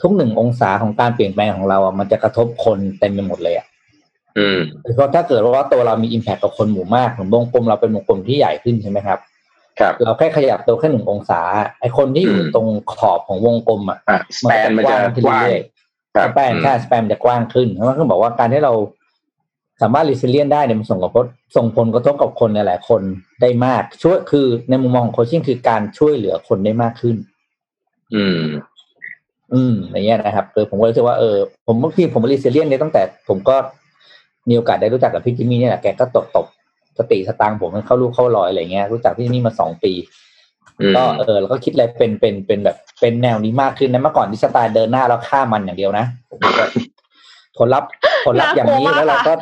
ทุกหนึ่งองศาของการเปลี่ยนแปลงของเราอะมันจะกระทบคนเต็มไปหมดเลยอะอืมเพราะถ้าเกิดว่าตัวเรามีอิมแพคกับคนหมู่มากเหมือนวงกลมเราเป็นวงกลมที่ใหญ่ขึ้นใช่ไหมครับครับ เราแค่ขยับตัวแค่หนึ่งองศาไอคนที่อยู่อืมตรงขอบของวงกลมอะอะสแปนมันจะกว้างๆสแปนใช่สแปนมันจะกว้างขึ้นเพราะมันก็บอกว่าการที่เราสามารถรีซิเลียนได้เนี่ยมันส่งกับส่งผลกระทบกับคนหลายๆคนได้มาก ช่วยคือในมุมมองของโคชชิ่งคือการช่วยเหลือคนได้มากขึ้น อืม อืมอย่างเงี้ยนะครับคือผมก็รู้สึกว่าเออผมบางทีผม resilient เนี่ยตั้งแต่ ผมก็มีโอกาสได้รู้จักกับพี่จิมมี่เนี่ยแหละแกก็ตบตบ สติสตางค์ผมมันเข้ารูปเข้ารอยอะไรเงี้ยรู้จักพี่จิมมี่มาสองปีอืมก็เออแล้วก็คิดอะไรเป็นเป็นเป็นแบบเป็นแนวนี้มากขึ้นนะเมื่อก่อนที่สไตล์เดินหน้าแล้วฆ่ามันอย่างเดียวนะผลลัพธ์ผลลัพธ์อย่างนี้น่ากลัวมากแล้วเราก็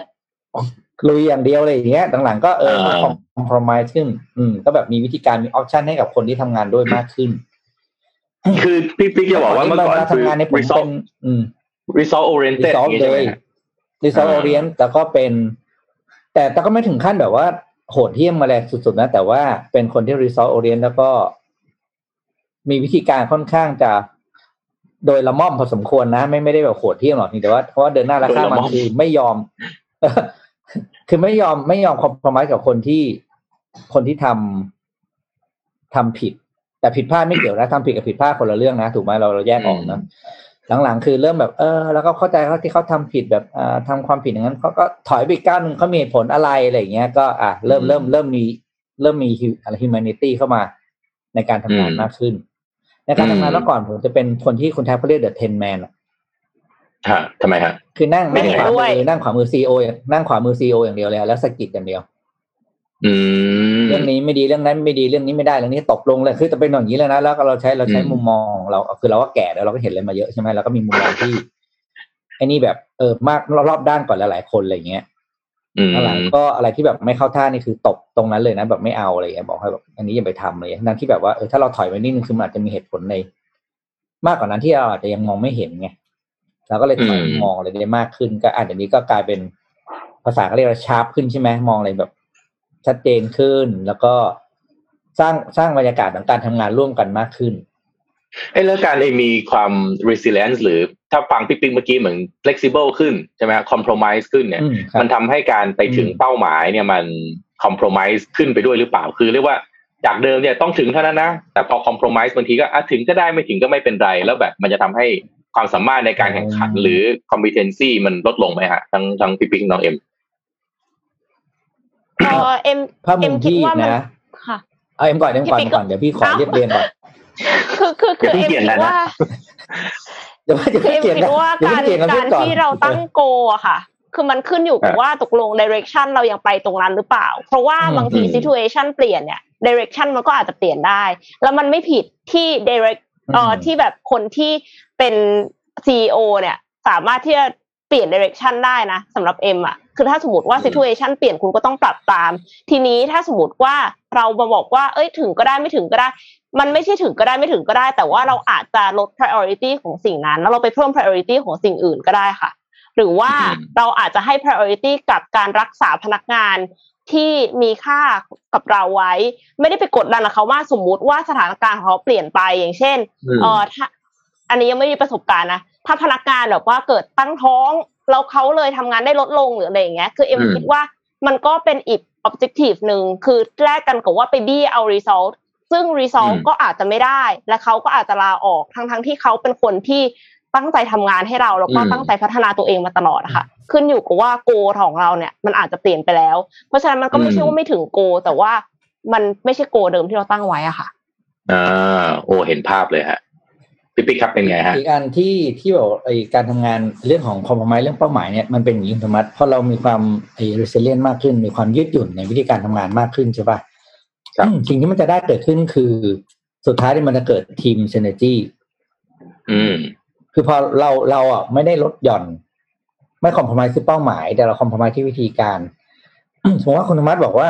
ลุยอย่างเดียวเลยอย่างเงี้ยหลังๆก็เออมา compromise ขึ้น อืม ก็แบบมีวิธีการมี option ให้กับคนที่ทำงานด้วยมากขึ้น คือพี่ปิ๊กจะบอกว่าเมื่อก่อนเวลาคือทำงานในผมเป็ result นอืม result oriented อย่าง resolve งี้เลใช่ไหมยฮะ resolve อ่า orient แต่ก็เป็น แต่แต่ก็ไม่ถึงขั้นแบบว่า โหดเหี้ยมมาแรงสุดๆนะ แต่ว่าเป็นคนที่ resolve orient แล้วก็ มีวิธีการค่อนข้างจะโดยละม่อมพอสมควรนะ ไม่ไม่ได้แบบโหดเหี้ยมหรอกนี่แต่ว่าเพราะว่าเดินหน้าและข้ามันคือไม่ยอม คือไม่ยอมไม่ยอมคอมพรไมซ์กับคนที่คนที่ทำทำผิด แต่ผิดพลาดไม่เกี่ยวนะทำผิดกับผิดพลาดคนละเรื่องนะถูกไหมเราเราแยกออกนะ หลังๆ คือเริ่มแบบเออแล้วก็เข้าใจเขาที่เขาทำผิดแบบอ่าทำความผิดอย่างนั้นเขาก็ถอยไปอีกก้าวหนึ่งเขามีเหตุผลอะไรอะไรอย่างเงี้ยก็อะเริ่มเริ่มเริ่มมีเริ่มมีอะไร humanity เข้ามาในการทำงานอืมมากขึ้น ในการทำงานอืมเมื่อก่อนผมจะเป็นคนที่คุณแทบเขาเรียก the ten man อะฮะทำไมฮะคือนั่งไม่นั่งเห็นขวาด้วยมือนั่งขวามือซีโอนั่งขวามือซีโออย่างเดียวเลยอะแล้วสะกิดอย่างเดียวอืม เรื่องนี้ไม่ดีเรื่องนั้นไม่ดีเรื่องนี้ไม่ได้เรื่องนี้ตกลงเลยคือจะเป็นอย่างนี้เลยนะแล้วก็เราใช้เราใช้อืมมุมมองของเราคือเราก็แก่แล้วเราก็เห็นอะไรมาเยอะใช่ไหมเราก็มีมุมมองที่ไอ้นี่แบบเออมากรอบด้านกว่าหลายๆคนอะไรเงี้ยอืมหลังๆก็อะไรที่แบบไม่เข้าท่านี่คือตกตรงนั้นเลยนะ แบบไม่เอาอะไรเงี้ยบอกให้แบบอันนี้อย่าไปทำเลยนั่นที่แบบว่าเออถ้าเราถอยไปนิดนึงคือมันอาจจะมีเหตุผลใน มากกว่านั้นที่เราอาจจะยังมองไม่เห็นไงเราก็เลยถอยอืมมองอะไรได้มากขึ้นก็อาจจะนี้ก็กลายเป็นภาษาเขาเรียกว่าชาร์ปขึ้นใช่ไหมมองอะไรแบบ ชัดเจนขึ้น แล้วก็สร้างสร้างบรรยากาศของการทำงานร่วมกันมากขึ้นไอ้เรื่องการเองมีความ resilience หรือถ้าฟังพี่ปิ๊กเมื่อกี้เหมือน flexible ขึ้นใช่ไหมฮะ compromise ขึ้นเนี่ยอืมครับมันทำให้การไปถึงอืมเป้าหมายเนี่ยมัน compromise ขึ้นไปด้วยหรือเปล่าคือเรียกว่าจากเดิมเนี่ยต้องถึงเท่านั้นนะ แต่พอ compromise บางทีก็อะถึงก็ได้ไม่ถึงก็ไม่เป็นไร แล้วแบบมันจะทำให้ความสามารถในการแข่งขันหรือ competency มันลดลงไหมฮะทั้งทั้งพี่ปิ๊กน้องเอ็ม เออเอ็มถ้ามุเอ็มมคิดพี่ว่ามันนะค่ะเอาเอ็มก่อนเอ็มก่อนพี่ปิ๊กก่อนเดี๋ยวพี่ขอเอ้าเรียบเรียงก่อนคือคือคืออย่าเพิ่เอ็งมเปลี่ยนคิดแล้วนะว่าเดี๋ยวเดี๋ยวคือเอ็มเกี่ยงคิกัดนว่าเดี๋ยวการเกี่ยงกันการก่อนที่เราตั้งโกอะค่ะ คือมันขึ้นอยู่กับอะว่าตกลง direction เรายังไปตรงนั้นหรือเปล่า เพราะว่าอืมบางทีอืม situation เปลี่ยนเนี่ย direction มันก็อาจจะเปลี่ยนได้ แล้วมันไม่ผิดที่ direct เอ่ออมที่แบบคนที่เป็น CEO เนี่ย สามารถที่จะเปลี่ยน direction ได้นะสำหรับเอ็มอะ คือถ้าสมมติว่าอืม situation เปลี่ยนคุณก็ต้องปรับตาม ทีนี้ถ้าสมมติว่าเรามาบอกว่า เอ้ยถึงก็ได้ไม่ถึงก็ได้ มันไม่ใช่ถึงก็ได้ไม่ถึงก็ได้ แต่ว่าเราอาจจะลด priority ของสิ่งนั้น แล้วเราไปเพิ่ม priority ของสิ่งอื่นก็ได้ค่ะ หรือว่าอืมเราอาจจะให้ priority กับการรักษาพนักงานที่มีค่ากับเราไว้ ไม่ได้ไปกดดันกับเขาว่าสมมุติว่าสถานการณ์ของเขาเปลี่ยนไปอย่างเช่นอืมเออถ้าอันนี้ยังไม่มีประสบการณ์นะถ้าพนักงานแบบว่าเกิดตั้งท้อง แล้วเขาเลยทำงานได้ลดลงหรืออะไรอย่างเงี้ย คือเอ็มอืมคิดว่ามันก็เป็นอีก objective หนึ่งคือแลกกันกับว่าไปบี้เอา result ซึ่ง result ก็อาจจะไม่ได้ และเขาก็อาจจะลาออกทั้งทั้งๆที่เขาเป็นคนที่ตั้งใจทำงานให้เราแล้วก็อืมตั้งใจพัฒนาตัวเองมาตลอดอะค่ะ ขึ้นอยู่กับว่าโกของเราเนี่ยมันอาจจะเปลี่ยนไปแล้ว เพราะฉะนั้นมันก็ไม่ใช่ว่าไม่ถึงโก แต่ว่ามันไม่ใช่โกเดิมที่เราตั้งไว้อะค่ะอ่าโอ้เห็นภาพเลยฮะ พี่ปิ๊กครับเป็นไงฮะอีกอันที่ที่บอกไอการทำงานเรื่องของคอม p r o m i s e เรื่องเป้าหมายเนี่ยมันเป็นอย่างนี้ธรรมะเพราะเรามีความไอ resilient มากขึ้น มีความยืดหยุ่นในวิธีการทำงานมากขึ้นใช่ปะครับอืมสิ่งที่มันจะได้เกิดขึ้นคือสุดท้ายที่มันจะเกิดทีม synergy อืม คือพอเราเราอะไม่ได้ลดหย่อน ไม่คอม p r o m i s e ที่เป้าหมาย แต่เราคอม p r o m i s e ที่วิธีการสมมติว่าคุณธรรมัสบอกว่า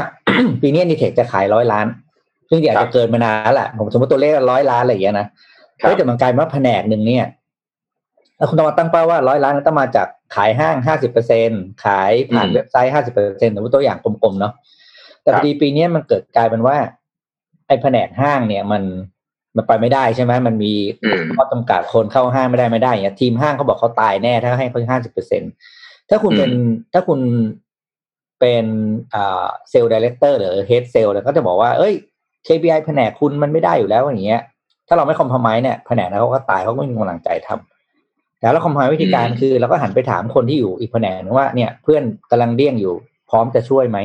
ปีนี้ดีเทคจะขายร้อยล้าน ซึ่งอาจครัจะบเกินมานานแล้วแหละผมสมมติตัวเลขร้อยล้านอะไรอย่างเงี้ยนะครับ เฮ้ยแต่มันกลายเป็นว่าแผนกหนึ่งเนี่ยแล้วคุณต้องมาตั้งเป้าว่าร้อยล้านนั้นต้องมาจากขายห้างห้าสิบเปอร์เซ็นขายผ่านอืมเว็บไซต์ห้าสิบเปอร์เซ็นสมมติตัวอย่างกลมๆเนาะแต่คพรับอดีปีนี้มันเกิดกลายเป็นว่า ไอ้แผนกห้างเนี่ยมันมันไปไม่ได้ใช่ไหมมันมีอืมข้อจำกัดคนเข้าห้างไม่ได้ไม่ได้อย่างเงี้ยทีมห้างเขาบอกเขาตายแน่ถ้าให้เขาห้าสิบเปอร์เซ็นถ้าคุณเป็นถ้าคุณเป็นอ่า sales director หรือ head sales แล้วก็จะบอกว่า เอ้ย KPI แผนกคุณมันไม่ได้อยู่แล้วอย่างเงี้ย ถ้าเราไม่ compromise เนี่ยแผนกนั้นเขาก็ตายเขาก็ไม่มีกำลังใจทำแต่เรา compromise วิธีการอืมคือเราก็หันไปถามคนที่อยู่อีกแผนกนึงว่าเนี่ย เพื่อนกำลังเดี้ยงอยู่ พร้อมจะช่วยไหม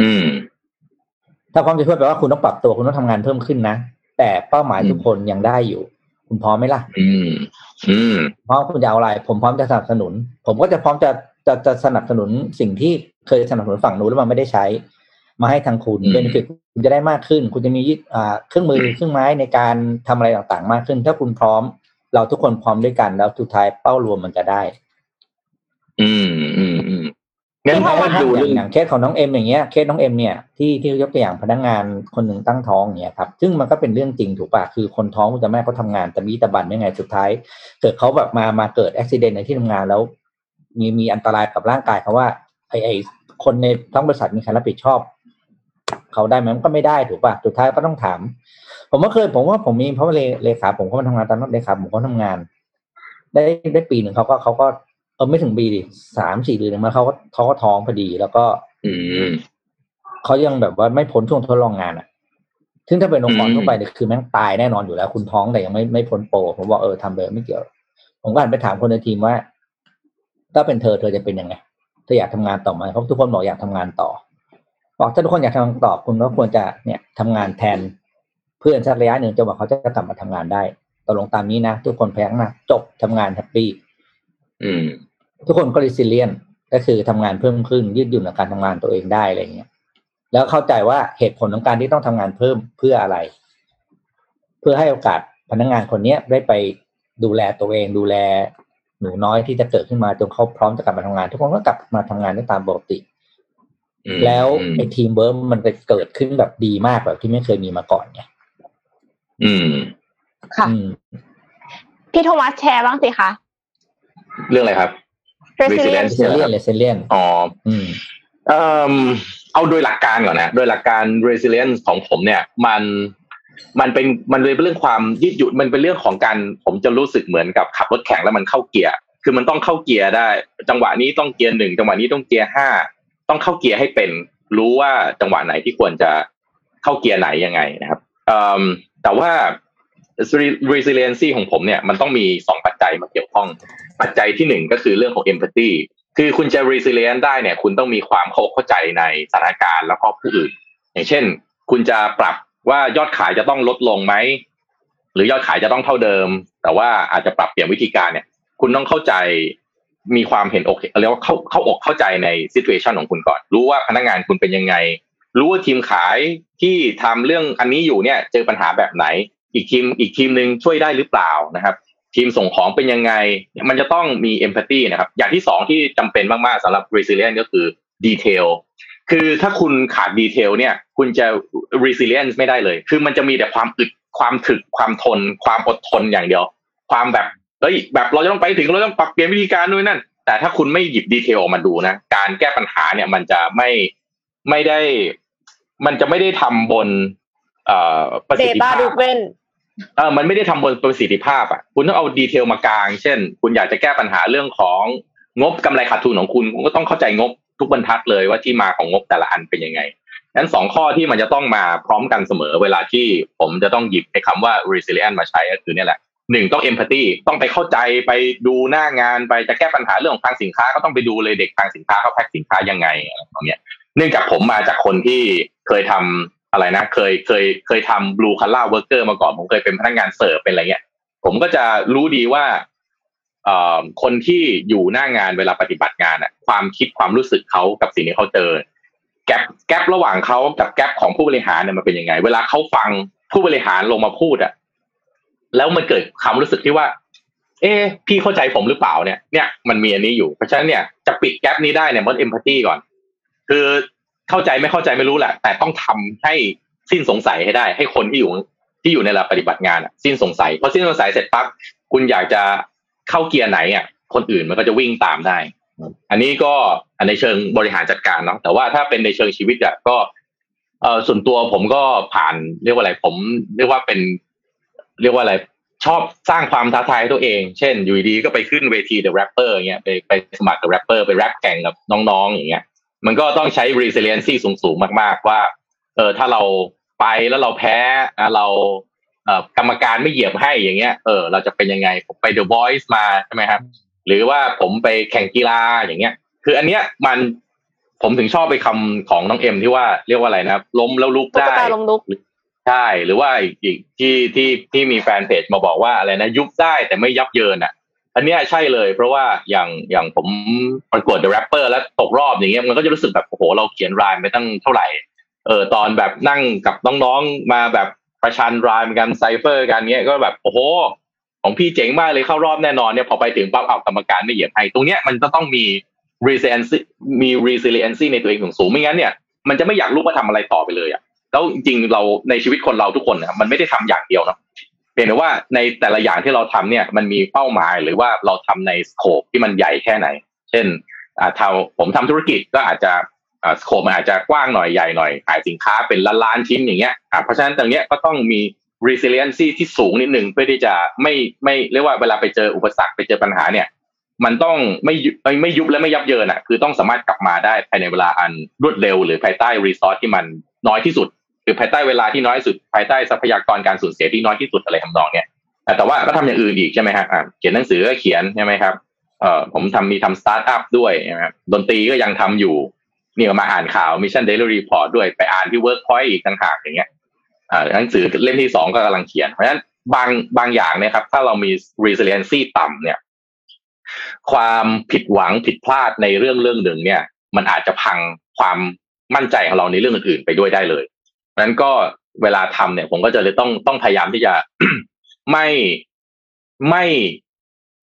อืม ถ้าพร้อมจะช่วยแปลว่าคุณต้องปรับตัวคุณต้องทำงานเพิ่มขึ้นนะแต่เป้าหมายอืมทุกคนยังได้อยู่ คุณพร้อมไหมล่ะ อืม อืมพร้อมคุณจะเอาอะไร ผมพร้อมจะสนับสนุน ผมก็จะพร้อมจะจะจะสนับสนุนสิ่งที่เคยสนับสนุนฝั่งนู้นแล้วมันไม่ได้ใช้ มาให้ทางคุณอืมเบนฟิตคุณจะได้มากขึ้น คุณจะมียึดอ่าเครื่องมือเครื่องไม้ในการทำอะไรต่างๆ มากขึ้น ถ้าคุณพร้อม เราทุกคนพร้อมด้วยกัน แล้วสุดท้ายเป้ารวมมันจะได้ อืมอืมอืมงั้นเพเพราะราะว่าว่าดูอเรื่ย่าองงอย่างเคสของน้องเอ็มอย่างเงี้ยเคสน้องเอ็มเนี่ยที่ที่ยกตัวอย่างพนักงานคนหนึ่งตั้งท้องอย่างเงี้ยครับซึ่งมันก็เป็นเรื่องจริงถูกป่ะคือคนท้องคุณจะแม่เขาทำงานแต่มีตะบันยังไงสุดท้าย เกิดเขาแบบมามาเกิดอุบิเหตุในที่ทำงานแล้ว มีมีอันตรายกับร่างกายเขาว่าไอไอคนในทั้งบริษัทมีใครรับผิดชอบ เขาได้ไหมมันก็ไม่ได้ถูกป่ะสุดท้ายก็ต้องถาม ผมก็เคยผมว่าผมมีเพราะว่าเลเลขาผมก็มาทำงานตอนนั้นเลขาผมก็ทำงาน ได้ได้ปีหนึ่งเขาก็เขาก็เออไม่ถึงปีดิสามสี่เดือนมาเขาก็เขาก็ท้องพอดี แล้วก็ อืมเขายังแบบว่าไม่พ้นช่วงทดลองงานอะซึ่งถ้าเป็นองค์กรอืมทั่วไปเนี่ยคือแม่งตายแน่นอนอยู่แล้ว คุณท้องแต่ยังไม่ไม่พ้นโปรผมบอกเออทำเลยไม่เกี่ยว ผมก็หันไปถามคนในทีมว่า ถ้าเป็นเธอเธอจะเป็นยังไงเธออยากทำงานต่อไหมเพราะทุกคนบอกอยากทำงานต่อ บอกถ้าทุกคนอยากทำงานต่อคุณก็ควรจะเนี่ยทำงานแทนเพื่อนสักระยะหนึ่งจนกว่าเขาจะกลับมาทำงานได้ตกลงตามนี้นะทุกคนแฟร์นะจบทำงาน happy อืมทุกคนก็ resilient ก็คือทำงานเพิ่มขึ้น ยืดหยุ่นในการทำงานตัวเองได้อะไรเงี้ย แล้วเข้าใจว่าเหตุผลของการที่ต้องทำงานเพิ่มเพื่ออะไร เพื่อให้โอกาสพนักงานคนเนี้ยได้ไปดูแลตัวเอง ดูแลหนูน้อยที่จะเกิดขึ้นมาจนเขาพร้อมจะกลับมาทำงาน ทุกคนก็กลับมาทำงานได้ตามปกติอืม แล้วอืมไอ้ทีมเวิร์มมันจะเกิดขึ้นแบบดีมากแบบที่ไม่เคยมีมาก่อนไงอืม ค่ะอืมพี่โทมัสแชร์บ้างสิคะ เรื่องอะไรครับ resilience resilience resilience อ๋ออืมเอ่อเอาโดยหลักการก่อนนะ โดยหลักการ resilience ของผมเนี่ย มันมันเป็นมันเลยเป็นเรื่องความยืดหยุ่นมันเป็นเรื่องของการผมจะรู้สึกเหมือนกับขับรถแข่งแล้วมันเข้าเกียร์ คือมันต้องเข้าเกียร์ได้ จังหวะนี้ต้องเกียร์หนึ่งจังหวะนี้ต้องเกียร์ห้า ต้องเข้าเกียร์ให้เป็น รู้ว่าจังหวะไหนที่ควรจะเข้าเกียร์ไหนยังไงนะครับแต่ว่า resiliency ของผมเนี่ยมันต้องมีสองปัจจัยมาเกี่ยวข้อง ปัจจัยที่หนึ่งก็คือเรื่องของ empathy คือคุณจะ resilient ได้เนี่ย คุณต้องมีความเข้าใจในสถานการณ์แล้วก็ผู้อื่น อย่างเช่น คุณจะปรับว่ายอดขายจะต้องลดลงไหมหรือยอดขายจะต้องเท่าเดิม แต่ว่าอาจจะปรับเปลี่ยนวิธีการเนี่ย คุณต้องเข้าใจ มีความเห็นอกเรียกว่าเข้าเข้าอกเข้าใจใน situation ของคุณก่อน รู้ว่าพนักงานคุณเป็นยังไง รู้ว่าทีมขายที่ทำเรื่องอันนี้อยู่เนี่ย เจอปัญหาแบบไหน อีกทีมอีกทีมหนึ่งช่วยได้หรือเปล่านะครับ ทีมส่งของเป็นยังไง มันจะต้องมี empathy นะครับ อย่างที่สองที่จำเป็นมาก ๆสำหรับ resilient ก็คือ detail คือถ้าคุณขาดดีเทลเนี่ย คุณจะ resilience ไม่ได้เลย คือมันจะมีแต่ความอึดความถึกความทน ความอดทนอย่างเดียว ความแบบ เฮ้ยแบบเราจะต้องไปถึงเราต้องปรับเปลี่ยนวิธีการด้วยนั่น แต่ถ้าคุณไม่หยิบดีเทลออกมาดูนะ การแก้ปัญหาเนี่ยมันจะไม่ไม่ได้ มันจะไม่ได้ทำบน เอ่อประสิทธิภาพ data driven เออมันไม่ได้ทำบนประสิทธิภาพอะคุณต้องเอาดีเทลมากลาง เช่น คุณอยากจะแก้ปัญหาเรื่องของงบกำไรขาดทุนของคุณคุณก็ต้องเข้าใจงบทุกบรรทัดเลยว่าที่มาของงบแต่ละอันเป็นยังไงนั้นสองข้อที่มันจะต้องมาพร้อมกันเสมอเวลาที่ผมจะต้องหยิบไอ้คำว่า resilient มาใช้ก็คือเนี่ยแหละ หนึ่งต้อง empathy ต้องไปเข้าใจไปดูหน้างานไปจะแก้ปัญหาเรื่องของทางสินค้าก็ต้องไปดูเลยเด็กทางสินค้าเขาแพ็คสินค้ายังไงอะไรงเงี้ยเนื่องจากผมมาจากคนที่เคยทำอะไรนะ เคยเคยเคยทำ blue collar worker มาก่อนผมเคยเป็นพนักงานเสิร์ฟเป็นอะไรเงี้ย ผมก็จะรู้ดีว่าเอ่อคนที่อยู่หน้างานเวลาปฏิบัติงานอะความคิดความรู้สึกเขากับสิ่งที่เขาเจอ แกลบแกลบระหว่างเขากับแกลบของผู้บริหารเนี่ยมันเป็นยังไง เวลาเขาฟังผู้บริหารลงมาพูดอะ แล้วมันเกิดความรู้สึกที่ว่า เอ๊พี่เข้าใจผมหรือเปล่าเนี่ย เนี่ยมันมีอันนี้อยู่ เพราะฉะนั้นเนี่ยจะปิดแกลบนี้ได้เนี่ยมันเอมพัตตีก่อน คือเข้าใจไม่เข้าใจไม่รู้แหละ แต่ต้องทำให้สิ้นสงสัยให้ได้ ให้คนที่อยู่ที่อยู่ในระดับปฏิบัติงานอะสิ้นสงสัยพอสิ้นสงสัยเสร็จปั๊บคุณอยากจะเข้าเกียร์ไหนอะคนอื่นมันก็จะวิ่งตามได้ อันนี้ก็อันในเชิงบริหารจัดการเนาะแต่ว่าถ้าเป็นในเชิงชีวิตอะก็เออส่วนตัวผมก็ผ่านเรียกว่าอะไรผมเรียกว่าเป็น เรียกว่าอะไรชอบสร้างความท้าทายให้ตัวเอง เช่น อยู่ดีๆก็ไปขึ้นเวที The Rapper อย่างเงี้ยไปไปสมัคร The Rapper ไปแรปแข่งกับน้องๆอย่างเงี้ย มันก็ต้องใช้ resiliency สูงๆ มากๆ ว่า เออถ้าเราไปแล้วเราแพ้นะเราเออกรรมการไม่เหยียบให้อย่างเงี้ย เออ เราจะเป็นยังไง ผมไป The Voice มาใช่ไหมครับ หรือว่าผมไปแข่งกีฬาอย่างเงี้ย คืออันเนี้ยมันผมถึงชอบไปคำของน้องเอ็มที่ว่าเรียกว่าอะไรนะครับล้มแล้วลุกได้ตาลมลุก ใช่ หรือว่าอีกที่ที่ที่มีแฟนเพจมาบอกว่าอะไรนะ ยุบได้แต่ไม่ยับเยินอะ อันนี้ใช่เลย เพราะว่าอย่างอย่างผมประกวด The Rapper แล้วตกรอบอย่างเงี้ยมันก็จะรู้สึกแบบโอ้โหเราเขียนรายไปตั้งเท่าไหร่เออตอนแบบนั่งกับน้องๆมาแบบประชันรายกันไซเฟอร์กันเงี้ยก็แบบโอ้โหของพี่เจ๋งมากเลยเข้ารอบแน่นอนเนี่ยพอไปถึงปั๊บเอากรรมการไม่เหยียบให้ตรงเนี้ยมันจะต้องมี resiliency มี resiliency ในตัวเองสูงๆไม่งั้นเนี่ยมันจะไม่อยากลุกมาทำอะไรต่อไปเลยอะ แล้วจริงๆเราในชีวิตคนเราทุกคนนะมันไม่ได้ทำอย่างเดียวนะเพียงแต่ว่าในแต่ละอย่างที่เราทำเนี่ยมันมีเป้าหมายหรือว่าเราทำในสโคปที่มันใหญ่แค่ไหน เช่นอ่าถ้าผมทำธุรกิจก็อาจจะอ่าสโคปมันอาจจะกว้างหน่อยใหญ่หน่อยขายสินค้าเป็นล้านๆชิ้นอย่างเงี้ยอ่าเพราะฉะนั้นตรงเนี้ยก็ต้องมี resiliency ที่สูงนิดหนึ่งเพื่อที่จะไม่ไม่เรียกว่าเวลาไปเจออุปสรรคไปเจอปัญหาเนี่ย มันต้องไม่ไม่ไม่ยุบและไม่ยับเยินอะ คือต้องสามารถกลับมาได้ภายในเวลาอันรวดเร็ว หรือภายใต้รีซอสที่มันน้อยที่สุด หรือภายใต้เวลาที่น้อยสุดภายใต้ทรัพยากรการสูญเสียที่น้อยที่สุดอะไรทำนองเนี้ยแต่ว่าก็ทำอย่างอื่นอีกใช่ไหมฮะอ่าเขียนหนังสือก็เขียนใช่ไหมครับเอ่อผมทำมีทำสตาร์ทอัพด้วยใช่ไหมครับดนตรีก็ยังทำอยู่นี่ก็มาอ่านข่าว Mission Daily Report ด้วยไปอ่านที่เวิร์กพอยต์อีกต่างหากอย่างเงี้ยอ่าหนังสือเล่มที่สองก็กำลังเขียน เพราะฉะนั้นบางบางอย่างเนี่ยครับ ถ้าเรามี resiliency ต่ำเนี่ย ความผิดหวังผิดพลาดในเรื่องเรื่องหนึ่งเนี่ย มันอาจจะพังความมั่นใจของเราในเรื่องอื่นๆไปด้วยได้เลย นั้นก็เวลาทำเนี่ย ผมก็จะเลยต้องต้องพยายามที่จะไม่ไม่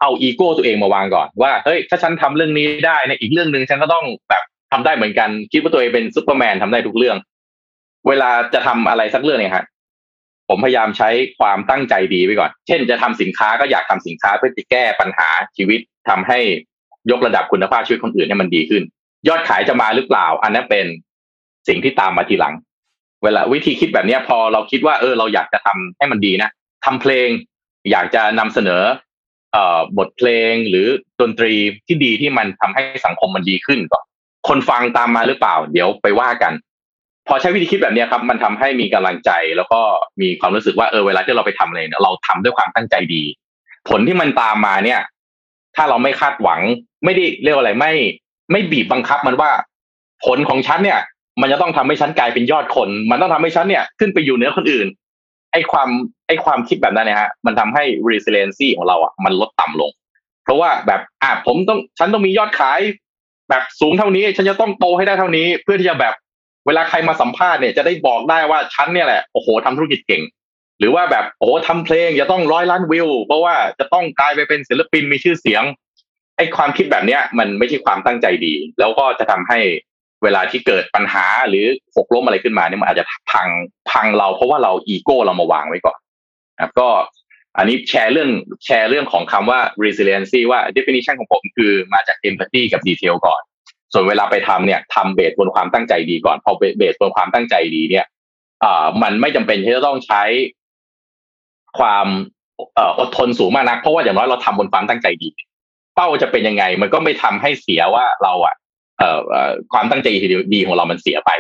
เอาอีโก้ตัวเองมาวางก่อนว่าเฮ้ยถ้าฉันทำเรื่องนี้ได้ในอีกเรื่องหนึ่งฉันก็ต้องแบบทำได้เหมือนกัน คิดว่าตัวเองเป็นซูเปอร์แมนทำได้ทุกเรื่อง เวลาจะทำอะไรสักเรื่องเนี่ยฮะผมพยายามใช้ความตั้งใจดีไว้ก่อน เช่น จะทำสินค้าก็อยากทำสินค้าเพื่อจะแก้ปัญหาชีวิตทำให้ยกระดับคุณภาพชีวิตคนอื่นให้มันดีขึ้น ยอดขายจะมาหรือเปล่า อันนั้นเป็นสิ่งที่ตามมาทีหลัง เวลาวิธีคิดแบบนี้พอเราคิดว่าเออเราอยากจะทำให้มันดีนะทำเพลง อยากจะนำเสนอเอ่อบทเพลงหรือดนตรีที่ดีที่มันทำให้สังคมมันดีขึ้นก่อนคนฟังตามมาหรือเปล่า เดี๋ยวไปว่ากัน พอใช้วิธีคิดแบบนี้ครับ มันทำให้มีกำลังใจแล้วก็มีความรู้สึกว่าเออเวลาที่เราไปทำอะไรเนี่ยเราทำด้วยความตั้งใจดี ผลที่มันตามมาเนี่ย ถ้าเราไม่คาดหวัง ไม่ได้เรียกว่าอะไรไม่ ไม่บีบบังคับมันว่า ผลของฉันเนี่ย มันจะต้องทำให้ฉันกลายเป็นยอดคน มันต้องทำให้ฉันเนี่ยขึ้นไปอยู่เหนือคนอื่น ไอ้ความไอ้ความคิดแบบนั้นเนี่ยฮะ มันทำให้ resiliency ของเราอะมันลดต่ำลง เพราะว่าแบบอะผมต้องฉันต้องมียอดขาย แบบสูงเท่านี้ ฉันจะต้องโตให้ได้เท่านี้ เพื่อที่จะแบบเวลาใครมาสัมภาษณ์เนี่ยจะได้บอกได้ว่าฉันเนี่ยแหละโอ้โหทำธุรกิจเก่ง หรือว่าแบบโอ้โหทำเพลงจะต้องร้อยล้านวิว เพราะว่าจะต้องกลายไปเป็นศิลปินมีชื่อเสียงไอ้ความคิดแบบเนี้ยมันไม่ใช่ความตั้งใจดี แล้วก็จะทำให้ เวลาที่เกิดปัญหาหรือหกล้มอะไรขึ้นมาเนี่ยมันอาจจะพังพังเราเพราะว่าเราอีโก้เรามาวางไว้ก่อนนะก็อันนี้แชร์เรื่องแชร์เรื่องของคำว่า resiliency ว่า definition ของผมคือมาจาก empathy กับ detail ก่อน ส่วนเวลาไปทำเนี่ยทำเบสบนความตั้งใจดีก่อน พอเบสบนความตั้งใจดีเนี่ยอ่ามันไม่จำเป็นที่จะต้องใช้ความเอ่ออดทนสูงมากนัก เพราะว่าอย่างน้อยเราทำบนความตั้งใจดี เป้าจะเป็นยังไง มันก็ไม่ทำให้เสียว่าเราอะเอ่อเอ่อ ความตั้งใจดีของเรามันเสียไป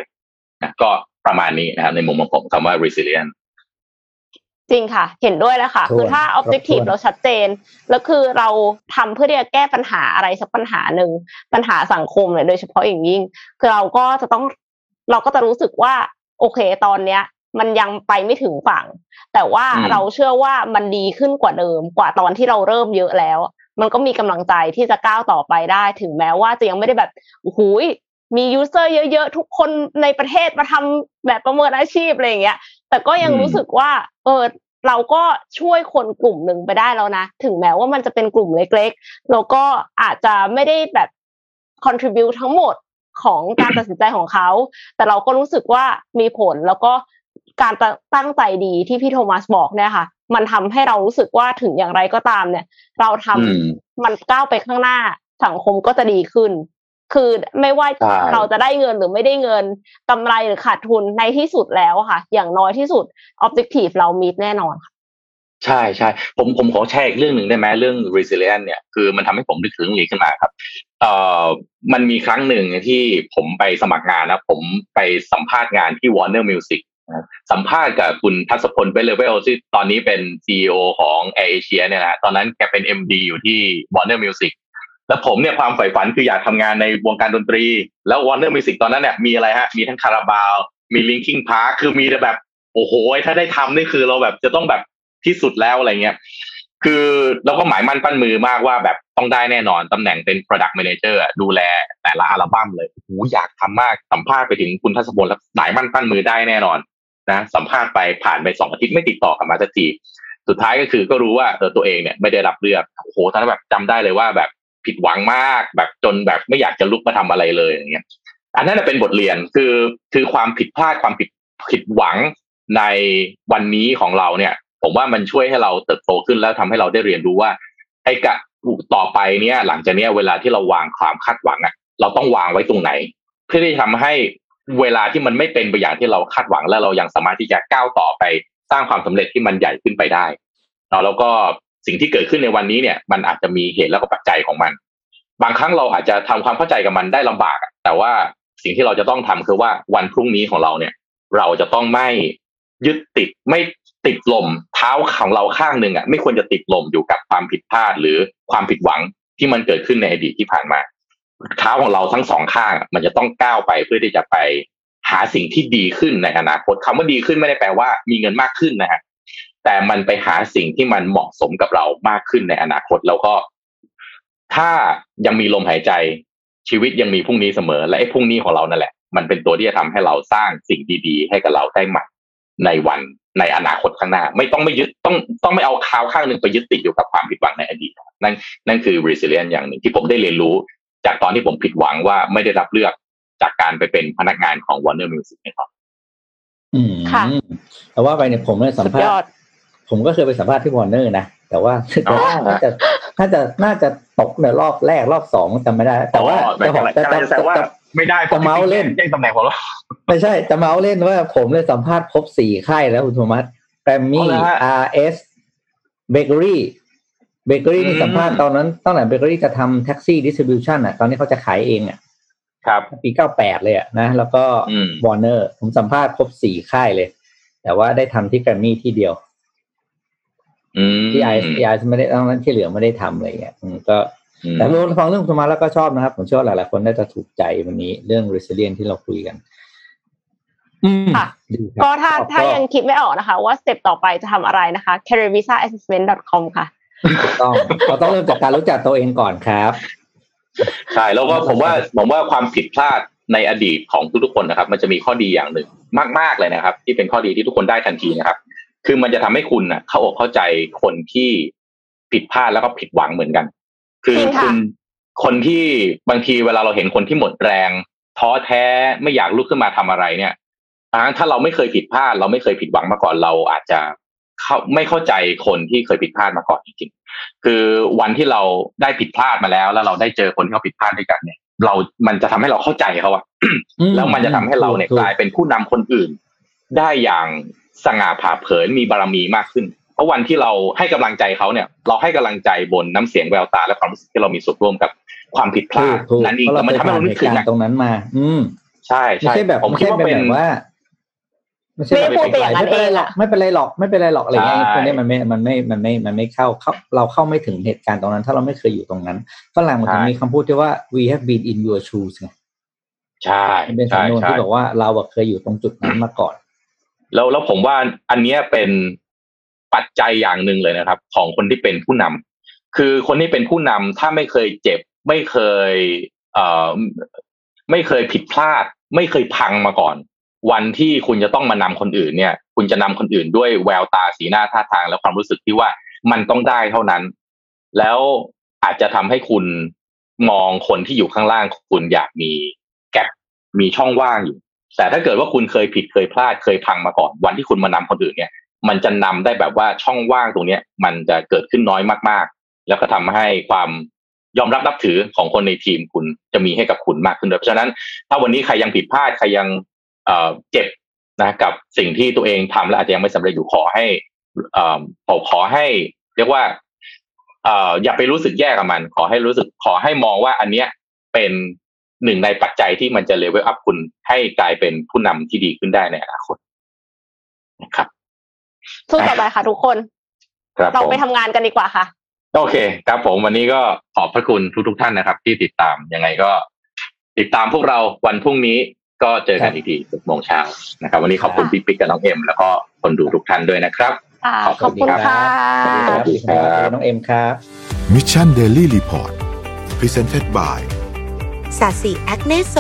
นะก็ประมาณนี้นะครับ ในมุมของผมคำว่า resilient จริงค่ะ เห็นด้วยแล้วค่ะถ้วนคือถ้า objective ครบถ้วนเราชัดเจน แล้วคือเราทำเพื่อที่จะแก้ปัญหาอะไรสักปัญหาหนึ่งปัญหาสังคมเนี่ยโดยเฉพาะอย่างยิ่ง คือเราก็จะต้องเราก็จะรู้สึกว่า โอเคตอนเนี้ย มันยังไปไม่ถึงฝั่ง แต่ว่าอืมเราเชื่อว่ามันดีขึ้นกว่าเดิมกว่าตอนที่เราเริ่มเยอะแล้ว มันก็มีกำลังใจที่จะก้าวต่อไปได้ ถึงแม้ว่าจะยังไม่ได้แบบโอ้โหยมียูเซอร์เยอะๆ ทุกคนในประเทศมาทำแบบประเมินอาชีพอะไรอย่างเงี้ย แต่ก็ยังรู้สึกว่า เออเราก็ช่วยคนกลุ่มหนึ่งไปได้แล้วนะ ถึงแม้ว่ามันจะเป็นกลุ่มเล็กๆ แล้วก็อาจจะไม่ได้แบบ contribute ทั้งหมดของการตัดสินใจของเขา แต่เราก็รู้สึกว่ามีผลแล้วก็การตตั้งใจดีที่พี่โทมัสบอกเนี่ยค่ะ มันทำให้เรารู้สึกว่าถึงอย่างไรก็ตามเนี่ย เราทำอืมมันก้าวไปข้างหน้าสังคมก็จะดีขึ้น คือไม่ว่าใช่เราจะได้เงินหรือไม่ได้เงินกำไรหรือขาดทุนในที่สุดแล้วอะค่ะ อย่างน้อยที่สุด objective เรามีแน่นอนค่ะใช่ใช่ผมผมขอแชร์อีกเรื่องหนึ่งได้ไหมเรื่อง resilient เนี่ยคือมันทำให้ผมนึกถึงเรื่องนี้ขึ้นมาครับเอ่อมันมีครั้งหนึ่งที่ผมไปสมัครงานนะผมไปสัมภาษณ์งานที่ Warner Music นะ สัมภาษณ์กับคุณทัศพลเบลเลเวลที่ตอนนี้เป็น CEO ของ Air Asia เนี่ยนะตอนนั้นแกเป็น MD อยู่ที่ Warner Music แล้วผมเนี่ยความใฝ่ฝันคืออยากทำงานในวงการดนตรี แล้ว Warner Music ตอนนั้นเนี่ยมีอะไรฮะ มีทั้งคาราบาว มี Linkin Park คือมีแต่แบบ โอ้โห ถ้าได้ทำนี่คือเราแบบจะต้องแบบที่สุดแล้วอะไรเงี้ยคือเราก็หมายมั่นปั้นมือมากว่าแบบต้องได้แน่นอนตำแหน่งเป็น Product Manager อะดูแลแต่ละอัลบั้มเลยโอ้อยากทำมากสัมภาษณ์ไปถึงคุณทัศพลแล้วหมายมั่นปั้นมือได้แน่นอน นะสัมภาษณ์ไปผ่านไปสองอาทิตย์ไม่ติดต่อกลับมาสักทีสุดท้ายก็คือก็รู้ว่าเออตัวเองเนี่ยไม่ได้รับเลือกโอ้โหตอนนั้นแบบจำได้เลยว่าแบบผิดหวังมากแบบจนแบบไม่อยากจะลุกมาทำอะไรเลยอย่างเงี้ยอันนั้นเป็นบทเรียนคือคือความผิดพลาดความผิดผิดหวังในวันนี้ของเราเนี่ย ผมว่ามันช่วยให้เราเติบโตขึ้นแล้วทำให้เราได้เรียนรู้ว่าไอ้กะต่อไปเนี่ย หลังจากเนี้ยเวลาที่เราวางความคาดหวังอะเราต้องวางไว้ตรงไหน เพื่อที่จะทำให้ เวลาที่มันไม่เป็นไปอย่างที่เราคาดหวังแล้วเรายังสามารถที่จะก้าวต่อไปสร้างความสำเร็จที่มันใหญ่ขึ้นไปได้เนาะแล้วก็สิ่งที่เกิดขึ้นในวันนี้เนี่ย มันอาจจะมีเหตุและก็ปัจจัยของมัน บางครั้งเราอาจจะทำความเข้าใจกับมันได้ลำบาก แต่ว่าสิ่งที่เราจะต้องทำคือว่าวันพรุ่งนี้ของเราเนี่ย เราจะต้องไม่ยึดติดไม่ติดลมเท้าของเราข้างหนึ่งอะไม่ควรจะติดลมอยู่กับความผิดพลาดหรือความผิดหวังที่มันเกิดขึ้นในอดีตที่ผ่านมา เท้าของเราทั้งสองข้าง มันจะต้องก้าวไปเพื่อที่จะไปหาสิ่งที่ดีขึ้นในอนาคตคำว่าดีขึ้นไม่ได้แปลว่ามีเงินมากขึ้นนะฮะแต่มันไปหาสิ่งที่มันเหมาะสมกับเรามากขึ้นในอนาคตแล้วก็ ถ้ายังมีลมหายใจชีวิตยังมีพรุ่งนี้เสมอ และไอ้พรุ่งนี้ของเรานั่นแหละ มันเป็นตัวที่จะทำให้เราสร้างสิ่งดี ๆ ให้กับเราได้ใหม่ในวันในอนาคตข้างหน้า ไม่ต้องไม่ยึดต้องต้องไม่เอาข้าวข้างหนึ่งไปยึดติดอยู่กับความผิดหวังในอดีตนั่นนั่นคือ resilient อย่างหนึ่งที่ผมได้เรียนรู้ จากตอนที่ผมผิดหวังว่าไม่ได้รับเลือกจากการไปเป็นพนักงานของ Warner Music นะครับอืมค่ะแต่ว่าไปเนี่ยผมเนี่ยสัมสุดภายษอณ์ดผมก็เคยไปสัมภาษณ์ที่วอร์เนอร์นะแต่ว่าอ๋อน่าจะน่าจะน่าจะตกในรอบแรกรอบสองจำไม่ได้ แต่ว่าอ๋อจะบอกแต่จะกำลังจะแซวว่าจะไม่ได้จะเมาส์เล่นแย่งตำแหน่งผมแล้วไม่ใช่จะเมาส์เล่นว่าผมเลยสัมภาษณ์ครบสี่ค่ายแล้วคุณโทมัสแกรมมี่อ๋อเหรอฮะ RS เบเกอรี่ เบเกอรี่นี่อืมสัมภาษณ์ตอนนั้นตั้งแต่เบเกอรี่จะทำแท็กซี่ distribution อะ ตอนนี้เขาจะขายเองอะครับปีเก้าแปดเลยอะนะ แล้วก็อืมวอร์เนอร์ ผมสัมภาษณ์ครบสี่ค่ายเลย แต่ว่าได้ทำที่แกรมมี่ที่เดียวอืมที่ไอที่ไอไม่ได้ตอนนั้นที่เหลือไม่ได้ทำอะไรเงี้ยอืมก็อืมแต่เมื่อฟังเรื่องคุณมาแล้วก็ชอบนะครับ ผมเชื่อว่าหลายๆคนน่าจะถูกใจวันนี้เรื่อง resilient ที่เราคุยกันอืมค่ะดีครับก็ถ้าชอบถ้ายังคิดไม่ออกนะคะ ว่าสเต็ปต่อไปจะทำอะไรนะคะ c a r e e r v i s a assessment com ค่ะ ต้องเราต้องเริ่มจากการรู้จักตัวเองก่อนครับใช่แล้วก็ผมว่าผมว่าความผิดพลาดในอดีตของทุกๆคนนะครับ มันจะมีข้อดีอย่างหนึ่งมาก ๆเลยนะครับ ที่เป็นข้อดีที่ทุกคนได้ทันทีนะครับ คือมันจะทำให้คุณน่ะเข้าอกเข้าใจคนที่ผิดพลาดแล้วก็ผิดหวังเหมือนกัน คือจริงค่ะคุณคนที่บางทีเวลาเราเห็นคนที่หมดแรงท้อแท้ไม่อยากลุกขึ้นมาทำอะไรเนี่ยบางครั้งถ้าเราไม่เคยผิดพลาด เราไม่เคยผิดหวังมาก่อนเราอาจจะ เข้าไม่เข้าใจคนที่เคยผิดพลาดมาก่อนจริงๆคือวันที่เราได้ผิดพลาดมาแล้ว แล้วเราได้เจอคนที่เขาผิดพลาดด้วยกันเนี่ย เรา มันจะทำให้เราเข้าใจเขาอะอืแล้วมันจะทำให้เราเนี่ยถูกลายเป็นผู้นำคนอื่น ได้อย่างสง่าผ่าเผยมีบารมีมากขึ้น เพราะวันที่เราให้กำลังใจเขาเนี่ย เราให้กำลังใจบนน้ำเสียงแววตาและความรู้สึกที่เรามีส่วนร่วมกับความผิดพลาถูดกถูกนั่นเองเพราะเรามันเคยทำให้ผ่านเราเหนึกตุถึงการณ์อะตรงนั้นมา อืมใช่ไม่ใช่ใช่แบบผมไม่คิดใช่ว่าเป็นเป็นแบบว่า ไม่ใช่ไม่ได้พูดไปอย่างนั้นไม่เป็นไรเองหรอะอกไม่เป็นไรหรอกไม่เป็นไรหรอกอะไรเงี้ยใช่พวกนี้มันไม่มันไม่มันไม่มันไม่เข้าเข้าเราเข้าไม่ถึงเหตุการณ์ตรงนั้น ถ้าเราไม่เคยอยู่ตรงนั้นฝรั่งมันจะมีคำพูดที่ว่า we have been in your shoes ไงใช่มันเป็นใช่สำนวนใช่ที่บอกว่าเราอะเคยอยู่ตรงจุดนั้นมาก่อน แล้วแล้วผมว่าอันเนี้ยเป็นปัจจัยอย่างหนึ่งเลยนะครับ ของคนที่เป็นผู้นำคือคนที่เป็นผู้นำถ้าไม่เคยเจ็บ ไม่เคย เอ่อไม่เคยผิดพลาด ไม่เคยพังมาก่อน วันที่คุณจะต้องมานำคนอื่นเนี่ย คุณจะนำคนอื่นด้วยแววตาสีหน้าท่าทางและความรู้สึกที่ว่ามันต้องได้เท่านั้น แล้วอาจจะทำให้คุณมองคนที่อยู่ข้างล่างคุณอยากมีแกลมีช่องว่างอยู่ แต่ถ้าเกิดว่าคุณเคยผิดเคยพลาดเคยพังมาก่อน วันที่คุณมานำคนอื่นเนี่ย มันจะนำได้แบบว่าช่องว่างตรงเนี้ย มันจะเกิดขึ้นน้อยมากๆ แล้วก็ทำให้ความยอมรับนับถือของคนในทีมคุณจะมีให้กับคุณมากขึ้นด้วยเพราะฉะนั้น ถ้าวันนี้ใครยังผิดพลาดใครยัง เอ่อเจ็บนะกับสิ่งที่ตัวเองทำและอาจจะยังไม่สำเร็จอยู่ขอให้เอ่อขอขอให้ เรียกว่าเอ่ออย่าไปรู้สึกแย่กับมัน ขอให้รู้สึกขอให้มองว่าอันเนี้ยเป็นหนึ่งในปัจจัยที่มันจะเลเวลอัพคุณให้กลายเป็นผู้นำที่ดีขึ้นได้ในอนาคตนะครับสู้ต่อไปค่ะทุกคนครับเราผมไปทำงานกันดีกว่าค่ะ โอเค ครับผมวันนี้ก็ขอบพระคุณทุกๆท่านนะครับ ที่ติดตามยังไงก็ ติดตามพวกเราวันพรุ่งนี้ ก็เจอกันอีกทีสิบโมงเช้านะครับ วันนี้ขอบคุณพี่ปิ๊กกับน้องเอ็มแล้วก็คนดูทุกท่านด้วยนะครับอ่าขอบขอบคุคุณณครับค่ะสวัสดีครับครับน้องเอ็มครับ Mission Daily Report Presented by สาสีแอคเนโซ